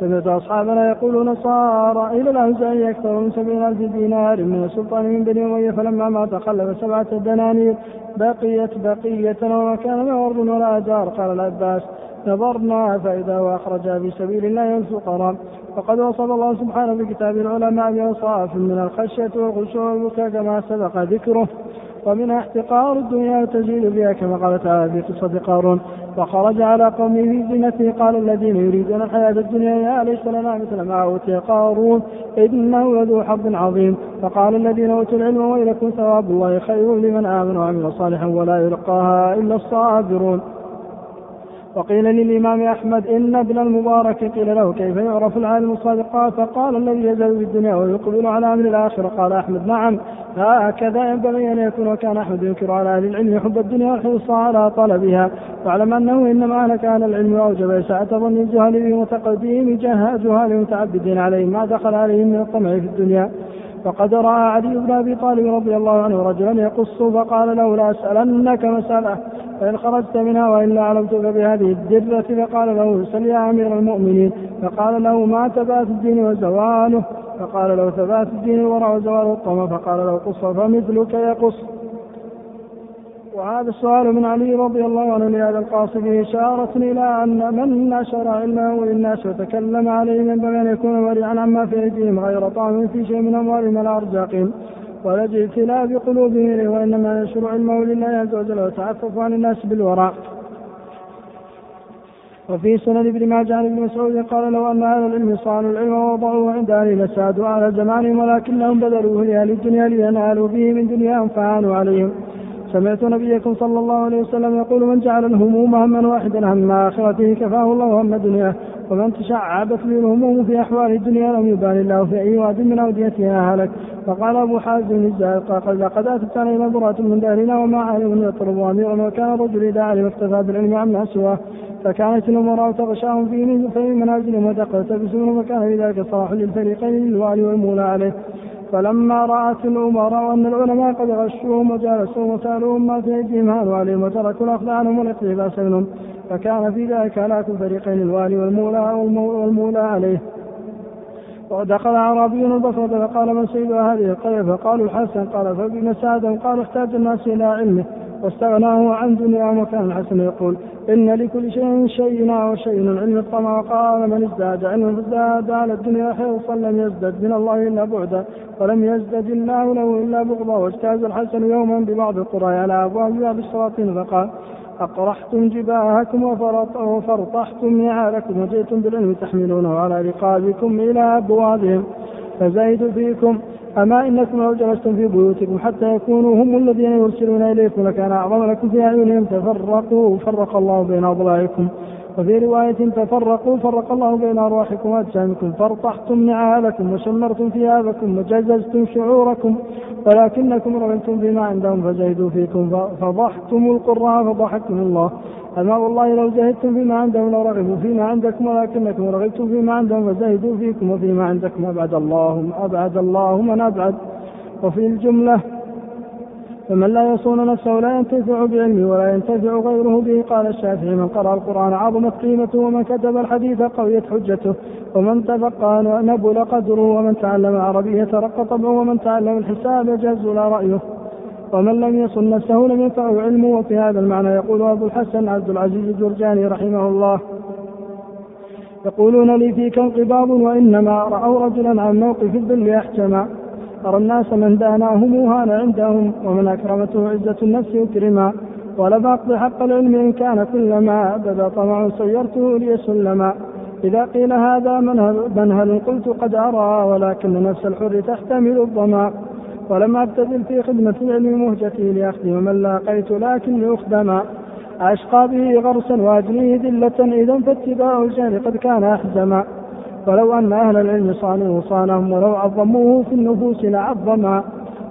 سمعت أصحابنا يقولون صار إلى الأوزاعي أكثر من سبعين ألف دينار من السلطان من بني أمية فلما مات خلف سبعة دنانير بقيت بقية وما كان مور ولا أجار قال العباس. نظرنا فإذا هو أخرج في سبيل الله والفقراء وقد وصف الله سبحانه في كتاب العلماء بأوصاف من الخشية والخشوع والبكاء كما سبق ذكره. ومنها احتقار الدنيا وتزيد بها كما قال تعالى في قصة قارون. وخرج على قومه في زينته قال الذين يريدون الحياة الدنيا يا ليس لنا مثل ما أوتي قارون إنه لذو حظ عظيم. فقال الذين أوتوا العلم ويلكم ثواب الله خير لمن آمن وعمل صالحا ولا يلقاها إلا الصابرون. وقيل للإمام أحمد إن ابن المبارك قيل له كيف يعرف العالم الصادق فقال الذي يزال في الدنيا ويقبل على أمر الآخرة. قال أحمد نعم. هكذا ينبغي أن يكون وكان أحمد ينكر على أهل العلم حب الدنيا والحرص على طلبها. واعلم أنه إنما أهلك على العلم وأوجب إساءة ظن الجهل بمتقدمين جهال متعبدين عليهم ما دخل عليهم من الطمع في الدنيا. فقد رأى علي بن أبي طالب رضي الله عنه رجلا يقص فقال له لا أسألنك مسألة فإن خرجت منها وإلا علمتك بهذه الدرة فقال له سل يا أمير المؤمنين. فقال له ما ثبات الدين وزواله؟ فقال له ثبات الدين الورع وزوال الطمع. فقال له قص فمثلك يقص. وهذا السؤال من علي رضي الله عنه لهذا القاصد إشارة إلى أن من نشر علمه للناس وتكلم عليهم ينبغي أن يكون ورعا عما في أيديهم غير طعم في شيء من أموالهم ولا أرزاقهم ولا اجتلاء بقلوبهم وإنما ينشر علمه لله عز وجل وتعفف عن الناس بالورع وفي سنن ابن ماجه عن ابن مسعود قال لو أن أهل العلم صانوا العلم ووضعوه عند أهل لسادوا على زمانهم ولكنهم بذلوه لأهل الدنيا لينالوا به من دنياهم فعانوا عليهم. سمعت نبيكم صلى الله عليه وسلم يقول من جعل الهموم هما واحدا هم آخرته كفاه الله هم دنياه ومن تشعبت به الهموم في أحوال الدنيا لم يبال الله في أي واد من أوديتها هلك فقال أبو حازم الزاهد قال لقد أتت علينا برة من دارنا وما عالم يطلب أميرا وكان الرجل إذا علم اكتفى بالعلم عما سواه. فكانت الأمراء تغشاهم في منازلهم بسهم وكان في ذلك صلاح للفريقين للوالي والمولى عليه. فلما رأت الأمراء أن العلماء قد غشوهم وجالسوهم وسألوهم ما في أيديهم هانوا عليهم وتركوا الأخذ عنهم والاقتباس منهم فكان في ذلك هلاك الفريقين الوالي والمولى والمولى عليه. ودخل أعرابي البصرة فقال من سيد هذه؟ القرية فقالوا الحسن قال فبما ساعدهم قال احتاج الناس إلى علمه. واستغناه عن دنيا وكان الحسن يقول إن لكل شيء شينا وشيء علم الطمع. وقال من ازداد علما فازداد على الدنيا حرصا لم يزدد من الله إلا بعدا ولم يزدد الله له إلا بغضا. واجتاز الحسن يوما ببعض القرى على أبواب باب السلاطين فقال أقرحتم جباهكم وفرطحتم نعالكم وجئتم بالعلم تحملونه على رقابكم إلى أبوابهم. فزيد فيكم. أما إنكم لو جلستم في بيوتكم حتى يكونوا هم الذين يرسلون إليكم لكان أعظم لكم في أعينهم. تفرقوا فرق الله بين أضلاعكم وفي رواية تفرقوا فرق الله بين أرواحكم وأجسامكم فارطحتم نعالكم وشمرتم ثيابكم وجززتم شعوركم ولكنكم رغبتم بما عندهم فزهدوا فيكم فضحتم القراء فضحكم الله. أما والله لو زهدتم فيما عندهم لرغبوا فيما عندكم ولكنكم رغبتم فيما عندهم فزهدوا فيكم وفيما عندكم أبعد الله أبعد الله من أبعد. وفي الجملة فمن لا يصون نفسه لا ينتفع بعلمه ولا ينتفع غيره به قال الشافعي من قرأ القرآن عظمت قيمته ومن كتب الحديث قويت حجته. ومن تبقى نبل قدره ومن تعلم العربية رق طبعه ومن تعلم الحساب جاز لا رأيه. ومن لم يصن نفسه لم ينفعه علمه وفي هذا المعنى يقول أبو الحسن عبد العزيز الجرجاني رحمه الله. يقولون لي فيك انقباض وإنما رأوا رجلا عن موقف الذل أحجما أرى الناس من داناهم هان عندهم ومن أكرمته عزة النفس أكرما ولم أقضي حق العلم إن كان كلما بدا طمع سيرته لي سلما إذا قيل هذا منهل, قلت قد أرى ولكن نفس الحر تحتمل الظما. ولم أبتذل في خدمة العلم مهجتي لأخدم من لاقيت لكن لأخدما أشقى به غرسا وأجنيه ذلة إذا فاتباع الجهل قد كان أحزما. ولو أن أهل العلم صانوه صانهم ولو عظموه في النفوس لعظما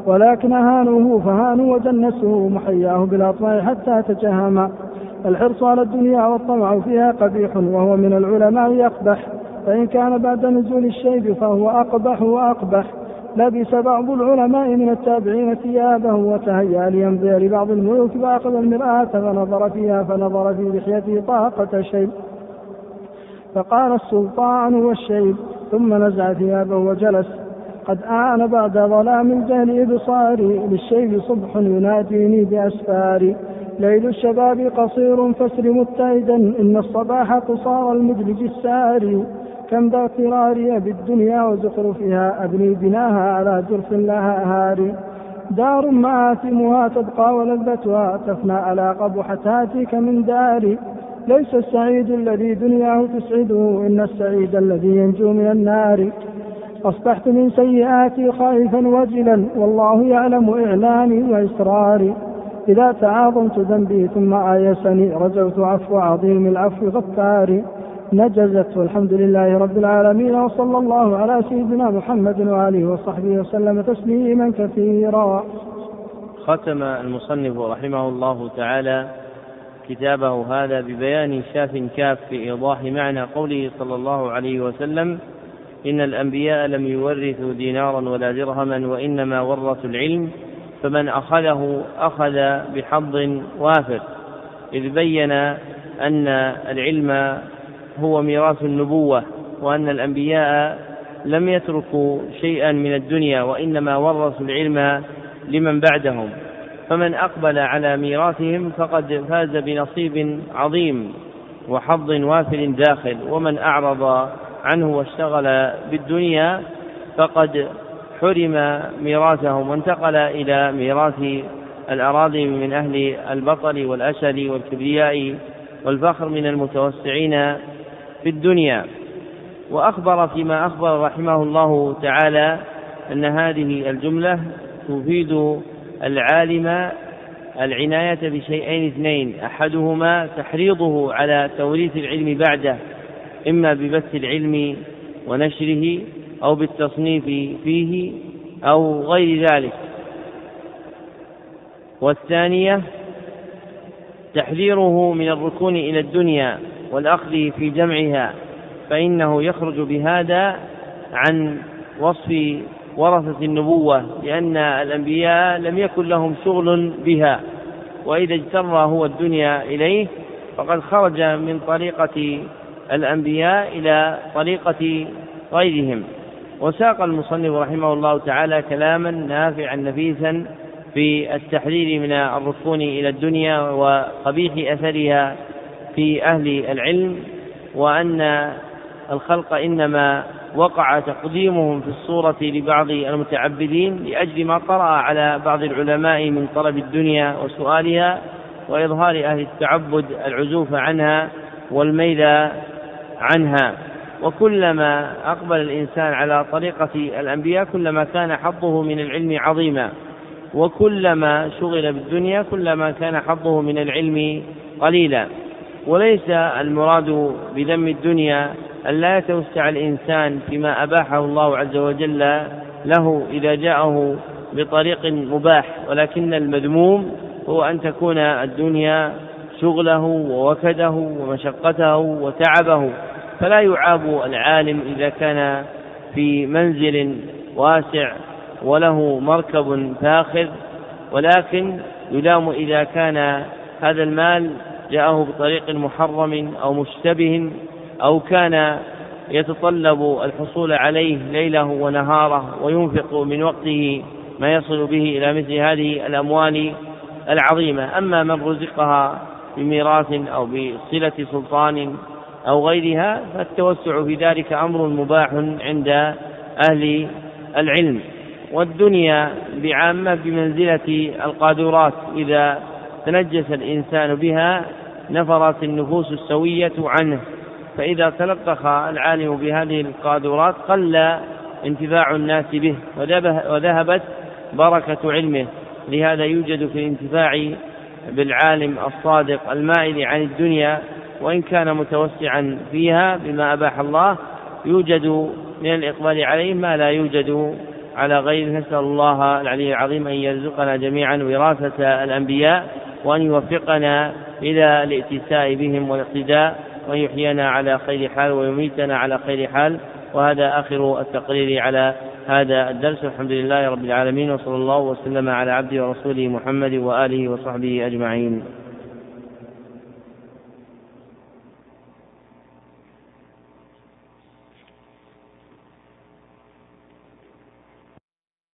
ولكن أهانوه فهانوا ودنسوه محياه بالأطماع حتى تجهما الحرص على الدنيا والطمع فيها قبيح وهو من العلماء يقبح فإن كان بعد نزول الشيب فهو أقبح وأقبح. لبس بعض العلماء من التابعين ثيابه وتهيأ ليمضي لبعض الملوك فأخذ المرآة فنظر فيها فنظر في لحيته طاقة شيب. فقال السلطان والشيب ثم نزع ثيابه وجلس. قد آن بعد ظلام الجهل إبصاري للشيب صبح يناديني بأسفاري. ليل الشباب قصير فاسر متعدا إن الصباح قصار المدلج الساري كم ذا اغتراري بالدنيا وزخرفها أبني بناها على جرف لها هاري دار مآثمها تبقى ولذتها تفنى على قبحة هاتيك من داري. ليس السعيد الذي دنياه تسعده إن السعيد الذي ينجو من النار. أصبحت من سيئاتي خائفا وجلا والله يعلم إعلاني وإسراري. إذا تعاظمت ذنبي ثم آيسني رجوت عفو عظيم العفو غفاري. نجزت والحمد لله رب العالمين وصلى الله على سيدنا محمد وآله وصحبه وسلم تسليما كثيرا. ختم المصنف رحمه الله تعالى كتابه هذا ببيان شاف كاف في إيضاح معنى قوله صلى الله عليه وسلم إن الأنبياء لم يورثوا دينارا ولا درهما وإنما ورثوا العلم فمن أخذه أخذ بحظ وافر. إذ بين أن العلم هو ميراث النبوة وأن الأنبياء لم يتركوا شيئا من الدنيا وإنما ورثوا العلم لمن بعدهم. فمن أقبل على ميراثهم فقد فاز بنصيب عظيم وحظ وافر داخل. ومن أعرض عنه واشتغل بالدنيا فقد حرم ميراثهم وانتقل إلى ميراث الأراضي من أهل البطل والأشل والكبرياء والفخر من المتوسعين في الدنيا. وأخبر فيما أخبر رحمه الله تعالى أن هذه الجملة تفيد العالم العناية بشيئين اثنين أحدهما تحريضه على توريث العلم بعده إما ببث العلم ونشره أو بالتصنيف فيه أو غير ذلك. والثانية تحذيره من الركون إلى الدنيا والأخذ في جمعها فإنه يخرج بهذا عن وصف ورثة النبوة لأن الأنبياء لم يكن لهم شغل بها. وإذا اجتر هو الدنيا إليه فقد خرج من طريقة الأنبياء إلى طريقة غيرهم. وساق المصنف رحمه الله تعالى كلاما نافعا نفيسا في التحذير من الركون إلى الدنيا وقبيح أثرها في أهل العلم وأن الخلق إنما وقع تقديمهم في الصورة لبعض المتعبدين لأجل ما طرأ على بعض العلماء من طلب الدنيا وسؤالها وإظهار أهل التعبد العزوف عنها والميل عنها. وكلما أقبل الإنسان على طريقة الأنبياء كلما كان حظه من العلم عظيما. وكلما شغل بالدنيا كلما كان حظه من العلم قليلا. وليس المراد بذم الدنيا أن لا يتوسع الإنسان فيما أباحه الله عز وجل له إذا جاءه بطريق مباح ولكن المذموم هو أن تكون الدنيا شغله ووكده ومشقته وتعبه. فلا يعاب العالم إذا كان في منزل واسع وله مركب فاخر ولكن يلام إذا كان هذا المال جاءه بطريق محرم أو مشتبه أو كان يتطلب الحصول عليه ليله ونهاره وينفق من وقته ما يصل به إلى مثل هذه الأموال العظيمة. أما من رزقها بميراث أو بصلة سلطان أو غيرها فالتوسع في ذلك أمر مباح عند أهل العلم. والدنيا بعامة بمنزلة القادورات إذا تنجس الإنسان بها نفرت النفوس السوية عنه. فإذا تلطخ العالم بهذه القادورات قل انتفاع الناس به وذهبت بركة علمه. لهذا يوجد في الانتفاع بالعالم الصادق المائل عن الدنيا وإن كان متوسعا فيها بما أباح الله يوجد من الإقبال عليه ما لا يوجد على غيره. نسأل الله العلي العظيم أن يرزقنا جميعا وراثة الأنبياء وأن يوفقنا إلى الائتساء بهم والاقتداء. وأن يحيينا على خير حال ويميتنا على خير حال. وهذا آخر التقرير على هذا الدرس. الحمد لله رب العالمين وصلى الله وسلم على عبده ورسوله محمد وآله وصحبه أجمعين.